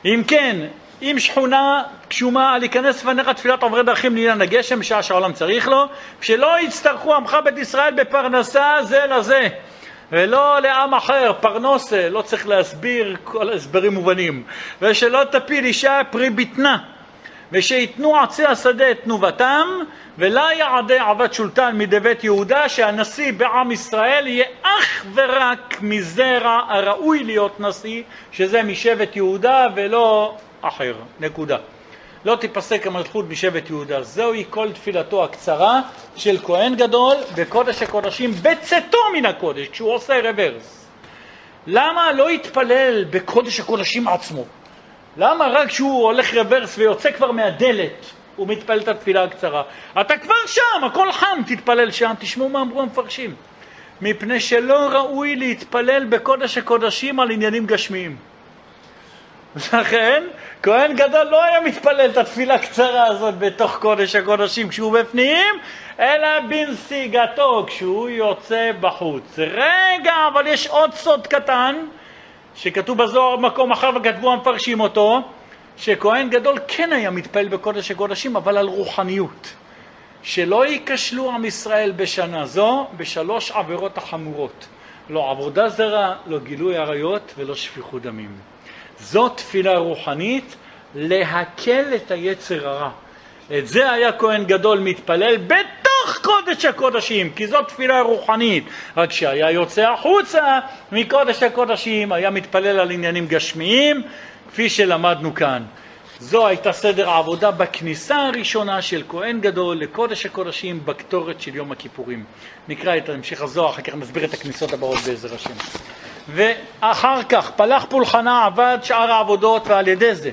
אם כן, אם שכונה גשומה להיכנס לפניך תפילת עוברי דרכים לעניין הגשם בשעה שהעולם צריך לו, שלא יצטרכו עמך בית ישראל בפרנסה זה לזה. ולא לעם אחר, פרנוסה, לא צריך להסביר כל הסברים מובנים. ושלא תפיל אישה פרי בטנה, ושיתנו עצי השדה את תנובתם, ולא יעדי עבד שולטן מדבית יהודה, שהנשיא בעם ישראל יהיה אך ורק מזרע הראוי להיות נשיא, שזה משבט יהודה ולא אחר. נקודה. לא תיפסק המלכות משבט יהודה. זוהי כל תפילתו הקצרה של כהן גדול בקודש הקודשים בצאתו מן הקודש, כשהוא עושה רוורס. למה לא יתפלל בקודש הקודשים עצמו? למה רק כשהוא הולך רוורס ויוצא כבר מהדלת הוא מתפלל את התפילה הקצרה? אתה כבר שם, הכל חם, תתפלל שם. תשמעו מה אמרו המפרשים. מפני שלא ראוי להתפלל בקודש הקודשים על עניינים גשמיים. לכן, כהן גדול לא היה מתפלל את התפילה הקצרה הזאת בתוך קודש הקודשים כשהוא בפנים, אלא בנסיגתו כשהוא יוצא בחוץ. רגע, אבל יש עוד סוד קטן, שכתוב בזוהר במקום אחר וכתבו המפרשים אותו, שכהן גדול כן היה מתפלל בקודש הקודשים, אבל על רוחניות. שלא ייכשלו עם ישראל בשנה זו בשלוש עבירות החמורות. לא עבודה זרה, לא גילוי עריות ולא שפיכות דמים. זאת תפילה רוחנית להקל את היצר הרע. את זה היה כהן גדול מתפלל בתוך קודש הקודשים, כי זאת תפילה רוחנית. רק כשהיה יוצא החוצה מקודש הקודשים, היה מתפלל על עניינים גשמיים, כפי שלמדנו כאן. זו הייתה סדר העבודה בכניסה הראשונה של כהן גדול לקודש הקודשים בקטורת של יום הכיפורים. נקרא את המשך הזוהר, אחר כך נסביר את הכניסות הבאות בעזר השם. ואחר כך פלח פולחנה עבד שאר העבודות ועל ידי זה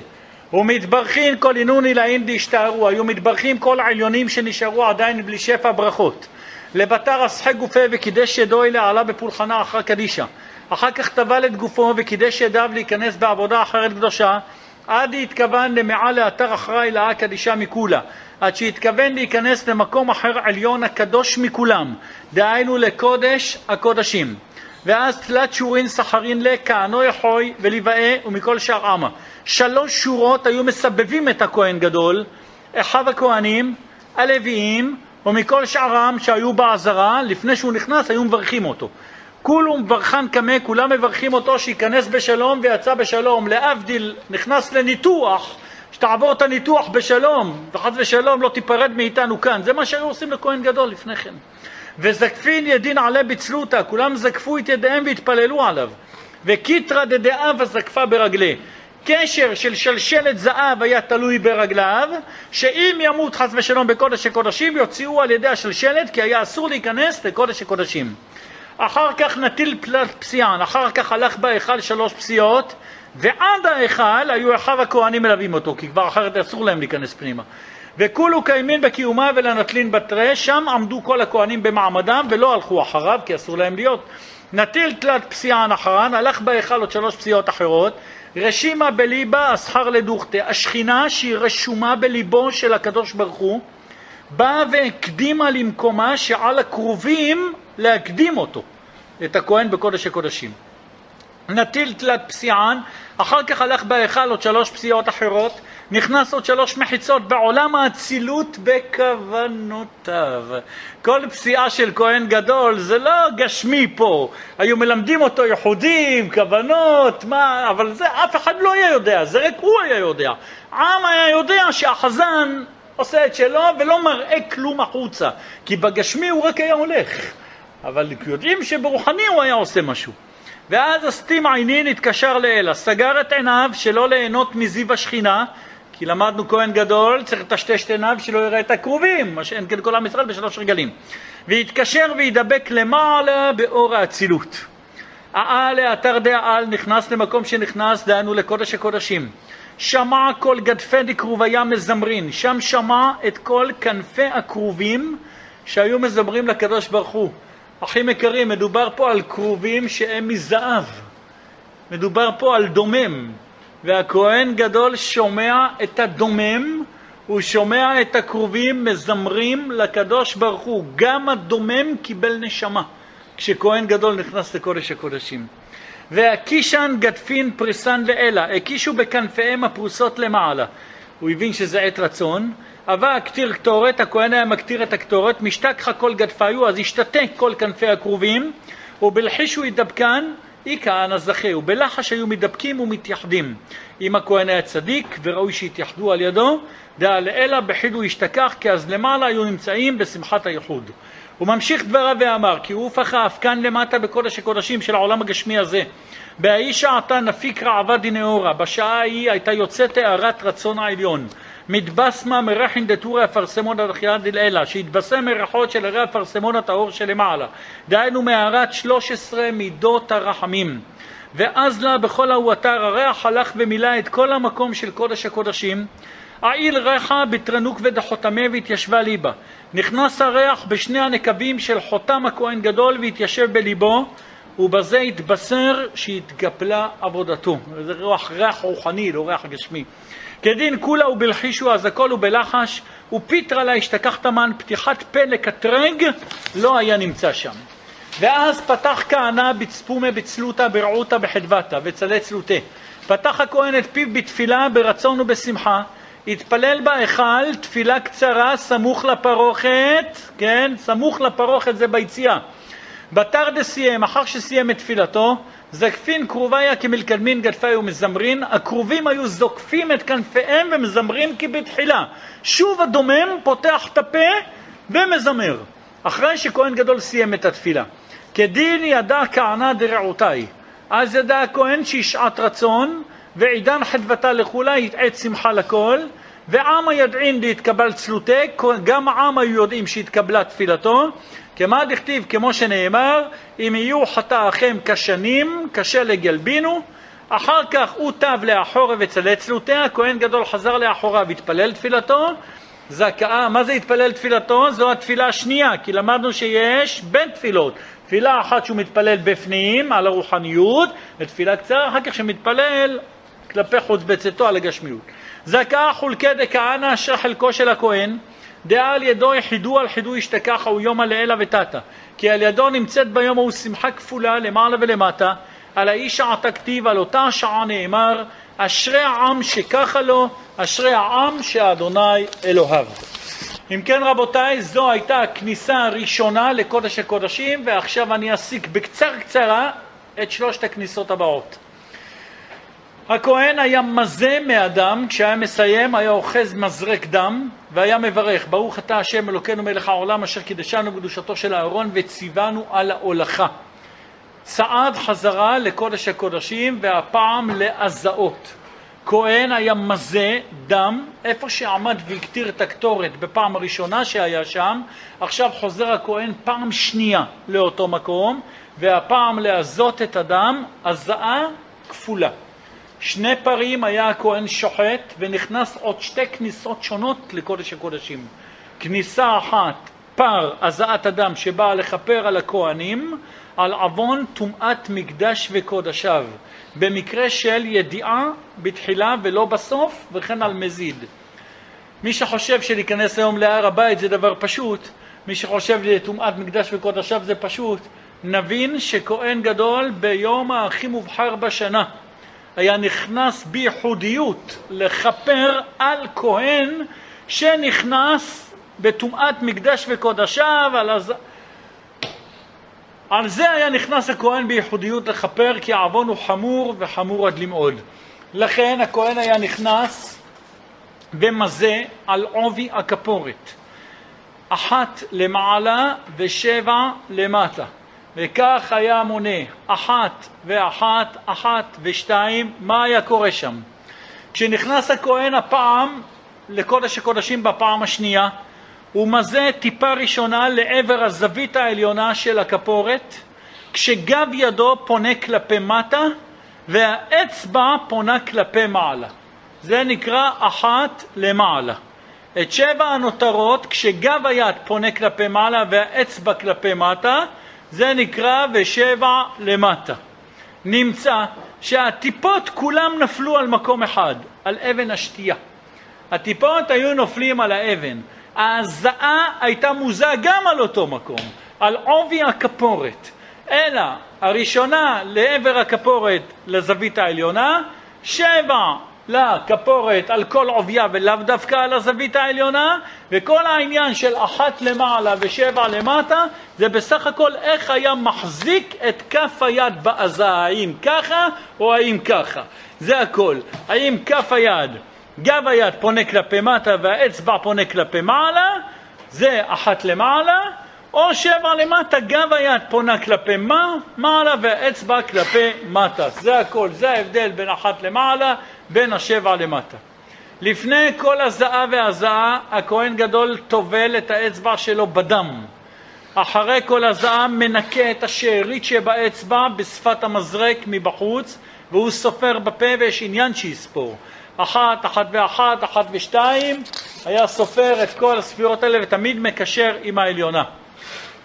ומתברכין כל אינוני לאין דשתערו היו מתברכים כל העליונים שנשארו עדיין בלי שפע ברכות. לבתר אסחי גופה וקידש ידו אלה עלה בפולחנה אחר קדישה אחר כך טבל את גופו וקידש ידיו להיכנס בעבודה אחרת קדושה עד התכוון למעל לאתר אחראי לאה קדישה מכולה. עד שהתכוון להיכנס למקום אחר עליון הקדוש מכולם. דהיינו לקודש הקודשים ואז תלת שורין סחרין לכהנו יחוי ולבאה ומכל שאר עמה. שלוש שורות היו מסבבים את הכהן גדול, אחיו הכהנים, הלוויים ומכל שארם שהיו בעזרה, לפני שהוא נכנס היו מברכים אותו. כולו מברכן קמא, כולם מברכים אותו שייכנס בשלום ויצא בשלום. להבדיל, נכנס לניתוח, שתעבור את הניתוח בשלום, וחס ושלום לא תיפרד מאיתנו כאן. זה מה שהיו עושים לכהן גדול לפני כן. וזקפין ידין עלי בצלותא, כולם זקפו את ידיהם והתפללו עליו. וקיטרא דדאבה זקפה ברגלי. קשר של שלשלת זהב היה תלוי ברגליו, שאם ימות חס ושלום בקודש הקודשים יוציאו על ידי השלשלת, כי היה אסור להיכנס לקודש הקודשים. אחר כך נטיל פלט פסיען, אחר כך הלך בהיכל שלוש פסיעות, ועד ההיכל היו אחיו הכהנים מלווים אותו, כי כבר אחרת אסור להם להיכנס פנימה. וכולו קיימין בקיומה ולנטלין בתרי, שם עמדו כל הכהנים במעמדם ולא הלכו אחריו, כי אסור להם להיות. נטיל תלת פסיען אחרן, הלך בהיכל עוד שלוש פסיעות אחרות, רשימה בליבה אסחר לדוכתה, השכינה שהיא רשומה בליבו של הקדוש ברוך הוא, באה והקדימה למקומה שעל הקרובים להקדים אותו, את הכהן בקודש הקודשים. נטיל תלת פסיען, אחר כך הלך בהיכל עוד שלוש פסיעות אחרות, נכנס עוד שלוש מחיצות בעולם האצילות בכוונותיו. כל פסיעה של כהן גדול זה לא גשמי פה, היו מלמדים אותו ייחודים, כוונות, מה, אבל זה אף אחד לא היה יודע, זה רק הוא היה יודע. העם היה יודע שהחזן עושה את שלו ולא מראה כלום החוצה, כי בגשמי הוא רק היה הולך, אבל יודעים שברוחני הוא היה עושה משהו. ואז הסטים עינין התקשר לאלה, סגר את עיניו שלא ליהנות מזיו השכינה, כי למדנו כהן גדול, צריך לטשטש את עיניו שלא יראה את הכרובים, מה שאין כן כל עם ישראל בשלוש רגלים. ויתקשר וידבק למעלה באור האצילות. העל לאתר דעל נכנס למקום שנכנס, דהיינו לקודש הקודשים. שמע כל גדפי דקרוביה מזמרין, שם שמע את כל כנפי הכרובים שהיו מזמרים לקדוש ברוך הוא. אחים יקרים, מדובר פה על כרובים שהם מזהב, מדובר פה על דומם, והכהן גדול שומע את הדומם, הוא שומע את הכרובים מזמרים לקדוש ברוך הוא, גם הדומם קיבל נשמה כשכהן גדול נכנס לקודש הקודשים. והקישן גדפין פריסן לאלה, הקישו בכנפיהם הפרוסות למעלה. הוא הבין שזה עת רצון, אבה הקטיר קטורת, הכהן היה מקטיר את הקטורת, משתכחה כל גדפיו, אז השתתק כל כנפי הכרובים, ובלחישו ידבקן, אי כהנא זכה, ובלחש היו מדבקים ומתייחדים. אם הכהן היה צדיק, וראוי שיתייחדו על ידו, דעה לאלה בחידו ישתכח, כי אז למעלה היו נמצאים בשמחת הייחוד. הוא ממשיך דבריו ואמר, כי הוא הופך אף כאן למטה בקודש הקודשים של העולם הגשמי הזה. בהאיש שעתה נפיק רעבה דנאורה, בשעה ההיא הייתה יוצאת הארת רצון העליון. מתבסמה מרחין דתורי אפרסמון הדחייה דלאלה, שהתבשם מריחות של הרי אפרסמון הטהור שלמעלה, דהיינו מהארת שלוש עשרה מידות הרחמים. ואז לה בכל ההוא אתר הריח הלך ומילא את כל המקום של קודש הקודשים, העיל ריחה בתרנוק ודחותמי והתיישבה ליבה. נכנס הריח בשני הנקבים של חותם הכהן גדול והתיישב בליבו, ובזה התבשר שהתגפלה עבודתו. זה ריח, ריח רוחני, לא ריח גשמי. כדין כולה ובלחישו אז הכל ובלחש, ופיתרא לה השתכחת מן פתיחת פה לקטרג, לא היה נמצא שם. ואז פתח כהנא בצפומה בצלותא ברעותא בחדוותא וצלץ לוטה. פתח הכהן את פיו בתפילה ברצון ובשמחה, התפלל בהיכל תפילה קצרה סמוך לפרוכת, כן, סמוך לפרוכת זה ביציאה. בתר דסיים, אחר שסיים את תפילתו, זקפין כרוביה כמלכדמין גדפי ומזמרין, הכרובים היו זוקפים את כנפיהם ומזמרים כבתחילה. שוב הדומם פותח את הפה ומזמר, אחרי שכהן גדול סיים את התפילה. כדין ידע כענה דרעותי, אז ידע הכהן שהיא שעת רצון, ועידן חדבתה לכולה, עת שמחה לכל, ועם הידעין דהתקבל צלותי, גם העם היו יודעים שהתקבלה תפילתו, כמה דכתיב, כמו שנאמר, אם יהיו חטאיכם כשנים, כשלג ילבינו, אחר כך הוא לאחורה וצלץ לוטיה, הכהן גדול חזר לאחורה והתפלל תפילתו, זכאה, מה זה התפלל תפילתו? זו התפילה השנייה, כי למדנו שיש בין תפילות, תפילה אחת שהוא מתפלל בפנים, על הרוחניות, ותפילה קצרה אחר כך שמתפלל כלפי חוץ בצאתו על הגשמיות. זכאה חולקי דכהנא אשר חלקו של הכהן, דעה על ידו יחידו על חידו ישתכחה יומא לעילא ותתא, כי על ידו נמצאת ביום ההוא שמחה כפולה למעלה ולמטה, על האיש העתה כתיב, על אותה השעה נאמר, אשרי העם שככה לו, אשרי העם שאדוני אלוהיו. אם כן רבותיי, זו הייתה הכניסה הראשונה לקודש הקודשים, ועכשיו אני אסיק בקצר קצרה את שלושת הכניסות הבאות. הכהן היה מזה מאדם, כשהיה מסיים היה אוחז מזרק דם והיה מברך ברוך אתה השם אלוקינו מלך העולם אשר קידשנו קדושתו של אהרון וציוונו על ההולכה. צעד חזרה לקודש הקודשים והפעם לעזאות. כהן היה מזה דם איפה שעמד והקטיר את הקטורת בפעם הראשונה שהיה שם, עכשיו חוזר הכהן פעם שנייה לאותו מקום והפעם לעזות את הדם, הזעה כפולה. שני פרים היה הכהן שוחט ונכנס עוד שתי כניסות שונות לקודש הקודשים. כניסה אחת, פר הזעת אדם שבאה לכפר על הכהנים, על עוון טומאת מקדש וקודשיו, במקרה של ידיעה בתחילה ולא בסוף, וכן על מזיד. מי שחושב שלהיכנס היום להר הבית זה דבר פשוט, מי שחושב לטומאת מקדש וקודשיו זה פשוט, נבין שכהן גדול ביום הכי מובחר בשנה, היה נכנס בייחודיות לכפר על כהן שנכנס בטומאת מקדש וקודשיו, על, הז... על זה היה נכנס הכהן בייחודיות לכפר, כי העוון הוא חמור וחמור עד למאוד. לכן הכהן היה נכנס ומזה על עובי הכפורת. אחת למעלה ושבע למטה. וכך היה מונה אחת ואחת, אחת ושתיים, מה היה קורה שם? כשנכנס הכהן הפעם לקודש הקודשים בפעם השנייה, הוא מזה טיפה ראשונה לעבר הזווית העליונה של הכפורת, כשגב ידו פונה כלפי מטה והאצבע פונה כלפי מעלה. זה נקרא אחת למעלה. את שבע הנותרות, כשגב היד פונה כלפי מעלה והאצבע כלפי מטה, זה נקרא ושבע למטה. נמצא שהטיפות כולם נפלו על מקום אחד, על אבן השתייה. הטיפות היו נופלים על האבן. ההזעה הייתה מוזה גם על אותו מקום, על עובי הכפורת. אלא הראשונה לעבר הכפורת לזווית העליונה, שבע לכפורת על כל עובייה ולאו דווקא על הזווית העליונה, וכל העניין של אחת למעלה ושבע למטה, זה בסך הכל איך היה מחזיק את כף היד בעזה, האם ככה או האם ככה. זה הכל. האם כף היד, גב היד פונה כלפי מטה והאצבע פונה כלפי מעלה, זה אחת למעלה, או שבע למטה, גב היד פונה כלפי מה? מעלה והאצבע כלפי מטה. זה הכל, זה ההבדל בין אחת למעלה, בין השבע למטה. לפני כל הזעה והזעה, הכהן גדול טובל את האצבע שלו בדם. אחרי כל הזעה מנקה את השארית שבאצבע בשפת המזרק מבחוץ, והוא סופר בפה ויש עניין שיספור. אחת, אחת ואחת, אחת ושתיים, היה סופר את כל הספירות האלה ותמיד מקשר עם העליונה.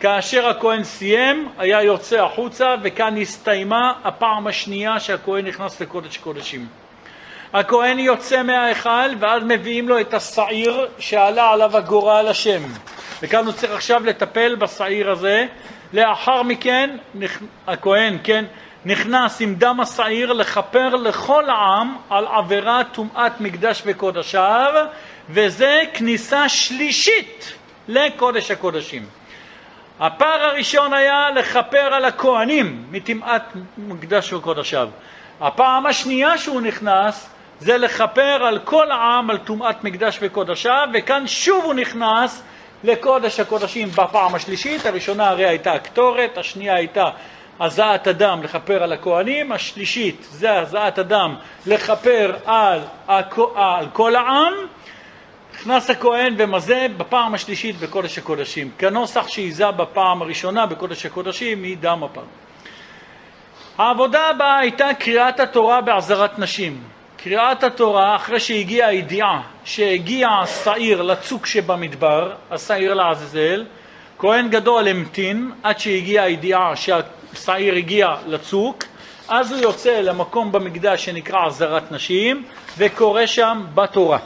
כאשר הכהן סיים, היה יוצא החוצה, וכאן הסתיימה הפעם השנייה שהכהן נכנס לקודש קודשים. הכהן יוצא מההיכל, ואז מביאים לו את השעיר שעלה עליו הגורל השם. וכאן הוא צריך עכשיו לטפל בשעיר הזה. לאחר מכן, הכהן, כן, נכנס עם דם השעיר לכפר לכל העם על עבירת טומאת מקדש וקודשיו, וזה כניסה שלישית לקודש הקודשים. הפער הראשון היה לכפר על הכהנים מטמאת מקדש וקודשיו. הפעם השנייה שהוא נכנס זה לכפר על כל העם על טומאת מקדש וקודשיו, וכאן שוב הוא נכנס לקודש הקודשים בפעם השלישית, הראשונה הרי הייתה הקטורת, השנייה הייתה הזעת הדם לכפר על הכהנים, השלישית זה הזעת הדם לכפר על, על כל העם, נכנס הכהן ומזה בפעם השלישית בקודש הקודשים, כנוסח שהיזה בפעם הראשונה בקודש הקודשים היא דם הפעם. העבודה הבאה הייתה קריאת התורה בעזרת נשים. קריאת התורה אחרי שהגיעה הידיעה שהגיע השעיר לצוק שבמדבר, השעיר לעזאזל, כהן גדול המתין עד שהגיעה הידיעה שהשעיר הגיע לצוק, אז הוא יוצא למקום במקדש שנקרא עזרת נשים וקורא שם בתורה.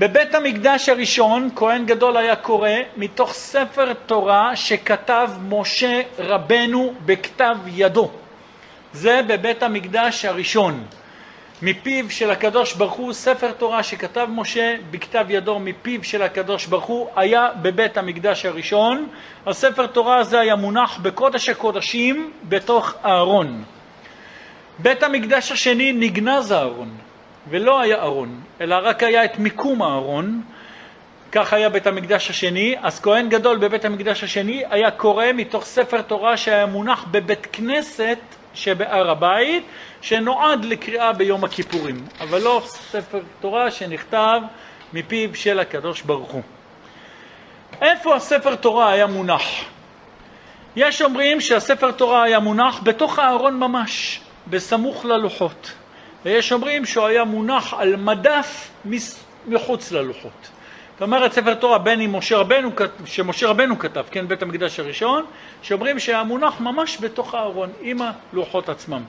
בבית המקדש הראשון כהן גדול היה קורא מתוך ספר תורה שכתב משה רבנו בכתב ידו. זה בבית המקדש הראשון. מפיו של הקדוש ברוך הוא, ספר תורה שכתב משה בכתב ידו מפיו של הקדוש ברוך הוא, היה בבית המקדש הראשון. הספר תורה הזה היה מונח בקודש הקודשים בתוך הארון. בית המקדש השני נגנז הארון, ולא היה ארון, אלא רק היה את מיקום הארון. כך היה בית המקדש השני, אז כהן גדול בבית המקדש השני היה קורא מתוך ספר תורה שהיה מונח בבית כנסת שבהר הבית, שנועד לקריאה ביום הכיפורים, אבל לא ספר תורה שנכתב מפיו של הקדוש ברוך הוא. איפה הספר תורה היה מונח? יש אומרים שהספר תורה היה מונח בתוך הארון ממש, בסמוך ללוחות. ויש אומרים שהוא היה מונח על מדף מחוץ ללוחות. זאת אומרת, ספר תורה בין אם משה רבנו, שמשה רבנו כתב, כן, בית המקדש הראשון, שאומרים שהיה מונח ממש בתוך הארון, עם הלוחות עצמם.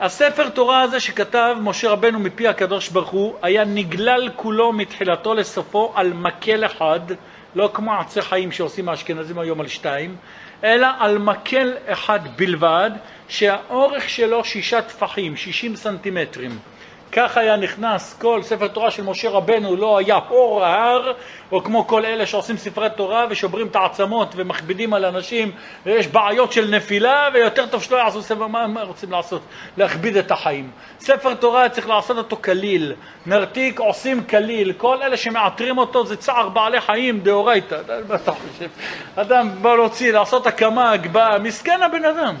הספר תורה הזה שכתב משה רבנו מפי הקדוש ברוך הוא, היה נגלל כולו מתחילתו לסופו על מקל אחד, לא כמו עצי חיים שעושים האשכנזים היום על שתיים, אלא על מקל אחד בלבד, שהאורך שלו שישה טפחים, שישים סנטימטרים. כך היה נכנס כל ספר תורה של משה רבנו, לא היה אור ההר, או כמו כל אלה שעושים ספרי תורה ושוברים את העצמות ומכבידים על אנשים, ויש בעיות של נפילה, ויותר טוב שלא יעשו ספר, מה הם רוצים לעשות? להכביד את החיים. ספר תורה צריך לעשות אותו קליל, נרתיק עושים קליל, כל אלה שמעטרים אותו זה צער בעלי חיים דאורייתא. מה אתה חושב? אדם בא להוציא, לעשות הקמה, הגבהה, מסכן הבן אדם.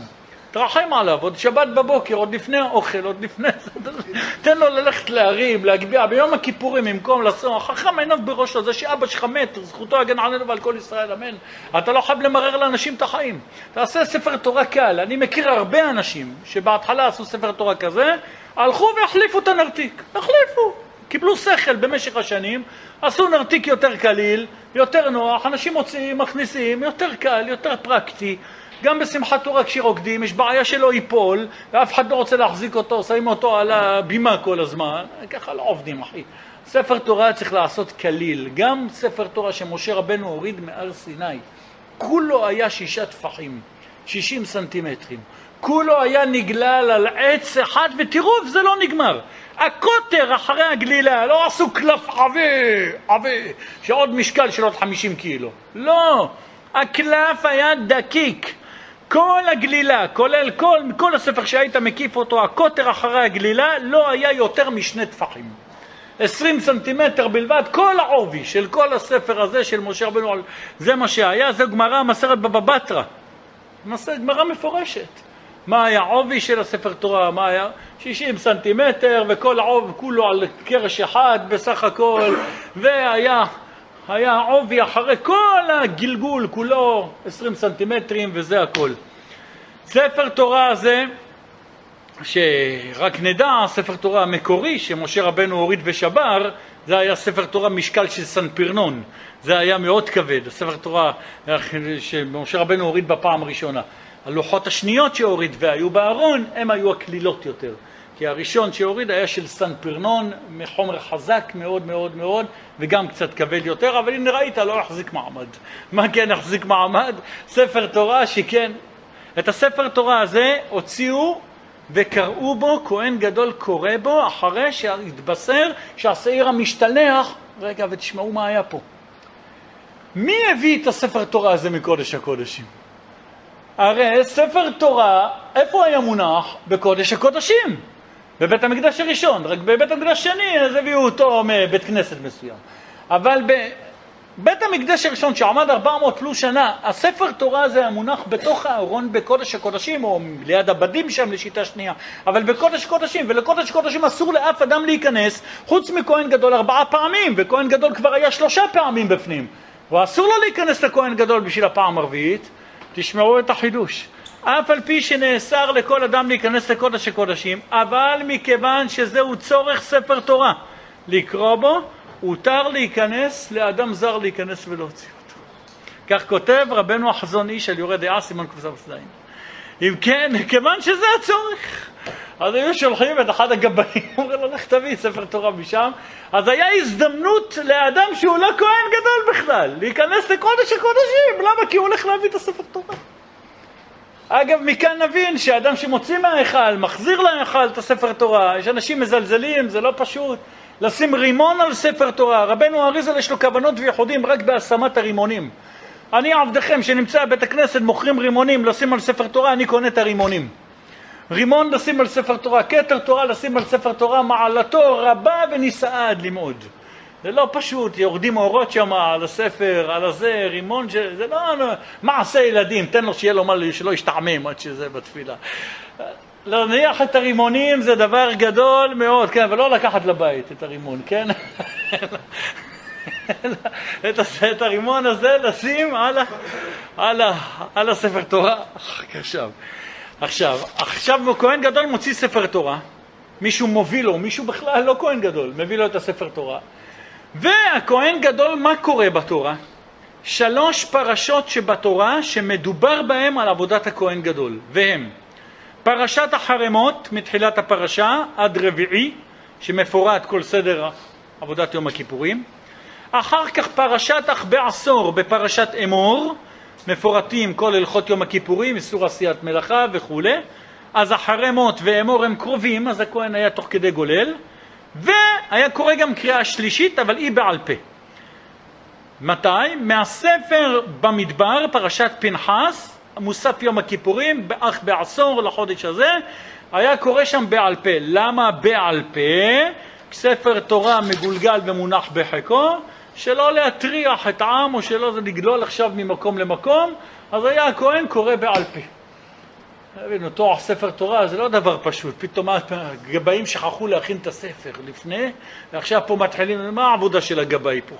תרחם עליו, עוד שבת בבוקר, עוד לפני האוכל, עוד לפני זה, תן לו ללכת להרים, להגביה, ביום הכיפורים במקום לעשות, חכם עיניו בראשו, זה שאבא שלך מת, זכותו הגן עלינו ועל כל ישראל, אמן. אתה לא חייב למרר לאנשים את החיים. תעשה ספר תורה קל, אני מכיר הרבה אנשים שבהתחלה עשו ספר תורה כזה, הלכו והחליפו את הנרתיק, החליפו. קיבלו שכל במשך השנים, עשו נרתיק יותר קליל, יותר נוח, אנשים מוציאים, מכניסים, יותר קל, יותר פרקטי. גם בשמחת תורה כשרוקדים יש בעיה שלא ייפול ואף אחד לא רוצה להחזיק אותו, שמים אותו על הבימה כל הזמן, ככה לא עובדים אחי. ספר תורה צריך לעשות קליל, גם ספר תורה שמשה רבנו הוריד מהר סיני, כולו היה שישה טפחים, שישים סנטימטרים, כולו היה נגלל על עץ אחד ותראו זה לא נגמר. הקוטר אחרי הגלילה, לא עשו קלף עבה, עבה, שעוד משקל של עוד חמישים קילו. לא, הקלף היה דקיק. כל הגלילה, כולל כל, כל הספר שהיית מקיף אותו, הקוטר אחרי הגלילה, לא היה יותר משני טפחים. עשרים סנטימטר בלבד, כל העובי של כל הספר הזה של משה רבנו, זה מה שהיה, זה גמרא מסרת בבא בתרא. גמרא מפורשת. מה היה עובי של הספר תורה, מה היה? 60 סנטימטר וכל העובי כולו על קרש אחד בסך הכל והיה היה עובי אחרי כל הגלגול כולו 20 סנטימטרים וזה הכל. ספר תורה הזה, שרק נדע, ספר תורה המקורי שמשה רבנו הוריד ושבר, זה היה ספר תורה משקל של סנפירנון, זה היה מאוד כבד, הספר תורה שמשה רבנו הוריד בפעם הראשונה. הלוחות השניות שהוריד והיו בארון, הם היו הקלילות יותר. כי הראשון שהוריד היה של סן פרנון, מחומר חזק מאוד מאוד מאוד, וגם קצת כבד יותר, אבל הנה ראית, לא יחזיק מעמד. (laughs) מה כן יחזיק מעמד? ספר תורה שכן. את הספר תורה הזה הוציאו וקראו בו, כהן גדול קורא בו, אחרי שהתבשר שהשעיר המשתלח, רגע, ותשמעו מה היה פה. מי הביא את הספר תורה הזה מקודש הקודשים? הרי ספר תורה, איפה היה מונח? בקודש הקודשים. בבית המקדש הראשון, רק בבית המקדש השני אז הביאו אותו מבית כנסת מסוים. אבל בבית המקדש הראשון שעמד 400 פלוס שנה, הספר תורה הזה המונח בתוך הארון בקודש הקודשים, או ליד הבדים שם לשיטה שנייה, אבל בקודש קודשים, ולקודש קודשים אסור לאף אדם להיכנס, חוץ מכהן גדול ארבעה פעמים, וכהן גדול כבר היה שלושה פעמים בפנים. ואסור לו להיכנס לכהן גדול בשביל הפעם הרביעית. תשמעו את החידוש. אף על פי שנאסר לכל אדם להיכנס לקודש הקודשים, אבל מכיוון שזהו צורך ספר תורה לקרוא בו, הותר להיכנס לאדם זר להיכנס ולהוציא אותו. כך כותב רבנו החזון איש על יורה דעה, סימן קצ"ז. אם כן, כיוון שזה הצורך. אז היו שולחים את אחד הגבאים, (laughs) אומרים לו, לך תביא ספר תורה משם. אז היה הזדמנות לאדם שהוא לא כהן גדול בכלל, להיכנס לקודש הקודשים. למה? כי הוא הולך להביא את הספר תורה. אגב, מכאן נבין שאדם שמוציא מההיכל, מחזיר להיכל את הספר תורה, יש אנשים מזלזלים, זה לא פשוט. לשים רימון על ספר תורה. רבנו אריזל יש לו כוונות וייחודים רק בהשמת הרימונים. אני עבדכם שנמצא בבית הכנסת מוכרים רימונים לשים על ספר תורה, אני קונה את הרימונים. רימון לשים על ספר תורה, כתר תורה לשים על ספר תורה, מעלתו רבה ונישאה למאוד. זה לא פשוט, יורדים אורות שם על הספר, על הזה, רימון, ש... זה לא, מעשה ילדים, תן לו שיהיה לו מה, שלא ישתעמם עד שזה בתפילה. להניח את הרימונים זה דבר גדול מאוד, כן, ולא לקחת לבית את הרימון, כן? (laughs) את, את הרימון הזה לשים על, ה, על, ה, על הספר תורה. עכשיו, עכשיו, עכשיו כהן גדול מוציא ספר תורה, מישהו מוביל לו, מישהו בכלל לא כהן גדול, מביא לו את הספר תורה. והכהן גדול, מה קורה בתורה? שלוש פרשות שבתורה שמדובר בהם על עבודת הכהן גדול, והם פרשת החרמות מתחילת הפרשה עד רביעי, שמפורט כל סדר עבודת יום הכיפורים, אחר כך פרשת אח בעשור בפרשת אמור, מפורטים כל הלכות יום הכיפורים, איסור עשיית מלאכה וכולי, אז החרמות ואמור הם קרובים, אז הכהן היה תוך כדי גולל, והיה קורא גם קריאה שלישית, אבל היא בעל פה. מתי? מהספר במדבר, פרשת פנחס, מוסף יום הכיפורים, אך בעשור לחודש הזה, היה קורא שם בעל פה. למה בעל פה? ספר תורה מגולגל ומונח בחיקו, שלא להטריח את העם או שלא לגלול עכשיו ממקום למקום, אז היה הכהן קורא בעל פה. תואר ספר תורה זה לא דבר פשוט, פתאום הגבאים שכחו להכין את הספר לפני, ועכשיו פה מתחילים, מה העבודה של הגבאי פה?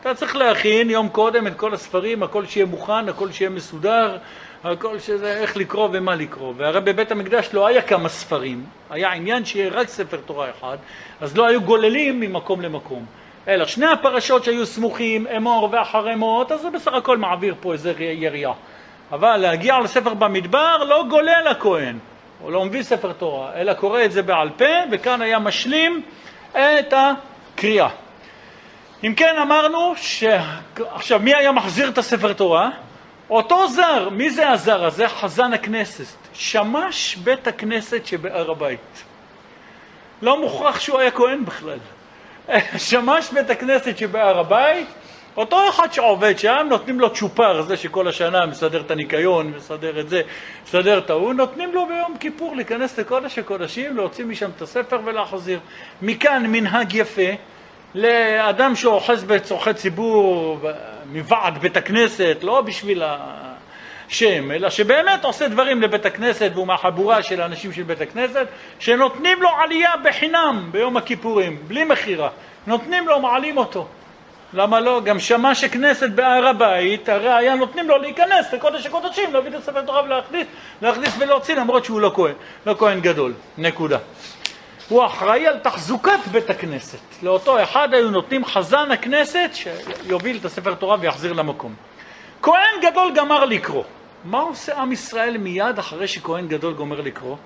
אתה צריך להכין יום קודם את כל הספרים, הכל שיהיה מוכן, הכל שיהיה מסודר, הכל שזה איך לקרוא ומה לקרוא. והרי בבית המקדש לא היה כמה ספרים, היה עניין שיהיה רק ספר תורה אחד, אז לא היו גוללים ממקום למקום. אלא שני הפרשות שהיו סמוכים, אמור ואחרי מות, אז זה בסך הכל מעביר פה איזה יריעה. אבל להגיע לספר במדבר לא גולל הכהן, הוא לא מביא ספר תורה, אלא קורא את זה בעל פה, וכאן היה משלים את הקריאה. אם כן אמרנו ש... עכשיו מי היה מחזיר את הספר תורה? אותו זר, מי זה הזר הזה? חזן הכנסת, שמש בית הכנסת שבהר הבית. לא מוכרח שהוא היה כהן בכלל. (laughs) שמש בית הכנסת שבהר הבית, אותו אחד שעובד שם, נותנים לו צ'ופר, זה שכל השנה מסדר את הניקיון, מסדר את זה, מסדר את ההוא, נותנים לו ביום כיפור להיכנס לקודש הקודשים, להוציא משם את הספר ולהחזיר. מכאן מנהג יפה לאדם שאוחז בצורכי ציבור מוועד בית הכנסת, לא בשביל השם, אלא שבאמת עושה דברים לבית הכנסת והוא מהחבורה של האנשים של בית הכנסת, שנותנים לו עלייה בחינם ביום הכיפורים, בלי מכירה. נותנים לו, מעלים אותו. למה לא? גם שמש הכנסת בהר הבית, הרי היה נותנים לו להיכנס לקודש הקודשים, להביא את הספר תורה ולהכניס, להכניס ולהוציא, למרות שהוא לא כהן, לא כהן גדול. נקודה. הוא אחראי על תחזוקת בית הכנסת. לאותו אחד היו נותנים חזן הכנסת שיוביל את הספר תורה ויחזיר למקום. כהן גדול גמר לקרוא. מה עושה עם ישראל מיד אחרי שכהן גדול גומר לקרוא?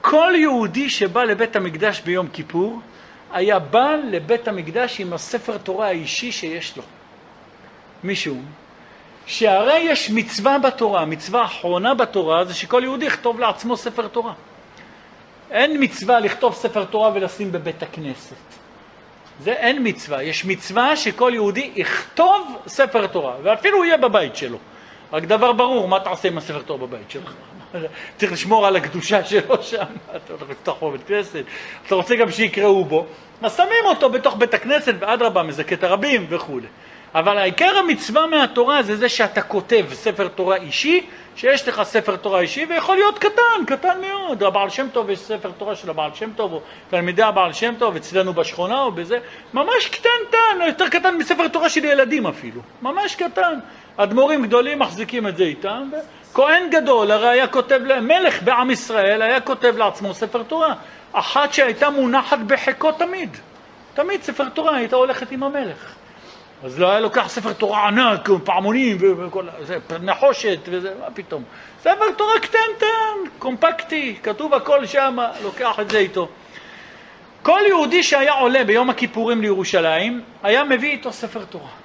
כל יהודי שבא לבית המקדש ביום כיפור היה בא לבית המקדש עם הספר תורה האישי שיש לו. משום שהרי יש מצווה בתורה, מצווה אחרונה בתורה זה שכל יהודי יכתוב לעצמו ספר תורה. אין מצווה לכתוב ספר תורה ולשים בבית הכנסת. זה אין מצווה. יש מצווה שכל יהודי יכתוב ספר תורה, ואפילו יהיה בבית שלו. רק דבר ברור, מה תעשה עם הספר תורה בבית שלך? צריך לשמור על הקדושה שלו שם, אתה הולך לפתוח פה בית כנסת, אתה רוצה גם שיקראו בו, אז שמים אותו בתוך בית הכנסת, ואדרבה, מזכה את הרבים וכולי. אבל העיקר המצווה מהתורה זה זה שאתה כותב ספר תורה אישי, שיש לך ספר תורה אישי, ויכול להיות קטן, קטן מאוד. הבעל שם טוב, יש ספר תורה של הבעל שם טוב, או תלמידי הבעל שם טוב, אצלנו בשכונה או בזה, ממש קטנטן, יותר קטן מספר תורה של ילדים אפילו, ממש קטן. אדמו"רים גדולים מחזיקים את זה איתם, וכהן גדול הרי היה כותב, מלך בעם ישראל היה כותב לעצמו ספר תורה, אחת שהייתה מונחת בחיקו תמיד. תמיד ספר תורה הייתה הולכת עם המלך. אז לא היה לוקח ספר תורה ענק, פעמונים וכל זה, נחושת וזה, מה פתאום. ספר תורה קטנטן, קומפקטי, כתוב הכל שם, לוקח את זה איתו. כל יהודי שהיה עולה ביום הכיפורים לירושלים, היה מביא איתו ספר תורה.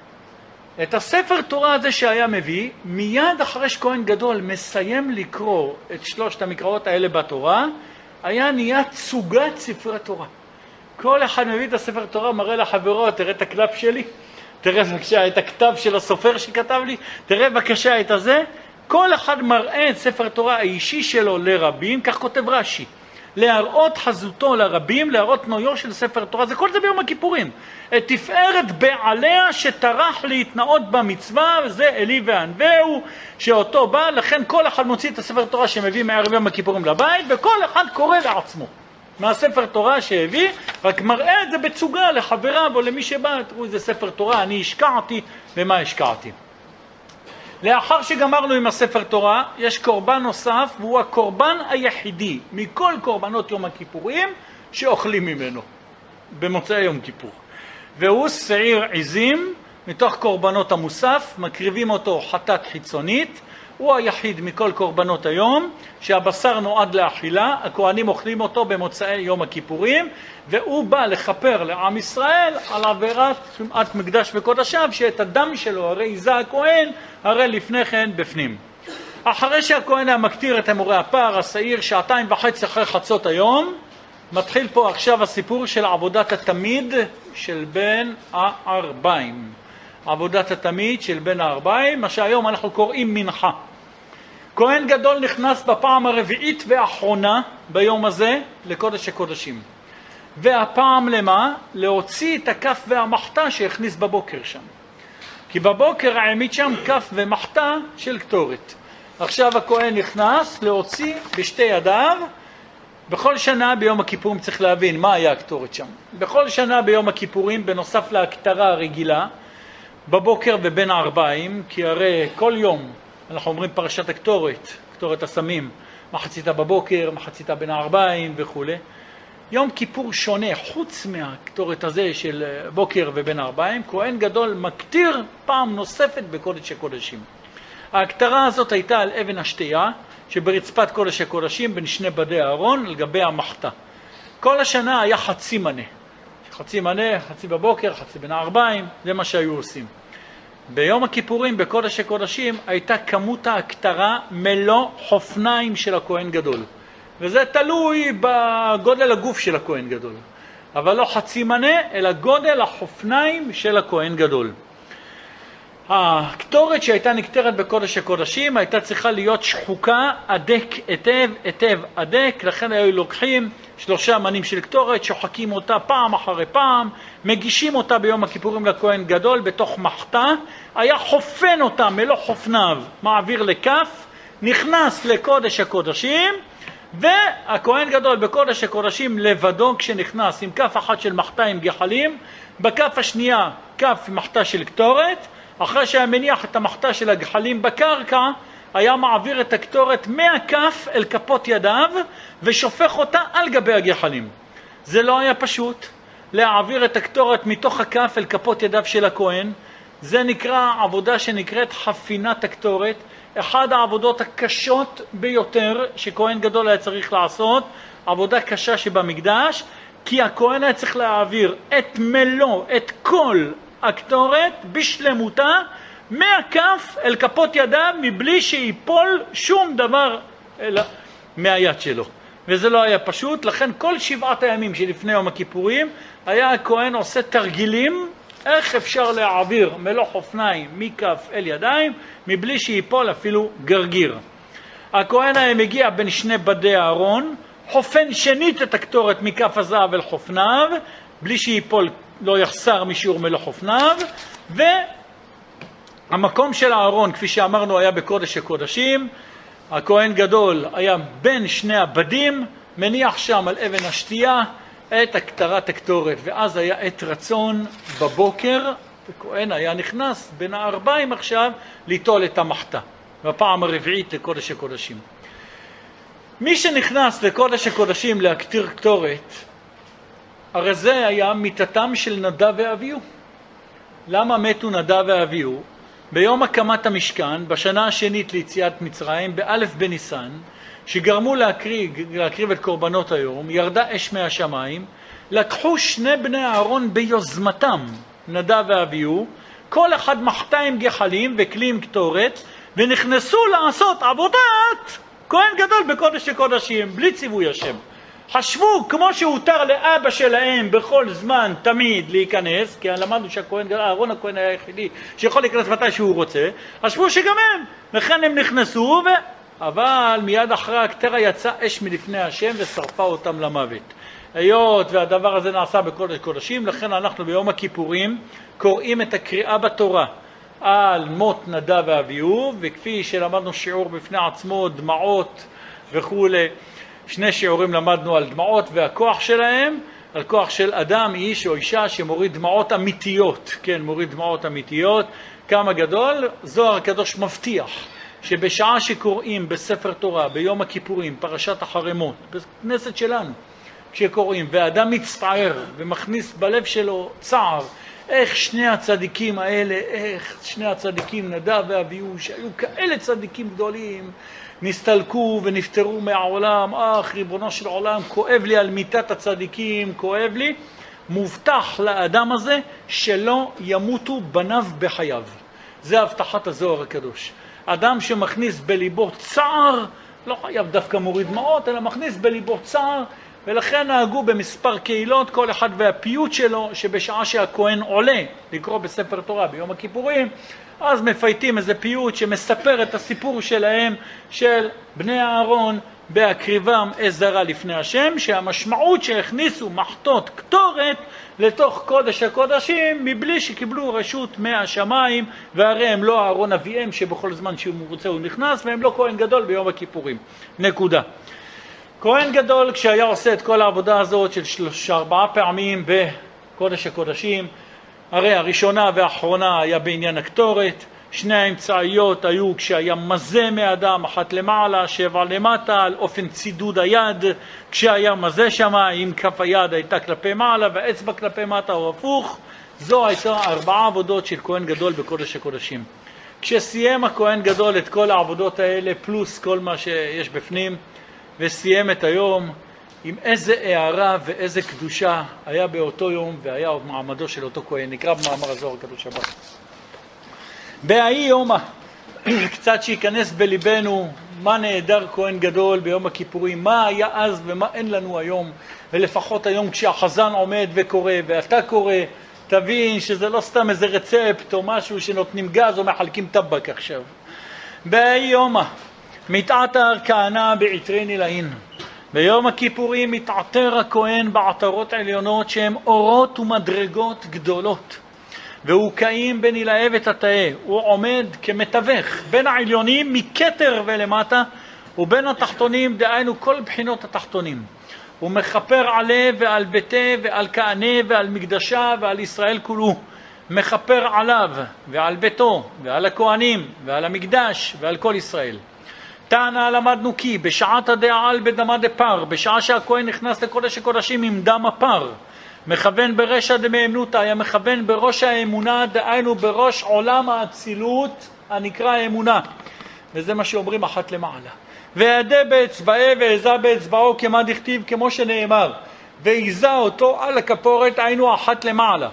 את הספר תורה הזה שהיה מביא, מיד אחרי שכהן גדול מסיים לקרוא את שלושת המקראות האלה בתורה, היה נהיה צוגת ספרי תורה. כל אחד מביא את הספר תורה, מראה לחברו, תראה את הקלף שלי, תראה בבקשה את הכתב של הסופר שכתב לי, תראה בבקשה את הזה. כל אחד מראה את ספר תורה האישי שלו לרבים, כך כותב רש"י. להראות חזותו לרבים, להראות נויו של ספר תורה, זה כל זה ביום הכיפורים. את תפארת בעליה שטרח להתנאות במצווה, וזה אלי וענווהו, שאותו בא, לכן כל אחד מוציא את הספר תורה שמביא מערב יום הכיפורים לבית, וכל אחד קורא לעצמו. מהספר תורה שהביא, רק מראה את זה בצוגה לחבריו או למי שבא, תראו איזה ספר תורה אני השקעתי ומה השקעתי. לאחר שגמרנו עם הספר תורה, יש קורבן נוסף, והוא הקורבן היחידי מכל קורבנות יום הכיפורים שאוכלים ממנו במוצאי יום כיפור. והוא שעיר עזים מתוך קורבנות המוסף, מקריבים אותו חטאת חיצונית, הוא היחיד מכל קורבנות היום שהבשר נועד לאכילה, הכהנים אוכלים אותו במוצאי יום הכיפורים והוא בא לכפר לעם ישראל על עבירת טומאת מקדש וקודשיו שאת הדם שלו הרי זה הכהן הרי לפני כן בפנים. אחרי שהכהן היה מקטיר את אמורי הפר, השעיר, שעתיים וחצי אחרי חצות היום, מתחיל פה עכשיו הסיפור של עבודת התמיד של בן הארבעים. עבודת התמיד של בן הארבעים, מה שהיום אנחנו קוראים מנחה. כהן גדול נכנס בפעם הרביעית והאחרונה ביום הזה לקודש הקודשים. והפעם למה? להוציא את הכף והמחתה שהכניס בבוקר שם. כי בבוקר העמיד שם כף ומחתה של קטורת. עכשיו הכהן נכנס להוציא בשתי ידיו בכל שנה ביום הכיפורים צריך להבין מה היה הקטורת שם. בכל שנה ביום הכיפורים, בנוסף להקטרה הרגילה, בבוקר ובין הערביים, כי הרי כל יום אנחנו אומרים פרשת הקטורת, קטורת הסמים, מחציתה בבוקר, מחציתה בין הערביים וכולי. יום כיפור שונה, חוץ מהקטורת הזה של בוקר ובין הערביים, כהן גדול מקטיר פעם נוספת בקודש הקודשים. ההקטרה הזאת הייתה על אבן השתייה, שברצפת קודש הקודשים בין שני בדי הארון על גבי המחתה. כל השנה היה חצי מנה. חצי מנה, חצי בבוקר, חצי בין הערביים, זה מה שהיו עושים. ביום הכיפורים, בקודש הקודשים, הייתה כמות ההקטרה מלוא חופניים של הכהן גדול. וזה תלוי בגודל הגוף של הכהן גדול. אבל לא חצי מנה, אלא גודל החופניים של הכהן גדול. הקטורת שהייתה נקטרת בקודש הקודשים הייתה צריכה להיות שחוקה הדק היטב, היטב הדק, לכן היו לוקחים שלושה מנים של קטורת, שוחקים אותה פעם אחרי פעם, מגישים אותה ביום הכיפורים לכהן גדול בתוך מחתה, היה חופן אותה מלוא חופניו, מעביר לכף, נכנס לקודש הקודשים, והכהן גדול בקודש הקודשים לבדו כשנכנס עם כף אחת של מחתה עם גחלים, בכף השנייה כף מחתה של קטורת, אחרי שהיה מניח את המחתה של הגחלים בקרקע, היה מעביר את הקטורת מהכף אל כפות ידיו ושופך אותה על גבי הגחלים. זה לא היה פשוט להעביר את הקטורת מתוך הכף אל כפות ידיו של הכהן. זה נקרא עבודה שנקראת חפינת הקטורת, אחת העבודות הקשות ביותר שכהן גדול היה צריך לעשות, עבודה קשה שבמקדש, כי הכהן היה צריך להעביר את מלוא, את כל הקטורת בשלמותה מהכף אל כפות ידיו מבלי שיפול שום דבר אלא מהיד שלו. וזה לא היה פשוט, לכן כל שבעת הימים שלפני יום הכיפורים היה הכהן עושה תרגילים איך אפשר להעביר מלוא חופניים מכף אל ידיים מבלי שיפול אפילו גרגיר. הכהן היה מגיע בין שני בדי הארון, חופן שנית את הקטורת מכף הזהב אל חופניו, בלי שיפול לא יחסר משיעור מלוך אופניו, והמקום של הארון, כפי שאמרנו, היה בקודש הקודשים, הכהן גדול היה בין שני הבדים, מניח שם על אבן השתייה את הקטרת הקטורת, ואז היה עת רצון בבוקר, וכהן היה נכנס בין הארבעים עכשיו ליטול את המחתה, בפעם הרביעית לקודש הקודשים. מי שנכנס לקודש הקודשים להקטיר קטורת, הרי זה היה מיתתם של נדב ואביהו. למה מתו נדב ואביהו? ביום הקמת המשכן, בשנה השנית ליציאת מצרים, באלף בניסן, שגרמו להקריב, להקריב את קורבנות היום, ירדה אש מהשמיים, לקחו שני בני אהרון ביוזמתם, נדב ואביהו, כל אחד מחתה עם גחלים וכלי עם קטורת, ונכנסו לעשות עבודת כהן גדול בקודש הקודשים, בלי ציווי השם. חשבו כמו שהותר לאבא שלהם בכל זמן, תמיד, להיכנס, כי למדנו שהכהן, אהרון הכהן היה היחידי שיכול להיכנס מתי שהוא רוצה, חשבו שגם הם, לכן הם נכנסו, ו... אבל מיד אחרי הקטרה יצא אש מלפני השם ושרפה אותם למוות. היות והדבר הזה נעשה בקודש קודשים, לכן אנחנו ביום הכיפורים קוראים את הקריאה בתורה על מות נדב ואביהו, וכפי שלמדנו שיעור בפני עצמו, דמעות וכולי, שני שיעורים למדנו על דמעות והכוח שלהם, על כוח של אדם, איש או אישה שמוריד דמעות אמיתיות, כן, מוריד דמעות אמיתיות, כמה גדול, זוהר הקדוש מבטיח שבשעה שקוראים בספר תורה, ביום הכיפורים, פרשת החרמות, בכנסת שלנו, כשקוראים, ואדם מצטער ומכניס בלב שלו צער, איך שני הצדיקים האלה, איך שני הצדיקים, נדב ואביהו, שהיו כאלה צדיקים גדולים, נסתלקו ונפטרו מהעולם, אך ריבונו של עולם, כואב לי על מיתת הצדיקים, כואב לי, מובטח לאדם הזה שלא ימותו בניו בחייו. זה הבטחת הזוהר הקדוש. אדם שמכניס בליבו צער, לא חייב דווקא מוריד דמעות, אלא מכניס בליבו צער, ולכן נהגו במספר קהילות, כל אחד והפיוט שלו, שבשעה שהכהן עולה לקרוא בספר תורה ביום הכיפורים, אז מפייטים איזה פיוט שמספר את הסיפור שלהם, של בני אהרון, בהקריבם עזרה לפני השם, שהמשמעות שהכניסו מחטות קטורת לתוך קודש הקודשים מבלי שקיבלו רשות מהשמיים, והרי הם לא אהרון אביהם שבכל זמן שהוא רוצה הוא נכנס, והם לא כהן גדול ביום הכיפורים. נקודה. כהן גדול כשהיה עושה את כל העבודה הזאת של שלושה ארבעה פעמים בקודש הקודשים, הרי הראשונה והאחרונה היה בעניין הקטורת, שני האמצעיות היו כשהיה מזה מאדם, אחת למעלה, שבע למטה, על אופן צידוד היד, כשהיה מזה שמה, אם כף היד הייתה כלפי מעלה והאצבע כלפי מטה או הפוך, זו הייתה ארבעה עבודות של כהן גדול בקודש הקודשים. כשסיים הכהן גדול את כל העבודות האלה, פלוס כל מה שיש בפנים, וסיים את היום, עם איזה הערה ואיזה קדושה היה באותו יום והיה מעמדו של אותו כהן. נקרא במאמר הזוהר הקדוש הבא. בהאי יומא, (clears throat) קצת שייכנס בליבנו מה נהדר כהן גדול ביום הכיפורים, מה היה אז ומה אין לנו היום, ולפחות היום כשהחזן עומד וקורא ואתה קורא, תבין שזה לא סתם איזה רצפט או משהו שנותנים גז או מחלקים טבק עכשיו. בהאי יומא, מתעתר כהנא בעטרי נילאין. ביום הכיפורים מתעטר הכהן בעטרות עליונות שהן אורות ומדרגות גדולות. והוא קיים בין ילהב ותתאה, הוא עומד כמתווך בין העליונים מכתר ולמטה ובין התחתונים, דהיינו כל בחינות התחתונים. הוא מכפר עליה ועל ביתה ועל כהנה ועל מקדשה ועל ישראל כולו. מכפר עליו ועל ביתו ועל הכהנים ועל המקדש ועל כל ישראל. תנא למדנו כי בשעת הדעל בדמה דפר, בשעה שהכהן נכנס לקודש הקודשים עם דם הפר, מכוון ברשע דמאמנותא, מכוון בראש האמונה, דהיינו בראש עולם האצילות הנקרא האמונה. וזה מה שאומרים אחת למעלה. וידע באצבעי ועזה באצבעו כמה דכתיב, כמו שנאמר, ועיזה אותו על הכפורת, היינו אחת למעלה.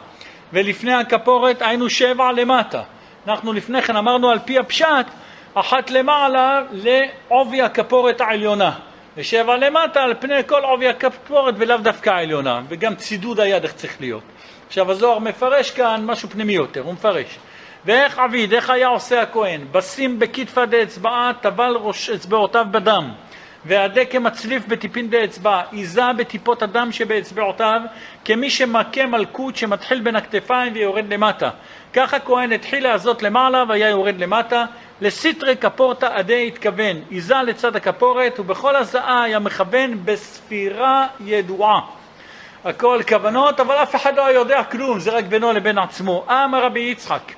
ולפני הכפורת היינו שבע למטה. אנחנו לפני כן אמרנו על פי הפשט, אחת למעלה לעובי הכפורת העליונה. ושבע למטה על פני כל עובי הכפורת ולאו דווקא העליונה, וגם צידוד היד איך צריך להיות. עכשיו הזוהר מפרש כאן משהו פנימי יותר, הוא מפרש. ואיך עביד, איך היה עושה הכהן? בשים בכתפא דאצבעה, טבל ראש אצבעותיו בדם. והדה כמצליף בטיפין דאצבע, עיזה בטיפות הדם שבאצבעותיו, כמי שמכה מלכות שמתחיל בין הכתפיים ויורד למטה. כך הכהן התחיל לעזות למעלה והיה יורד למטה, לסיטרי כפורתא עדי התכוון, עיזה לצד הכפורת, ובכל הזעה היה מכוון בספירה ידועה. הכל כוונות, אבל אף אחד לא יודע כלום, זה רק בינו לבין עצמו. אמר רבי יצחק,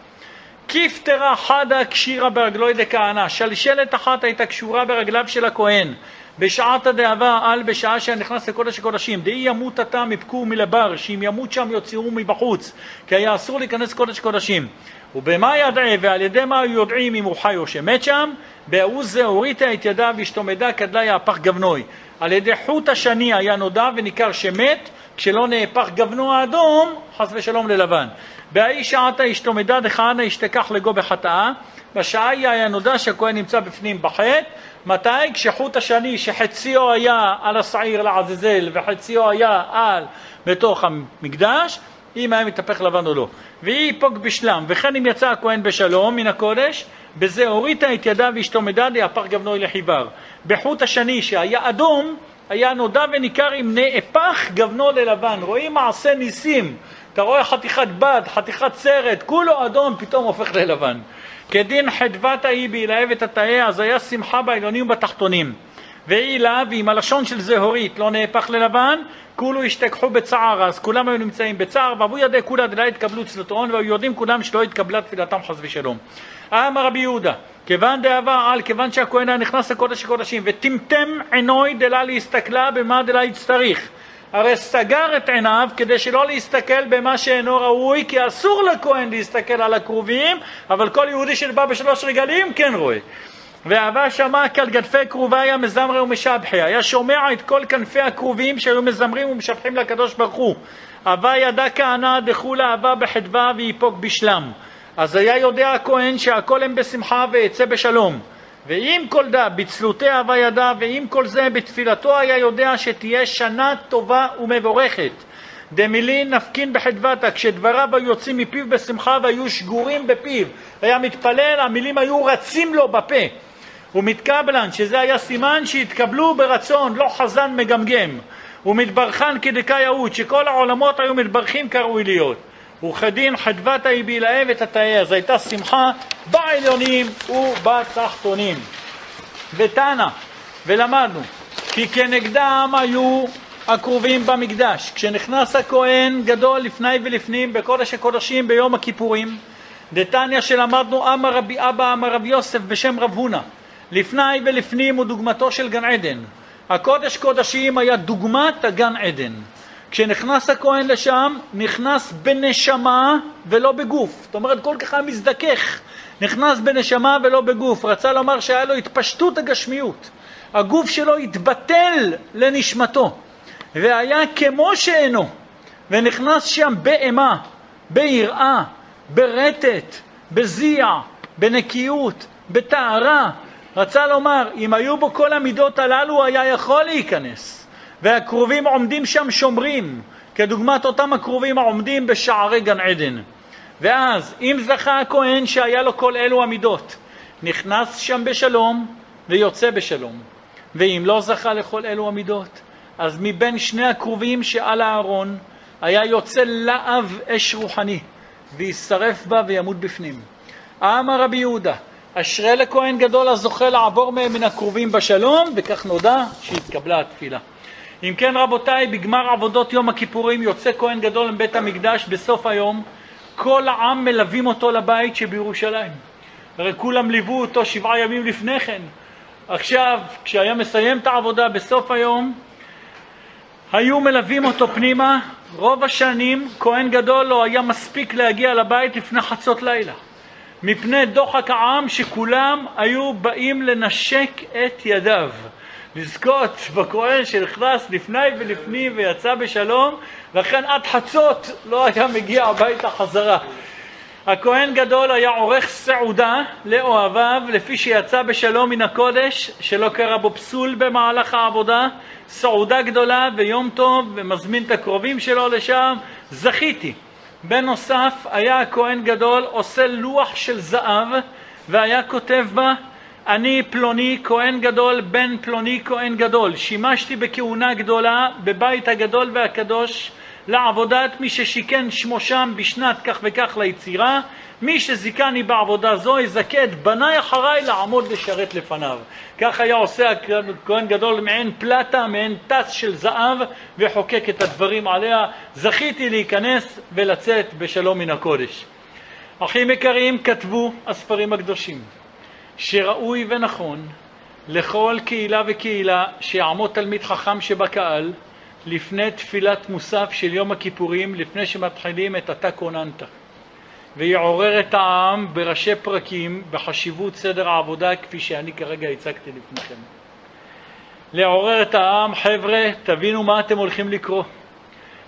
כיפתרה חדה קשירה ברגלוי דכהנא, שלשלת אחת הייתה קשורה ברגליו של הכהן, בשעת הדאבה על בשעה שהיה נכנס לקודש הקודשים, דאי ימות אתה מפקור מלבר, שאם ימות שם יוציאו מבחוץ, כי היה אסור להיכנס קודש קודשים. ובמה ידעה ועל ידי מה יודעים אם הוא חי או שמת שם? בעוז זה הוריתה את ידיו ואשתומדה כדלה יהפך גבנוי. על ידי חוט השני היה נודע וניכר שמת, כשלא נהפך גבנו האדום, חס ושלום ללבן. בהאי שעתה אשתומדה דכהנא אשתכח לגו בחטאה, בשעה היא היה נודע שהכהן נמצא בפנים בחטא, מתי? כשחוט השני שחציו היה על השעיר לעזאזל וחציו היה על בתוך המקדש, אם היה מתהפך לבן או לא. ויהי פוג בשלם, וכן אם יצא הכהן בשלום מן הקודש, בזה הוריתה את ידיו ואשתו מדד יהפך גבנוי לחיבר. בחוט השני שהיה אדום, היה נודע וניכר אם נהפך גבנו ללבן. רואים מעשה ניסים. אתה רואה חתיכת בד, חתיכת סרט, כולו אדום, פתאום הופך ללבן. כדין חדבת ההיא בהילהבת התאה, אז היה שמחה בעליונים ובתחתונים. ואי לה, ועם הלשון של זהורית לא נהפך ללבן, כולו השתכחו בצער, אז כולם היו נמצאים בצער, ואבו ידי כולה דלה התקבלו צלטון, והיו יודעים כולם שלא התקבלה תפילתם חס ושלום. אמר רבי יהודה, כיוון דאבה על, כיוון שהכהן היה נכנס לקודש הקודשים, וטמטם עינוי דלה להסתכלה במה דלה יצטריך. הרי סגר את עיניו כדי שלא להסתכל במה שאינו ראוי, כי אסור לכהן להסתכל על הכרובים, אבל כל יהודי שבא בשלוש רגלים כן רואה. ואהבה שמע כגדפי כרוביה מזמרי ומשבחי, היה שומע את כל כנפי הכרובים שהיו מזמרים ומשבחים לקדוש ברוך הוא. אהבה ידע כהנא דחולה אהבה בחדווה ויפוק בשלם. אז היה יודע הכהן שהכל הם בשמחה ויצא בשלום. ועם כל דה בצלותי הווה ידע, ועם כל זה בתפילתו היה יודע שתהיה שנה טובה ומבורכת. דמילין נפקין בחדוותה, כשדבריו היו יוצאים מפיו בשמחה והיו שגורים בפיו. היה מתפלל, המילים היו רצים לו בפה. ומתקבלן, שזה היה סימן שהתקבלו ברצון, לא חזן מגמגם. ומתברכן כדקה יהוד, שכל העולמות היו מתברכים כראוי להיות. וכדין חדבת היא בלעי ותתאר, זו הייתה שמחה בעליונים ובתחתונים. ותנא, ולמדנו, כי כנגדם היו הקרובים במקדש. כשנכנס הכהן גדול לפני ולפנים בקודש הקודשים ביום הכיפורים, דתניא שלמדנו אמר רבי אבא אמר רבי יוסף בשם רב הונא, לפני ולפנים הוא דוגמתו של גן עדן. הקודש קודשים היה דוגמת הגן עדן. כשנכנס הכהן לשם, נכנס בנשמה ולא בגוף. זאת אומרת, כל כך היה מזדכך. נכנס בנשמה ולא בגוף. רצה לומר שהיה לו התפשטות הגשמיות. הגוף שלו התבטל לנשמתו, והיה כמו שאינו, ונכנס שם באימה, ביראה, ברטט, בזיע, בנקיות, בטהרה. רצה לומר, אם היו בו כל המידות הללו, היה יכול להיכנס. והקרובים עומדים שם שומרים, כדוגמת אותם הקרובים העומדים בשערי גן עדן. ואז, אם זכה הכהן שהיה לו כל אלו המידות, נכנס שם בשלום ויוצא בשלום. ואם לא זכה לכל אלו המידות, אז מבין שני הקרובים שעל הארון היה יוצא להב אש רוחני, וישרף בה וימות בפנים. אמר רבי יהודה, אשרי לכהן גדול הזוכה לעבור מהם מן הקרובים בשלום, וכך נודע שהתקבלה התפילה. אם כן רבותיי, בגמר עבודות יום הכיפורים יוצא כהן גדול מבית המקדש בסוף היום, כל העם מלווים אותו לבית שבירושלים. הרי כולם ליוו אותו שבעה ימים לפני כן. עכשיו, כשהיה מסיים את העבודה בסוף היום, היו מלווים אותו פנימה. רוב השנים כהן גדול לא היה מספיק להגיע לבית לפני חצות לילה. מפני דוחק העם שכולם היו באים לנשק את ידיו. לזכות בכהן שנכנס לפני ולפנים ויצא בשלום, לכן עד חצות לא היה מגיע הביתה חזרה. הכהן גדול היה עורך סעודה לאוהביו לפי שיצא בשלום מן הקודש שלא קרה בו פסול במהלך העבודה סעודה גדולה ויום טוב ומזמין את הקרובים שלו לשם זכיתי בנוסף היה הכהן גדול עושה לוח של זהב והיה כותב בה אני פלוני כהן גדול בן פלוני כהן גדול שימשתי בכהונה גדולה בבית הגדול והקדוש לעבודת מי ששיכן שמו שם בשנת כך וכך ליצירה, מי שזיכני בעבודה זו יזכה את בניי אחריי לעמוד לשרת לפניו. כך היה עושה הכהן גדול מעין פלטה, מעין טס של זהב, וחוקק את הדברים עליה. זכיתי להיכנס ולצאת בשלום מן הקודש. אחים יקרים, כתבו הספרים הקדושים שראוי ונכון לכל קהילה וקהילה שיעמוד תלמיד חכם שבקהל לפני תפילת מוסף של יום הכיפורים, לפני שמתחילים את התא קוננטה, ויעורר את העם בראשי פרקים בחשיבות סדר העבודה כפי שאני כרגע הצגתי לפניכם. לעורר את העם, חבר'ה, תבינו מה אתם הולכים לקרוא.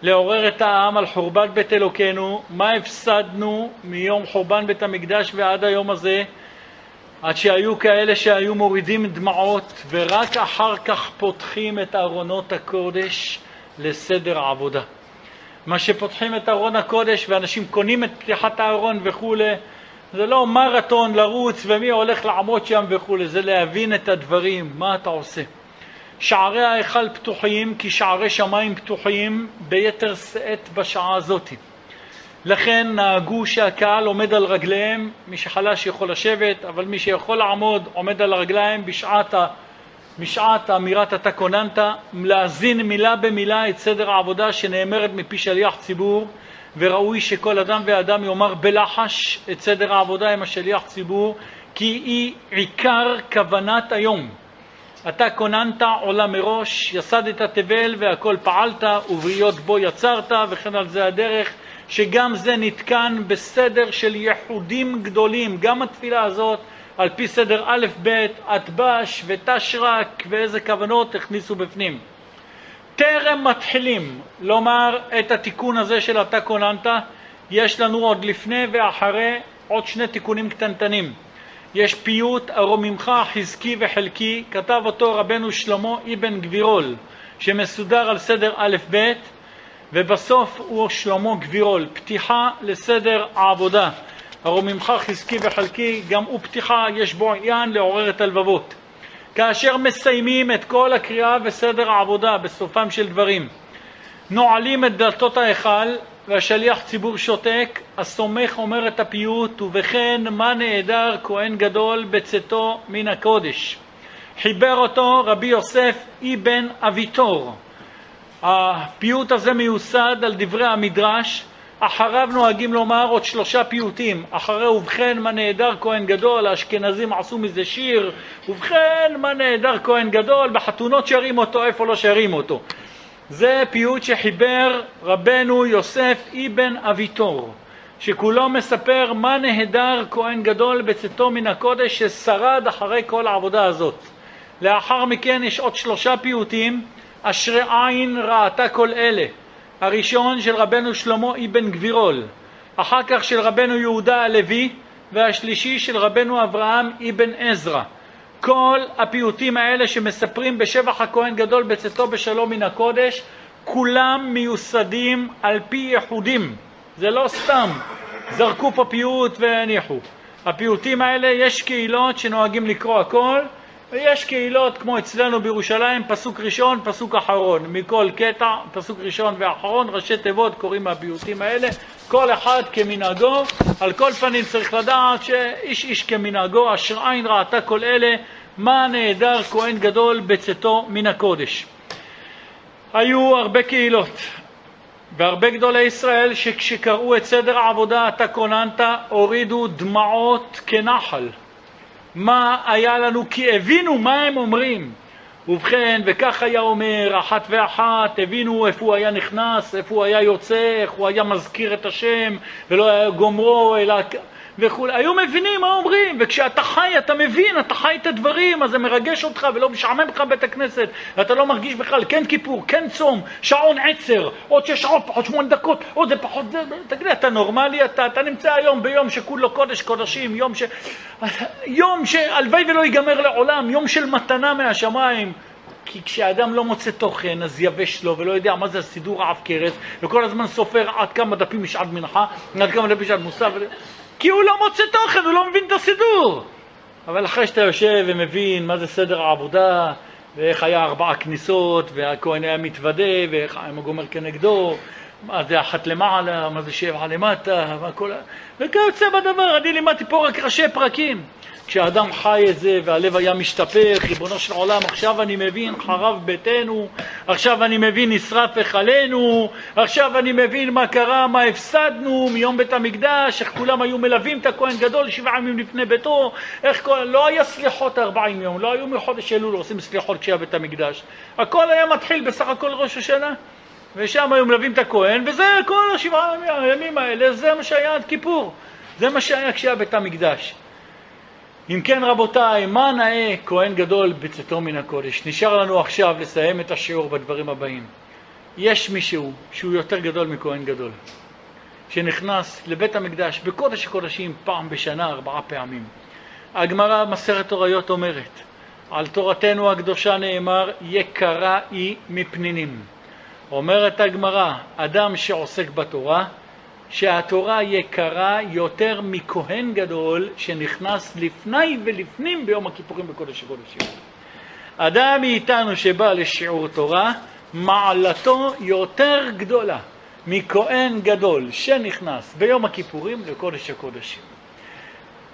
לעורר את העם על חורבן בית אלוקינו, מה הפסדנו מיום חורבן בית המקדש ועד היום הזה, עד שהיו כאלה שהיו מורידים דמעות ורק אחר כך פותחים את ארונות הקודש לסדר העבודה. מה שפותחים את ארון הקודש ואנשים קונים את פתיחת הארון וכולי, זה לא מרתון לרוץ ומי הולך לעמוד שם וכולי, זה להבין את הדברים, מה אתה עושה. שערי ההיכל פתוחים כי שערי שמיים פתוחים ביתר שאת בשעה הזאת. לכן נהגו שהקהל עומד על רגליהם, מי שחלש יכול לשבת, אבל מי שיכול לעמוד עומד על הרגליים בשעת משעת אמירת אתה כוננת, להאזין מילה במילה את סדר העבודה שנאמרת מפי שליח ציבור, וראוי שכל אדם ואדם יאמר בלחש את סדר העבודה עם השליח ציבור, כי היא עיקר כוונת היום. אתה כוננת עולה מראש, יסדת תבל והכל פעלת, ובריות בו יצרת, וכן על זה הדרך, שגם זה נתקן בסדר של ייחודים גדולים. גם התפילה הזאת על פי סדר א', ב', אטבש ותשרק ואיזה כוונות הכניסו בפנים. טרם מתחילים לומר את התיקון הזה של אתה כוננת, יש לנו עוד לפני ואחרי עוד שני תיקונים קטנטנים. יש פיוט הרוממך חזקי וחלקי, כתב אותו רבנו שלמה אבן גבירול, שמסודר על סדר א' ב', ובסוף הוא שלמה גבירול, פתיחה לסדר העבודה. הרוממך חזקי וחלקי, גם הוא פתיחה, יש בו עניין לעורר את הלבבות. כאשר מסיימים את כל הקריאה וסדר העבודה בסופם של דברים, נועלים את דלתות ההיכל והשליח ציבור שותק, הסומך אומר את הפיוט, ובכן מה נעדר כהן גדול בצאתו מן הקודש. חיבר אותו רבי יוסף אבן אביטור. הפיוט הזה מיוסד על דברי המדרש, אחריו נוהגים לומר עוד שלושה פיוטים, אחרי ובכן מה נהדר כהן גדול, האשכנזים עשו מזה שיר, ובכן מה נהדר כהן גדול, בחתונות שרים אותו, איפה לא שרים אותו. זה פיוט שחיבר רבנו יוסף אבן אביטור, שכולו מספר מה נהדר כהן גדול בצאתו מן הקודש ששרד אחרי כל העבודה הזאת. לאחר מכן יש עוד שלושה פיוטים, אשרי עין ראתה כל אלה. הראשון של רבנו שלמה אבן גבירול, אחר כך של רבנו יהודה הלוי, והשלישי של רבנו אברהם אבן עזרא. כל הפיוטים האלה שמספרים בשבח הכהן גדול בצאתו בשלום מן הקודש, כולם מיוסדים על פי ייחודים. זה לא סתם, זרקו פה פיוט והניחו. הפיוטים האלה, יש קהילות שנוהגים לקרוא הכל, ויש קהילות כמו אצלנו בירושלים, פסוק ראשון, פסוק אחרון. מכל קטע, פסוק ראשון ואחרון, ראשי תיבות קוראים מהפיוטים האלה, כל אחד כמנהגו. על כל פנים צריך לדעת שאיש איש כמנהגו, אשר עין ראתה כל אלה, מה נהדר כהן גדול בצאתו מן הקודש. היו הרבה קהילות והרבה גדולי ישראל שכשקראו את סדר העבודה אתה כוננת, הורידו דמעות כנחל. מה היה לנו כי הבינו מה הם אומרים. ובכן, וכך היה אומר, אחת ואחת, הבינו איפה הוא היה נכנס, איפה הוא היה יוצא, איך הוא היה מזכיר את השם, ולא היה גומרו, אלא... וכולי. היו מבינים מה אומרים, וכשאתה חי, אתה מבין, אתה חי את הדברים, אז זה מרגש אותך ולא משעמם לך בית הכנסת, ואתה לא מרגיש בכלל, כן כיפור, כן צום, שעון עצר, עוד שש שעות, פחות שמונה דקות, עוד זה פחות זה, תגיד, אתה נורמלי? אתה, אתה נמצא היום ביום שכולו קודש קודשים, יום ש... יום שהלוואי ולא ייגמר לעולם, יום של מתנה מהשמיים. כי כשאדם לא מוצא תוכן, אז יבש לו, ולא יודע מה זה הסידור העב כרס, וכל הזמן סופר עד כמה דפים יש עד מנחה, עד כמה דפים יש עד מוסף. כי הוא לא מוצא תוכן, הוא לא מבין את הסידור. אבל אחרי שאתה יושב ומבין מה זה סדר העבודה, ואיך היה ארבעה כניסות, והכהן היה מתוודה, ואיך היה גומר כנגדו, מה זה אחת למעלה, מה זה שבע למטה, מה כל ה... וכיוצא בדבר, אני לימדתי פה רק ראשי פרקים. כשאדם חי את זה והלב היה משתפך, ריבונו של עולם, עכשיו אני מבין חרב ביתנו, עכשיו אני מבין נשרף היכלנו, עכשיו אני מבין מה קרה, מה הפסדנו מיום בית המקדש, איך כולם היו מלווים את הכהן גדול שבעה ימים לפני ביתו, איך כל... לא היה סליחות ארבעים יום, לא היו מחודש אלול עושים סליחות כשהיה בית המקדש, הכל היה מתחיל בסך הכל ראש השנה. ושם היו מלווים את הכהן, וזה כל השבעה הימים האלה, זה מה שהיה עד כיפור. זה מה שהיה כשהיה בית המקדש. אם כן רבותיי, מה נאה כהן גדול בצאתו מן הקודש? נשאר לנו עכשיו לסיים את השיעור בדברים הבאים. יש מישהו שהוא יותר גדול מכהן גדול, שנכנס לבית המקדש בקודש הקודשים פעם בשנה, ארבעה פעמים. הגמרא במסכת תוריות אומרת, על תורתנו הקדושה נאמר, יקרה היא מפנינים. אומרת הגמרא, אדם שעוסק בתורה, שהתורה יקרה יותר מכהן גדול שנכנס לפני ולפנים ביום הכיפורים בקודש הקודשים. אדם מאיתנו שבא לשיעור תורה, מעלתו יותר גדולה מכהן גדול שנכנס ביום הכיפורים לקודש הקודשים.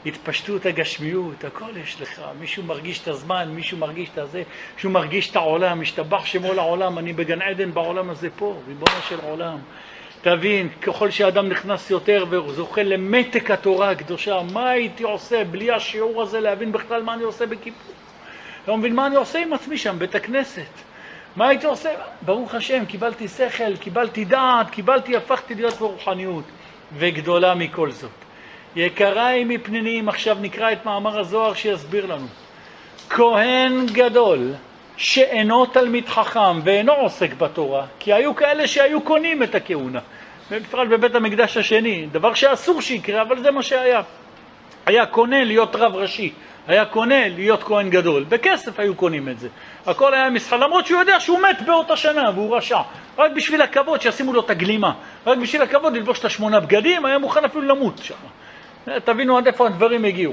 התפשטות הגשמיות, הכל יש לך, מישהו מרגיש את הזמן, מישהו מרגיש את הזה, מישהו מרגיש את העולם, משתבח שמו לעולם, אני בגן עדן בעולם הזה פה, ריבונו של עולם. תבין, ככל שאדם נכנס יותר וזוכה למתק התורה הקדושה, מה הייתי עושה בלי השיעור הזה להבין בכלל מה אני עושה בכיפור? לא מבין מה אני עושה עם עצמי שם, בית הכנסת. מה הייתי עושה? ברוך השם, קיבלתי שכל, קיבלתי דעת, קיבלתי, הפכתי להיות ברוחניות. וגדולה מכל זאת. יקרה היא מפנינים, עכשיו נקרא את מאמר הזוהר שיסביר לנו. כהן גדול שאינו תלמיד חכם ואינו עוסק בתורה, כי היו כאלה שהיו קונים את הכהונה, בפרט בבית המקדש השני, דבר שאסור שיקרה, אבל זה מה שהיה. היה קונה להיות רב ראשי, היה קונה להיות כהן גדול. בכסף היו קונים את זה. הכל היה מסחר, למרות שהוא יודע שהוא מת באותה שנה והוא רשע. רק בשביל הכבוד שישימו לו את הגלימה. רק בשביל הכבוד ללבוש את השמונה בגדים, היה מוכן אפילו למות שם. תבינו עד איפה הדברים הגיעו.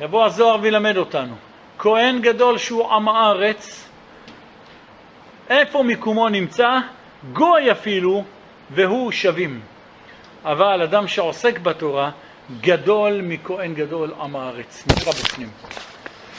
יבוא הזוהר וילמד אותנו. כהן גדול שהוא עם הארץ, איפה מיקומו נמצא? גוי אפילו, והוא שווים. אבל אדם שעוסק בתורה, גדול מכהן גדול עם הארץ. נקרא בפנים.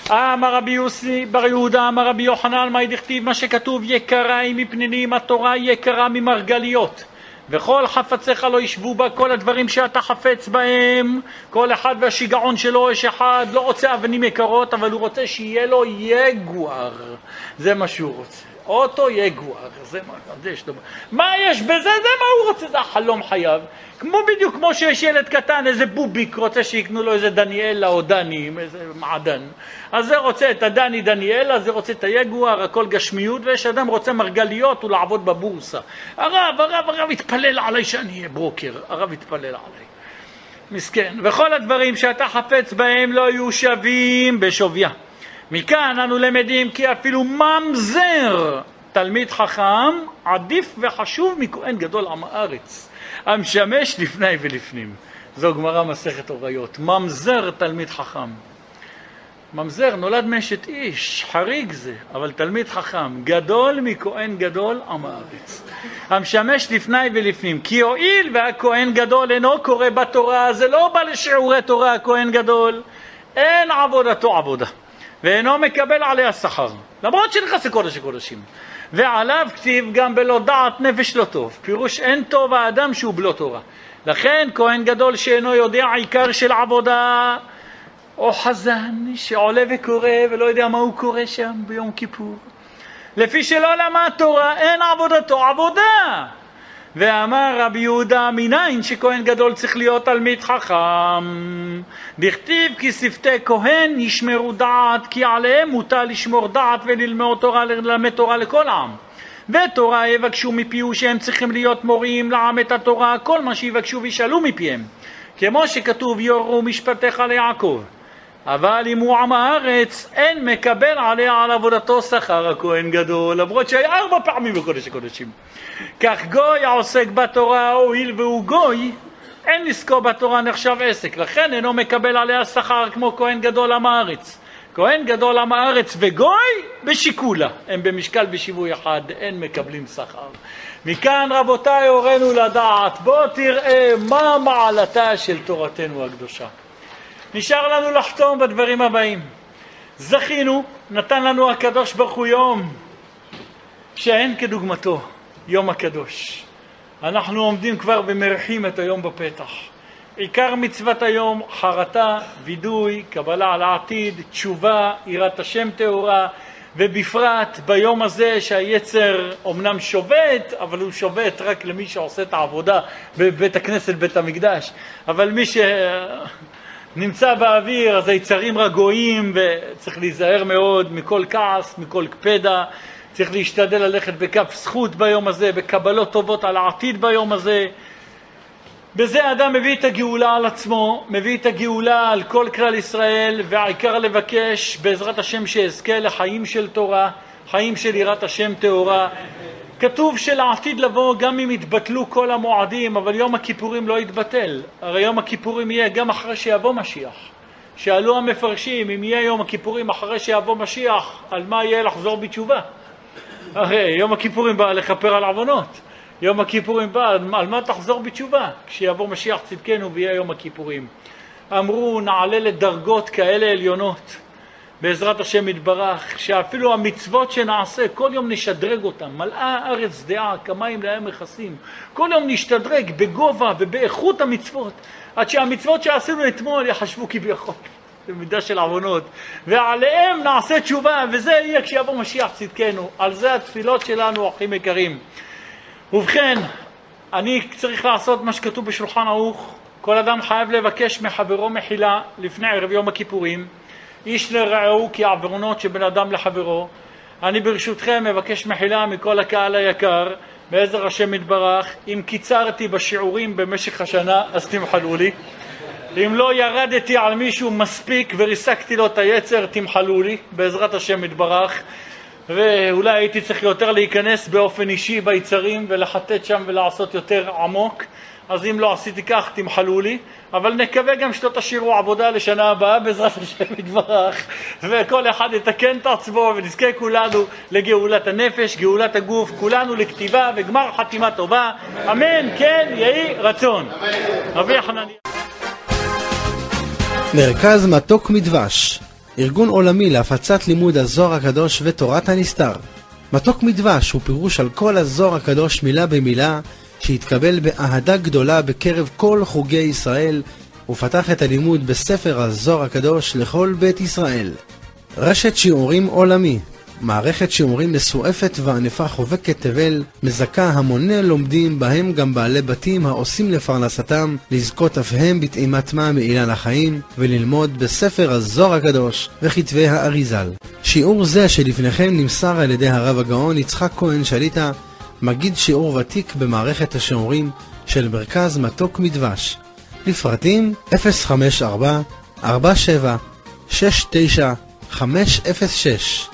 אמר רבי יוסי בר יהודה, אמר רבי יוחנן, מה דכתיב מה שכתוב יקרה היא מפנינים, התורה יקרה ממרגליות. וכל חפציך לא ישבו בה, כל הדברים שאתה חפץ בהם, כל אחד והשיגעון שלו, יש אחד לא רוצה אבנים יקרות, אבל הוא רוצה שיהיה לו יגואר, זה מה שהוא רוצה. אוטו יגואר, זה מה, יש לו. מה יש בזה? זה מה הוא רוצה, זה החלום חייו. כמו בדיוק כמו שיש ילד קטן, איזה בוביק רוצה שיקנו לו איזה דניאלה או דני, איזה מעדן. אז זה רוצה את הדני דניאלה, זה רוצה את היגואר, הכל גשמיות, ויש אדם רוצה מרגליות ולעבוד בבורסה. הרב, הרב, הרב התפלל עליי שאני אהיה ברוקר, הרב התפלל עליי. מסכן. וכל הדברים שאתה חפץ בהם לא יהיו שווים בשוויה. מכאן אנו למדים כי אפילו ממזר תלמיד חכם עדיף וחשוב מכהן גדול עם הארץ, המשמש לפני ולפנים. זו גמרא מסכת הוריות. ממזר תלמיד חכם. ממזר נולד מאשת איש, חריג זה, אבל תלמיד חכם, גדול מכהן גדול עם הארץ. המשמש לפני ולפנים, כי הואיל והכהן גדול אינו קורא בתורה, זה לא בא לשיעורי תורה הכהן גדול, אין עבודתו עבודה. ואינו מקבל עליה שכר, למרות שנכנס לקודש הקודשים. ועליו כתיב גם בלא דעת נפש לא טוב, פירוש אין טוב האדם שהוא בלא תורה. לכן כהן גדול שאינו יודע עיקר של עבודה, או חזן שעולה וקורא ולא יודע מה הוא קורא שם ביום כיפור. לפי שלא למד תורה, אין עבודתו עבודה. ואמר רבי יהודה מניין שכהן גדול צריך להיות תלמיד חכם. דכתיב כי שפתי כהן ישמרו דעת כי עליהם מוטל לשמור דעת וללמוד תורה, ללמד תורה לכל העם. ותורה יבקשו מפיהו שהם צריכים להיות מורים לעם את התורה, כל מה שיבקשו וישאלו מפיהם. כמו שכתוב יורו משפטיך ליעקב. אבל אם הוא עם הארץ, אין מקבל עליה על עבודתו שכר הכהן גדול, למרות שהיה ארבע פעמים בקודש הקודשים. כך גוי העוסק בתורה, הואיל והוא גוי, אין עסקו בתורה נחשב עסק, לכן אינו מקבל עליה שכר כמו כהן גדול עם הארץ. כהן גדול עם הארץ וגוי בשיקולה, הם במשקל בשיווי אחד, אין מקבלים שכר. מכאן רבותיי הורינו לדעת, בוא תראה מה מעלתה של תורתנו הקדושה. נשאר לנו לחתום בדברים הבאים. זכינו, נתן לנו הקדוש ברוך הוא יום שאין כדוגמתו, יום הקדוש. אנחנו עומדים כבר ומרחים את היום בפתח. עיקר מצוות היום, חרטה, וידוי, קבלה על העתיד, תשובה, יראת השם טהורה, ובפרט ביום הזה שהיצר אומנם שובת, אבל הוא שובת רק למי שעושה את העבודה בבית הכנסת, בית המקדש. אבל מי ש... נמצא באוויר, אז היצרים רגועים וצריך להיזהר מאוד מכל כעס, מכל קפדה, צריך להשתדל ללכת בכף זכות ביום הזה, בקבלות טובות על העתיד ביום הזה. בזה אדם מביא את הגאולה על עצמו, מביא את הגאולה על כל כלל ישראל, והעיקר לבקש בעזרת השם שאזכה לחיים של תורה, חיים של יראת השם טהורה. כתוב שלעתיד לבוא גם אם יתבטלו כל המועדים, אבל יום הכיפורים לא יתבטל. הרי יום הכיפורים יהיה גם אחרי שיבוא משיח. שאלו המפרשים, אם יהיה יום הכיפורים אחרי שיבוא משיח, על מה יהיה לחזור בתשובה? הרי יום הכיפורים בא לכפר על עוונות. יום הכיפורים בא, על מה תחזור בתשובה? כשיבוא משיח צדקנו ויהיה יום הכיפורים. אמרו, נעלה לדרגות כאלה עליונות. בעזרת השם יתברך, שאפילו המצוות שנעשה, כל יום נשדרג אותן. מלאה הארץ דעה, כמים להם מכסים. כל יום נשתדרג בגובה ובאיכות המצוות, עד שהמצוות שעשינו אתמול יחשבו כביכול. (laughs) זה מידה של עוונות. ועליהם נעשה תשובה, וזה יהיה כשיבוא משיח צדקנו. על זה התפילות שלנו, אחים יקרים. ובכן, אני צריך לעשות מה שכתוב בשולחן ערוך. כל אדם חייב לבקש מחברו מחילה לפני ערב יום הכיפורים. איש לרעהו כי עוונות שבין אדם לחברו. אני ברשותכם מבקש מחילה מכל הקהל היקר, בעזר השם יתברך. אם קיצרתי בשיעורים במשך השנה, אז תמחלו לי. אם לא ירדתי על מישהו מספיק וריסקתי לו את היצר, תמחלו לי, בעזרת השם יתברך. ואולי הייתי צריך יותר להיכנס באופן אישי ביצרים ולחטט שם ולעשות יותר עמוק. אז אם לא עשיתי כך, תמחלו לי. אבל נקווה גם שלא תשאירו עבודה לשנה הבאה בעזרת השם יתברך, וכל אחד יתקן את עצמו ונזכה כולנו לגאולת הנפש, גאולת הגוף, כולנו לכתיבה וגמר חתימה טובה, אמן, כן, יהי רצון. רבי חנניה מרכז מתוק מדבש, ארגון עולמי להפצת לימוד הזוהר הקדוש ותורת הנסתר. מתוק מדבש הוא פירוש על כל הזוהר הקדוש מילה במילה, שהתקבל באהדה גדולה בקרב כל חוגי ישראל, ופתח את הלימוד בספר הזוהר הקדוש לכל בית ישראל. רשת שיעורים עולמי מערכת שיעורים מסועפת וענפה חובקת תבל, מזכה המוני לומדים, בהם גם בעלי בתים העושים לפרנסתם, לזכות אף הם בטעימת מה מאילן החיים, וללמוד בספר הזוהר הקדוש וכתבי האריזל. שיעור זה שלפניכם נמסר על ידי הרב הגאון יצחק כהן שליטה, מגיד שיעור ותיק במערכת השיעורים של מרכז מתוק מדבש. לפרטים 054 47 69 506